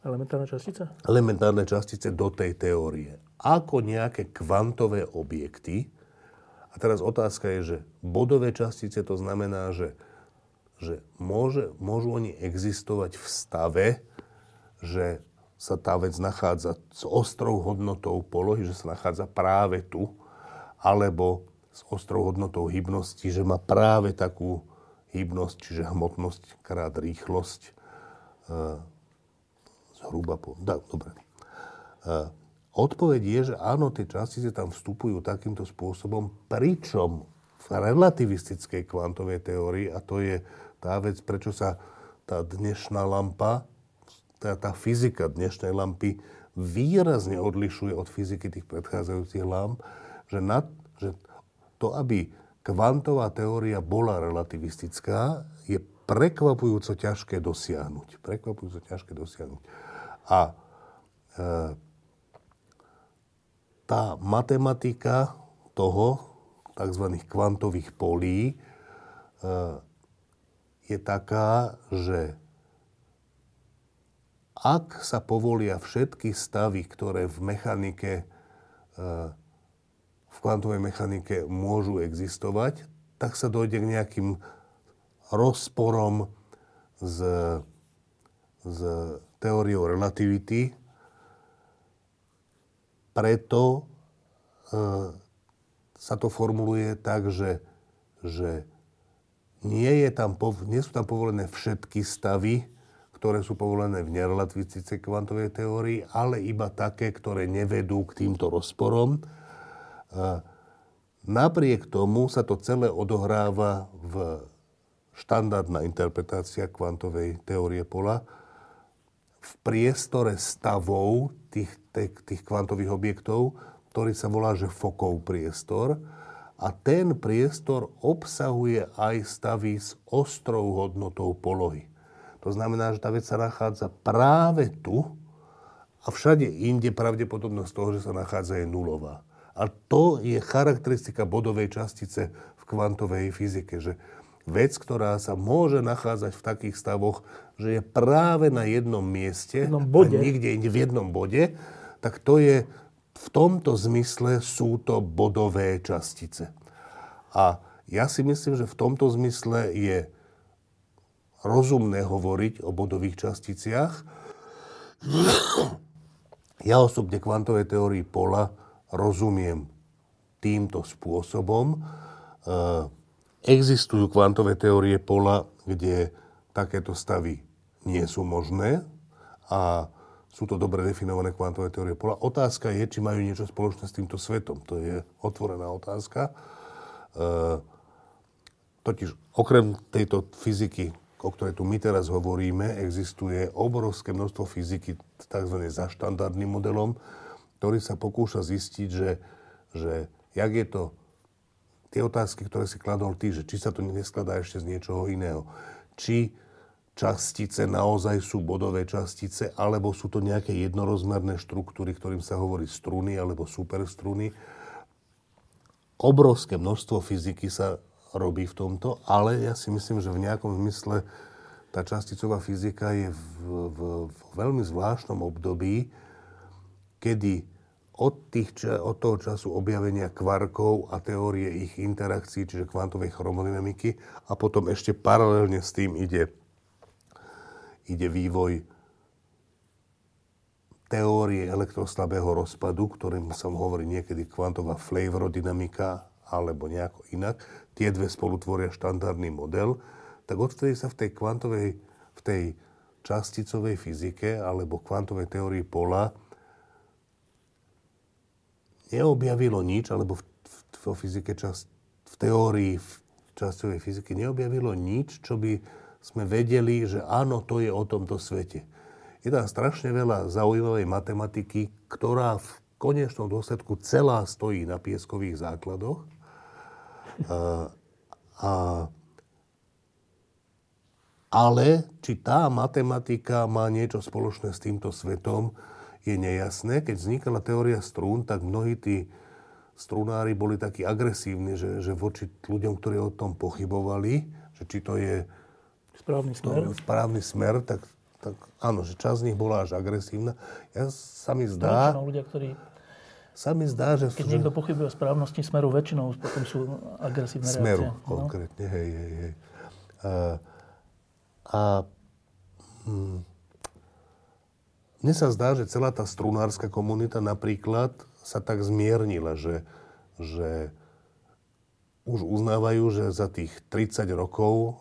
Elementárna častica? elementárne častice do tej teórie. Ako nejaké kvantové objekty. A teraz otázka je, že bodové častice to znamená, že, že môže, môžu oni existovať v stave, že sa tá vec nachádza s ostrou hodnotou polohy, že sa nachádza práve tu, alebo s ostrou hodnotou hybnosti, že má práve takú hybnosť, čiže hmotnosť krát rýchlosť, e, zhruba po... Da, dobre. E, odpoveď je, že áno, tie častice tam vstupujú takýmto spôsobom, pričom v relativistickej kvantovej teórii, a to je tá vec, prečo sa tá dnešná lampa, tá, tá fyzika dnešnej lampy výrazne odlišuje od fyziky tých predchádzajúcich lamp, že, na, že to, aby kvantová teória bola relativistická, je prekvapujúco ťažké dosiahnuť. Prekvapujúco ťažké dosiahnuť. A e, tá matematika toho, tzv. kvantových polí, e, je taká, že ak sa povolia všetky stavy, ktoré v mechanike, e, v kvantovej mechanike môžu existovať, tak sa dojde k nejakým rozporom s, s teóriou relativity. Preto e, sa to formuluje tak, že, že nie, je tam, nie sú tam povolené všetky stavy, ktoré sú povolené v nerelativistickej kvantovej teórii, ale iba také, ktoré nevedú k týmto rozporom. Napriek tomu sa to celé odohráva v štandardná interpretácia kvantovej teórie pola v priestore stavov tých, tých, tých kvantových objektov, ktorý sa volá, že Fokov priestor. A ten priestor obsahuje aj stavy s ostrou hodnotou polohy. To znamená, že tá vec sa nachádza práve tu a všade inde pravdepodobnosť toho, že sa nachádza, je nulová. A to je charakteristika bodovej častice v kvantovej fyzike, že vec, ktorá sa môže nachádzať v takých stavoch, že je práve na jednom mieste, jednom bode. a niekde inde v jednom bode, tak to je v tomto zmysle sú to bodové častice. A ja si myslím, že v tomto zmysle je rozumné hovoriť o bodových časticiach. Ja osobne kvantovej teórii pola rozumiem týmto spôsobom. E, existujú kvantové teórie pola, kde takéto stavy nie sú možné a sú to dobre definované kvantové teórie pola. Otázka je, či majú niečo spoločné s týmto svetom. To je otvorená otázka. E, totiž okrem tejto fyziky, o ktorej tu my teraz hovoríme, existuje obrovské množstvo fyziky tzv. za štandardným modelom, ktorý sa pokúša zistiť, že, že jak je to tie otázky, ktoré si kladol ty, že či sa to neskladá ešte z niečoho iného. Či častice naozaj sú bodové častice, alebo sú to nejaké jednorozmerné štruktúry, ktorým sa hovorí struny alebo superstruny. Obrovské množstvo fyziky sa robí v tomto, ale ja si myslím, že v nejakom zmysle tá časticová fyzika je v, v, v veľmi zvláštnom období, kedy od, tých, od toho času objavenia kvarkov a teórie ich interakcií, čiže kvantovej chromodynamiky, a potom ešte paralelne s tým ide ide vývoj teórie elektroslabého rozpadu, ktorým sa hovorí niekedy kvantová flavordynamika alebo nejako inak. Tie dve spolu tvoria štandardný model. Tak odvtedy sa v tej kvantovej, v tej časticovej fyzike alebo kvantovej teórii pola neobjavilo nič, alebo v, v, v fyzike čas, v teórii v častovej fyziky neobjavilo nič, čo by sme vedeli, že áno, to je o tomto svete. Je tam strašne veľa zaujímavej matematiky, ktorá v konečnom dôsledku celá stojí na pieskových základoch. A, a, ale či tá matematika má niečo spoločné s týmto svetom, je nejasné. Keď vznikala teória strún, tak mnohí tí strunári boli takí agresívni, že, že voči ľuďom, ktorí o tom pochybovali, že či to je správny smer. No, správny smer, tak, tak áno, že časť z nich bola až agresívna. Ja sa mi zdá... Väčšinou ľudia, ktorí... Sa mi zdá, že... Keď niekto pochybuje o správnosti smeru, väčšinou potom sú agresívne smeru, reakcie. Smeru konkrétne, no? hej, hej, hej. A, a hm, mne sa zdá, že celá tá strunárska komunita napríklad sa tak zmiernila, že, že už uznávajú, že za tých 30 rokov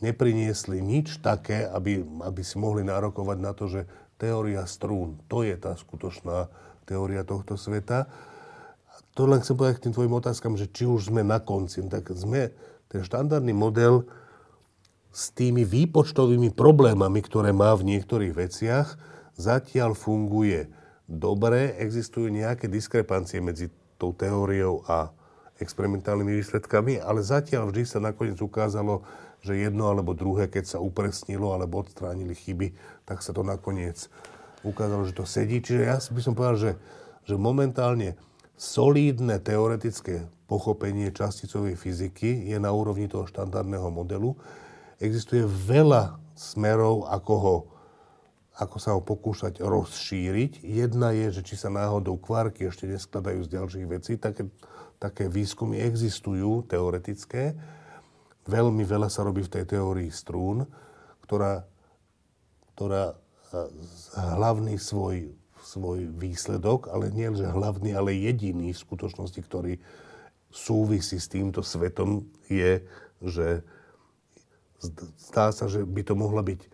nepriniesli nič také, aby, aby si mohli nárokovať na to, že teória strún, to je tá skutočná teória tohto sveta. To len chcem povedať k tým tvojim otázkam, že či už sme na konci, tak sme, ten štandardný model s tými výpočtovými problémami, ktoré má v niektorých veciach, zatiaľ funguje dobre. Existujú nejaké diskrepancie medzi tou teóriou a experimentálnymi výsledkami, ale zatiaľ vždy sa nakoniec ukázalo, že jedno alebo druhé, keď sa upresnilo alebo odstránili chyby, tak sa to nakoniec ukázalo, že to sedí. Čiže ja by som povedal, že, že momentálne solídne teoretické pochopenie časticovej fyziky je na úrovni toho štandardného modelu. Existuje veľa smerov, ako, ho, ako sa ho pokúšať rozšíriť. Jedna je, že či sa náhodou kvárky ešte neskladajú z ďalších vecí. Také, také výskumy existujú, teoretické. Veľmi veľa sa robí v tej teórii strún, ktorá, ktorá hlavný svoj, svoj výsledok, ale nie že hlavný, ale jediný v skutočnosti, ktorý súvisí s týmto svetom, je, že zdá sa, že by to mohla byť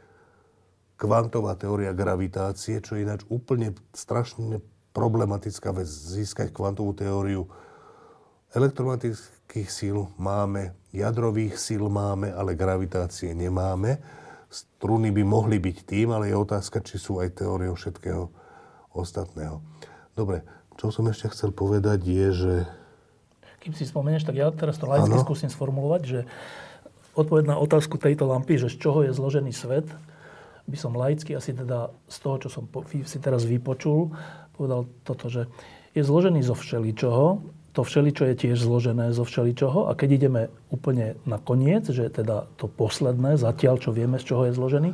kvantová teória gravitácie, čo je ináč úplne strašne problematická vec, získať kvantovú teóriu. Elektromagnetických síl máme, jadrových síl máme, ale gravitácie nemáme. Struny by mohli byť tým, ale je otázka, či sú aj teóriou všetkého ostatného. Dobre, čo som ešte chcel povedať je, že... Kým si spomenieš, tak ja teraz to laicky skúsim sformulovať, že odpoveď na otázku tejto lampy, že z čoho je zložený svet, by som laicky asi teda z toho, čo som si teraz vypočul, povedal toto, že je zložený zo všeličoho, to všeličo je tiež zložené zo všeličoho a keď ideme úplne na koniec, že teda to posledné, zatiaľ čo vieme, z čoho je zložený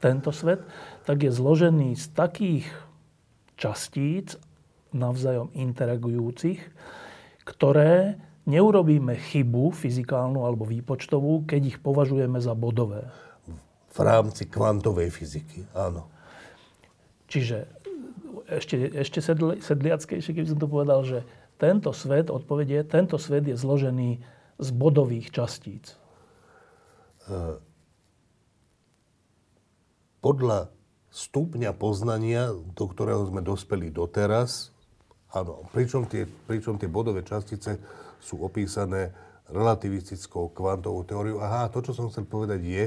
tento svet, tak je zložený z takých častíc navzájom interagujúcich, ktoré neurobíme chybu fyzikálnu alebo výpočtovú, keď ich považujeme za bodové. V rámci kvantovej fyziky, áno. Čiže ešte, ešte sedli, sedliackejšie, keby som to povedal, že tento svet, odpovedie, tento svet je zložený z bodových častíc. Podľa stupňa poznania, do ktorého sme dospeli doteraz, áno, pričom tie, pričom tie bodové častice sú opísané relativistickou kvantovou teóriou. Aha, to, čo som chcel povedať, je,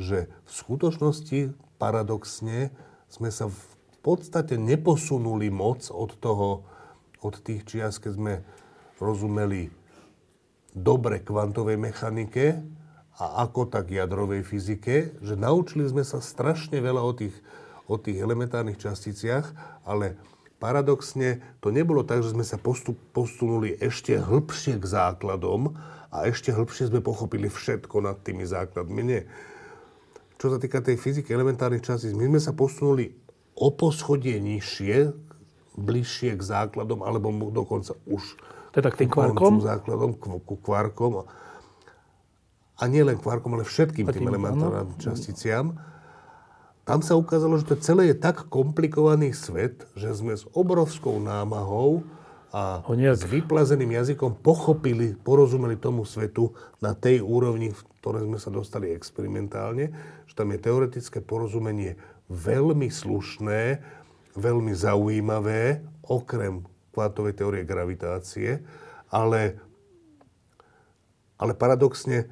že v skutočnosti paradoxne sme sa v podstate neposunuli moc od toho, od tých čias, keď sme rozumeli dobre kvantovej mechanike, a ako tak jadrovej fyzike, že naučili sme sa strašne veľa o tých, o tých elementárnych časticiach, ale paradoxne to nebolo tak, že sme sa postup, posunuli ešte hĺbšie k základom a ešte hĺbšie sme pochopili všetko nad tými základmi. Nie. Čo sa týka tej fyziky elementárnych častíc, my sme sa posunuli o poschodie nižšie, bližšie k základom, alebo dokonca už teda k tým kvarkom? základom, ku kvarkom a nie len kvarkom, ale všetkým tým, tým elementárnym časticiam. Tam sa ukázalo, že to celé je tak komplikovaný svet, že sme s obrovskou námahou a s vyplazeným jazykom pochopili, porozumeli tomu svetu na tej úrovni, v ktorej sme sa dostali experimentálne, že tam je teoretické porozumenie veľmi slušné, veľmi zaujímavé, okrem kvantovej teórie gravitácie, ale, ale paradoxne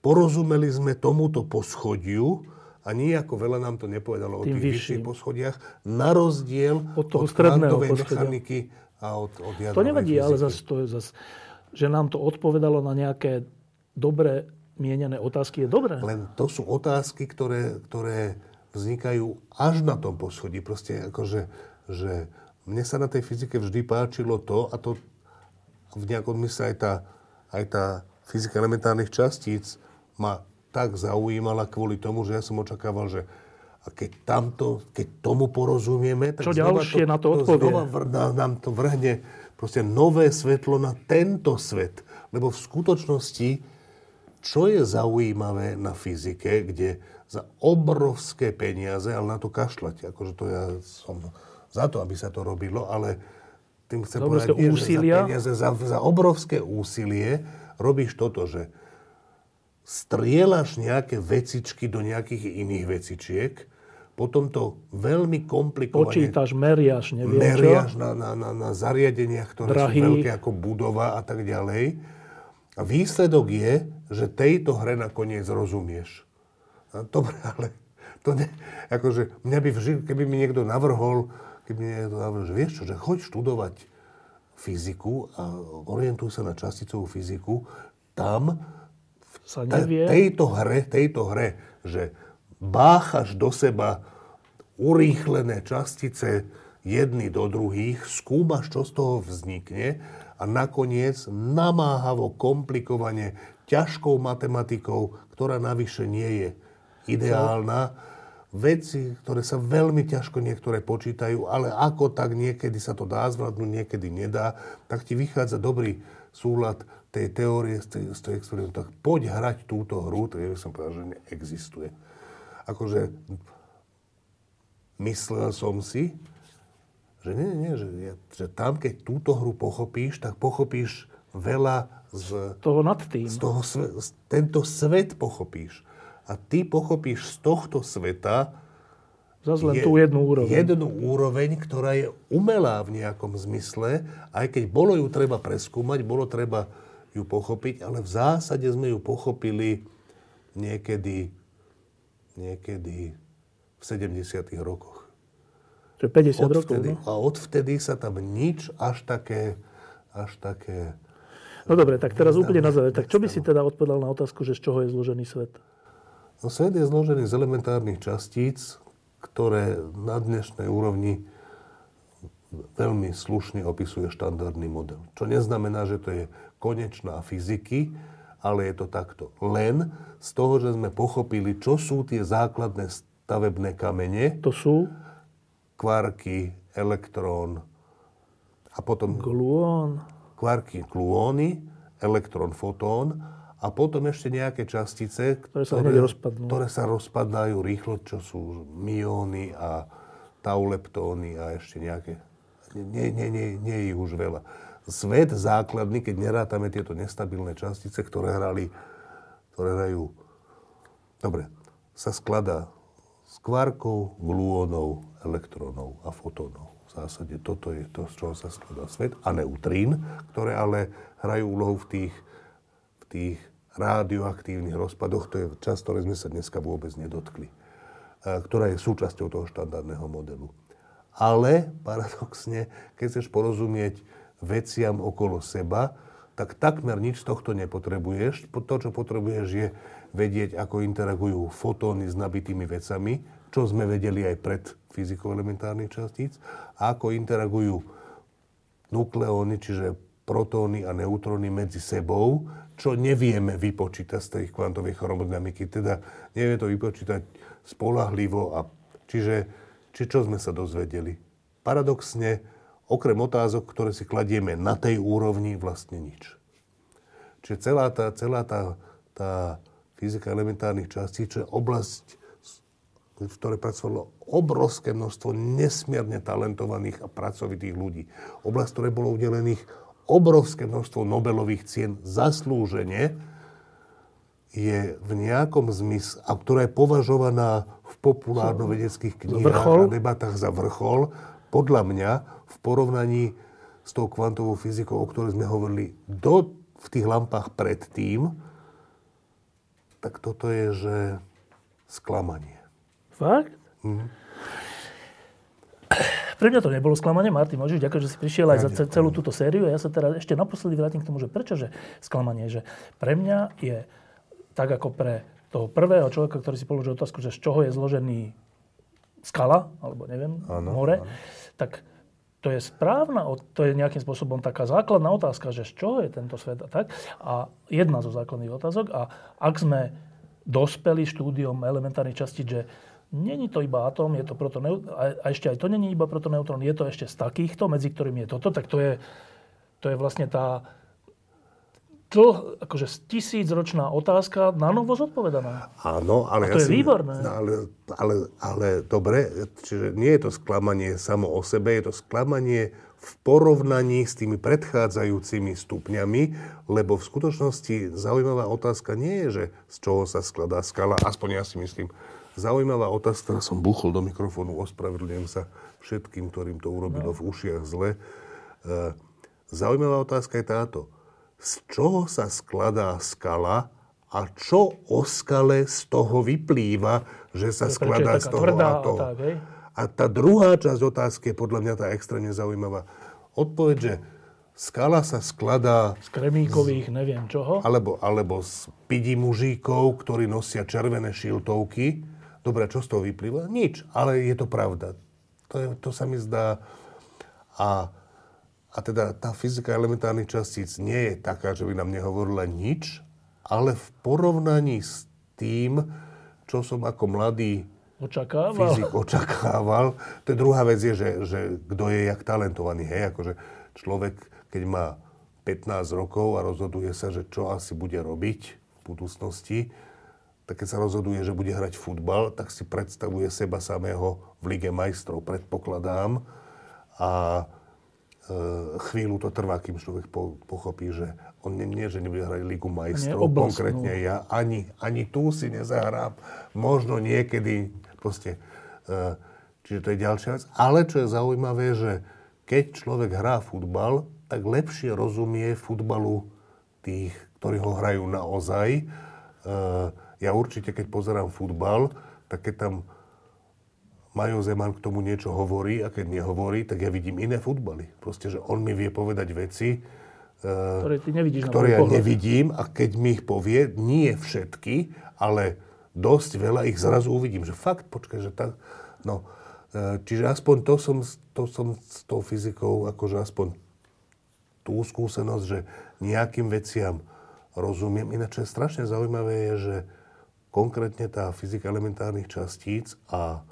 porozumeli sme tomuto poschodiu a nijako veľa nám to nepovedalo o tých vyšších poschodiach, na rozdiel od, toho od kvantovej mechaniky a od, od To nevadí, fyziky. ale zase to je zase, že nám to odpovedalo na nejaké dobre mienené otázky, je dobré. Len to sú otázky, ktoré, ktoré vznikajú až na tom poschodí. Proste akože, že mne sa na tej fyzike vždy páčilo to, a to v nejakom mysle aj tá, aj tá fyzika elementárnych častíc, ma tak zaujímala kvôli tomu, že ja som očakával, že a keď, tamto, keď tomu porozumieme, tak Čo ďalšie to, na to odpovie? Znova vr, nám to vrhne proste nové svetlo na tento svet. Lebo v skutočnosti, čo je zaujímavé na fyzike, kde za obrovské peniaze, ale na to kašľať, akože to ja som za to, aby sa to robilo, ale tým chcem povedať, nie, že za peniaze, za, za obrovské úsilie robíš toto, že strieľaš nejaké vecičky do nejakých iných vecičiek, potom to veľmi komplikovane... Počítaš, meriaš, neviem meriaš čo. na, na, na, na zariadeniach, ktoré Drahý. sú veľké ako budova a tak ďalej. A výsledok je, že tejto hre nakoniec rozumieš. A dobre, (laughs) ale to ne, akože mňa by vždy, keby mi niekto navrhol, keby mi niekto navrhol, že vieš čo, že choď študovať fyziku a orientuj sa na časticovú fyziku, tam sa nevie... Tejto hre, tejto hre, že báchaš do seba urýchlené častice jedny do druhých, skúmaš, čo z toho vznikne a nakoniec namáhavo, komplikovane, ťažkou matematikou, ktorá navyše nie je ideálna, veci, ktoré sa veľmi ťažko niektoré počítajú, ale ako tak niekedy sa to dá zvládnuť, niekedy nedá, tak ti vychádza dobrý súlad tej teórie, z tej, z tej experimentu, tak poď hrať túto hru, to je, som povedal, že neexistuje. Akože myslel som si, že nie, nie, že, že tam, keď túto hru pochopíš, tak pochopíš veľa z... Toho nad tým. Z toho, z, tento svet pochopíš. A ty pochopíš z tohto sveta Zas len je, tú jednu úroveň. Jednu úroveň, ktorá je umelá v nejakom zmysle, aj keď bolo ju treba preskúmať, bolo treba ju pochopiť, ale v zásade sme ju pochopili niekedy, niekedy v 70. rokoch. Čiže 50 odvtedy, rokov, no? A odvtedy sa tam nič až také, až také... No dobre, tak teraz úplne na záver. Tak čo by si teda odpovedal na otázku, že z čoho je zložený svet? No, svet je zložený z elementárnych častíc, ktoré na dnešnej úrovni veľmi slušne opisuje štandardný model. Čo neznamená, že to je konečná fyziky, ale je to takto. Len z toho, že sme pochopili, čo sú tie základné stavebné kamene. To sú? Kvarky, elektrón a potom... Gluón. Kvarky, gluóny, elektrón, fotón a potom ešte nejaké častice, ktoré sa, ktoré, rozpadnú. ktoré sa rozpadajú rýchlo, čo sú myóny a tauleptóny a ešte nejaké. Nie, nie, nie, nie je už veľa. Svet základný, keď nerátame tieto nestabilné častice, ktoré hrali, ktoré hrajú, dobre, sa skladá z kvarkov, gluónov, elektrónov a fotónov. V zásade toto je to, z čoho sa skladá svet. A neutrín, ktoré ale hrajú úlohu v tých tých radioaktívnych rozpadoch, to je časť, ktoré sme sa dneska vôbec nedotkli, ktorá je súčasťou toho štandardného modelu. Ale paradoxne, keď chceš porozumieť veciam okolo seba, tak takmer nič z tohto nepotrebuješ. To, čo potrebuješ, je vedieť, ako interagujú fotóny s nabitými vecami, čo sme vedeli aj pred fyzikou elementárnych častíc, a ako interagujú nukleóny, čiže protóny a neutróny medzi sebou, čo nevieme vypočítať z tej kvantovej chromodynamiky. Teda nevieme to vypočítať spolahlivo. A čiže, či čo sme sa dozvedeli? Paradoxne, okrem otázok, ktoré si kladieme na tej úrovni, vlastne nič. Čiže celá tá, celá tá, tá fyzika elementárnych častí, čo je oblasť, v ktorej pracovalo obrovské množstvo nesmierne talentovaných a pracovitých ľudí. Oblasť, ktoré bolo udelených obrovské množstvo Nobelových cien zaslúžene, je v nejakom zmysle, a ktorá je považovaná v populárno-vedeckých knihách vrchol. a debatách za vrchol, podľa mňa v porovnaní s tou kvantovou fyzikou, o ktorej sme hovorili do, v tých lampách predtým, tak toto je, že sklamanie. Fakt? Mm. Pre mňa to nebolo sklamanie. Martin môžeš ďakujem, že si prišiel aj ja, za celú túto sériu. Ja sa teraz ešte naposledy vrátim k tomu, že prečo že sklamanie. Že pre mňa je tak ako pre toho prvého človeka, ktorý si položil otázku, že z čoho je zložený skala, alebo neviem, ano, more, ano. tak to je správna, to je nejakým spôsobom taká základná otázka, že z čoho je tento svet a tak. A jedna zo základných otázok. A ak sme dospeli štúdiom elementárnych častí, že Není to iba atóm, je to protoneutron, a ešte aj to není iba protoneutron, je to ešte z takýchto, medzi ktorými je toto, tak to je, to je vlastne tá dlh, akože tisícročná otázka na novo zodpovedaná. Áno, ale... A to ja je si, výborné. Ale, ale, ale dobre, čiže nie je to sklamanie samo o sebe, je to sklamanie v porovnaní s tými predchádzajúcimi stupňami, lebo v skutočnosti zaujímavá otázka nie je, že z čoho sa skladá skala, aspoň ja si myslím, Zaujímavá otázka, som buchol do mikrofónu, ospravedlňujem sa všetkým, ktorým to urobilo no. v ušiach zle. E, zaujímavá otázka je táto. Z čoho sa skladá skala a čo o skale z toho vyplýva, že sa skladá z toho a toho? Tak, a tá druhá časť otázky je podľa mňa tá extrémne zaujímavá. Odpoveď, že skala sa skladá... Z kremíkových, z, neviem čoho. Alebo, alebo z pidi mužíkov, ktorí nosia červené šiltovky Dobre, čo z toho vyplýva? Nič, ale je to pravda. To, je, to sa mi zdá. A, a teda tá fyzika elementárnych častíc nie je taká, že by nám nehovorila nič, ale v porovnaní s tým, čo som ako mladý očakával. fyzik očakával, to je druhá vec, je, že, že kto je jak talentovaný. Hej, akože človek, keď má 15 rokov a rozhoduje sa, že čo asi bude robiť v budúcnosti, tak keď sa rozhoduje, že bude hrať futbal, tak si predstavuje seba samého v Lige majstrov, predpokladám. A e, chvíľu to trvá, kým človek po, pochopí, že on nie, nie že nebude hrať Ligu majstrov, konkrétne ja, ani, ani tu si nezahrám, možno niekedy, proste, e, čiže to je ďalšia vec. Ale čo je zaujímavé, že keď človek hrá futbal, tak lepšie rozumie futbalu tých, ktorí ho hrajú naozaj. E, ja určite, keď pozerám futbal, tak keď tam Majo Zeman k tomu niečo hovorí a keď nehovorí, tak ja vidím iné futbaly. Proste, že on mi vie povedať veci, ktoré ty nevidíš ktoré ja pohľad. nevidím a keď mi ich povie, nie všetky, ale dosť veľa ich zrazu uvidím, že fakt, počkaj, že tak, no, e, čiže aspoň to som, to som s tou fyzikou, akože aspoň tú skúsenosť, že nejakým veciam rozumiem. Ináč strašne zaujímavé je, že konkrétne tá fyzika elementárnych častíc a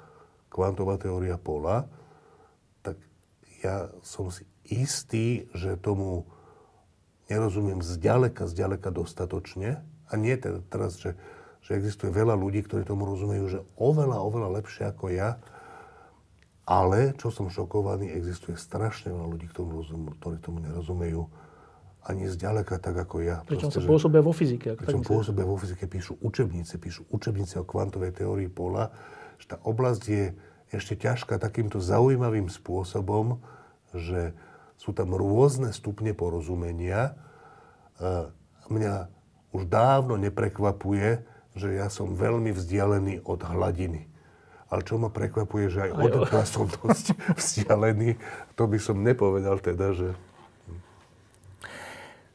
kvantová teória pola, tak ja som si istý, že tomu nerozumiem zďaleka, zďaleka dostatočne. A nie teda teraz, že, že existuje veľa ľudí, ktorí tomu rozumejú, že oveľa, oveľa lepšie ako ja. Ale, čo som šokovaný, existuje strašne veľa ľudí, ktorí tomu nerozumejú ani zďaleka tak ako ja. Pričom sa pôsobia vo fyzike. Pričom pôsobia vo fyzike, píšu učebnice, píšu učebnice o kvantovej teórii pola, že tá oblasť je ešte ťažká takýmto zaujímavým spôsobom, že sú tam rôzne stupne porozumenia. Mňa už dávno neprekvapuje, že ja som veľmi vzdialený od hladiny. Ale čo ma prekvapuje, že aj od dna som dosť (laughs) vzdialený, to by som nepovedal teda, že...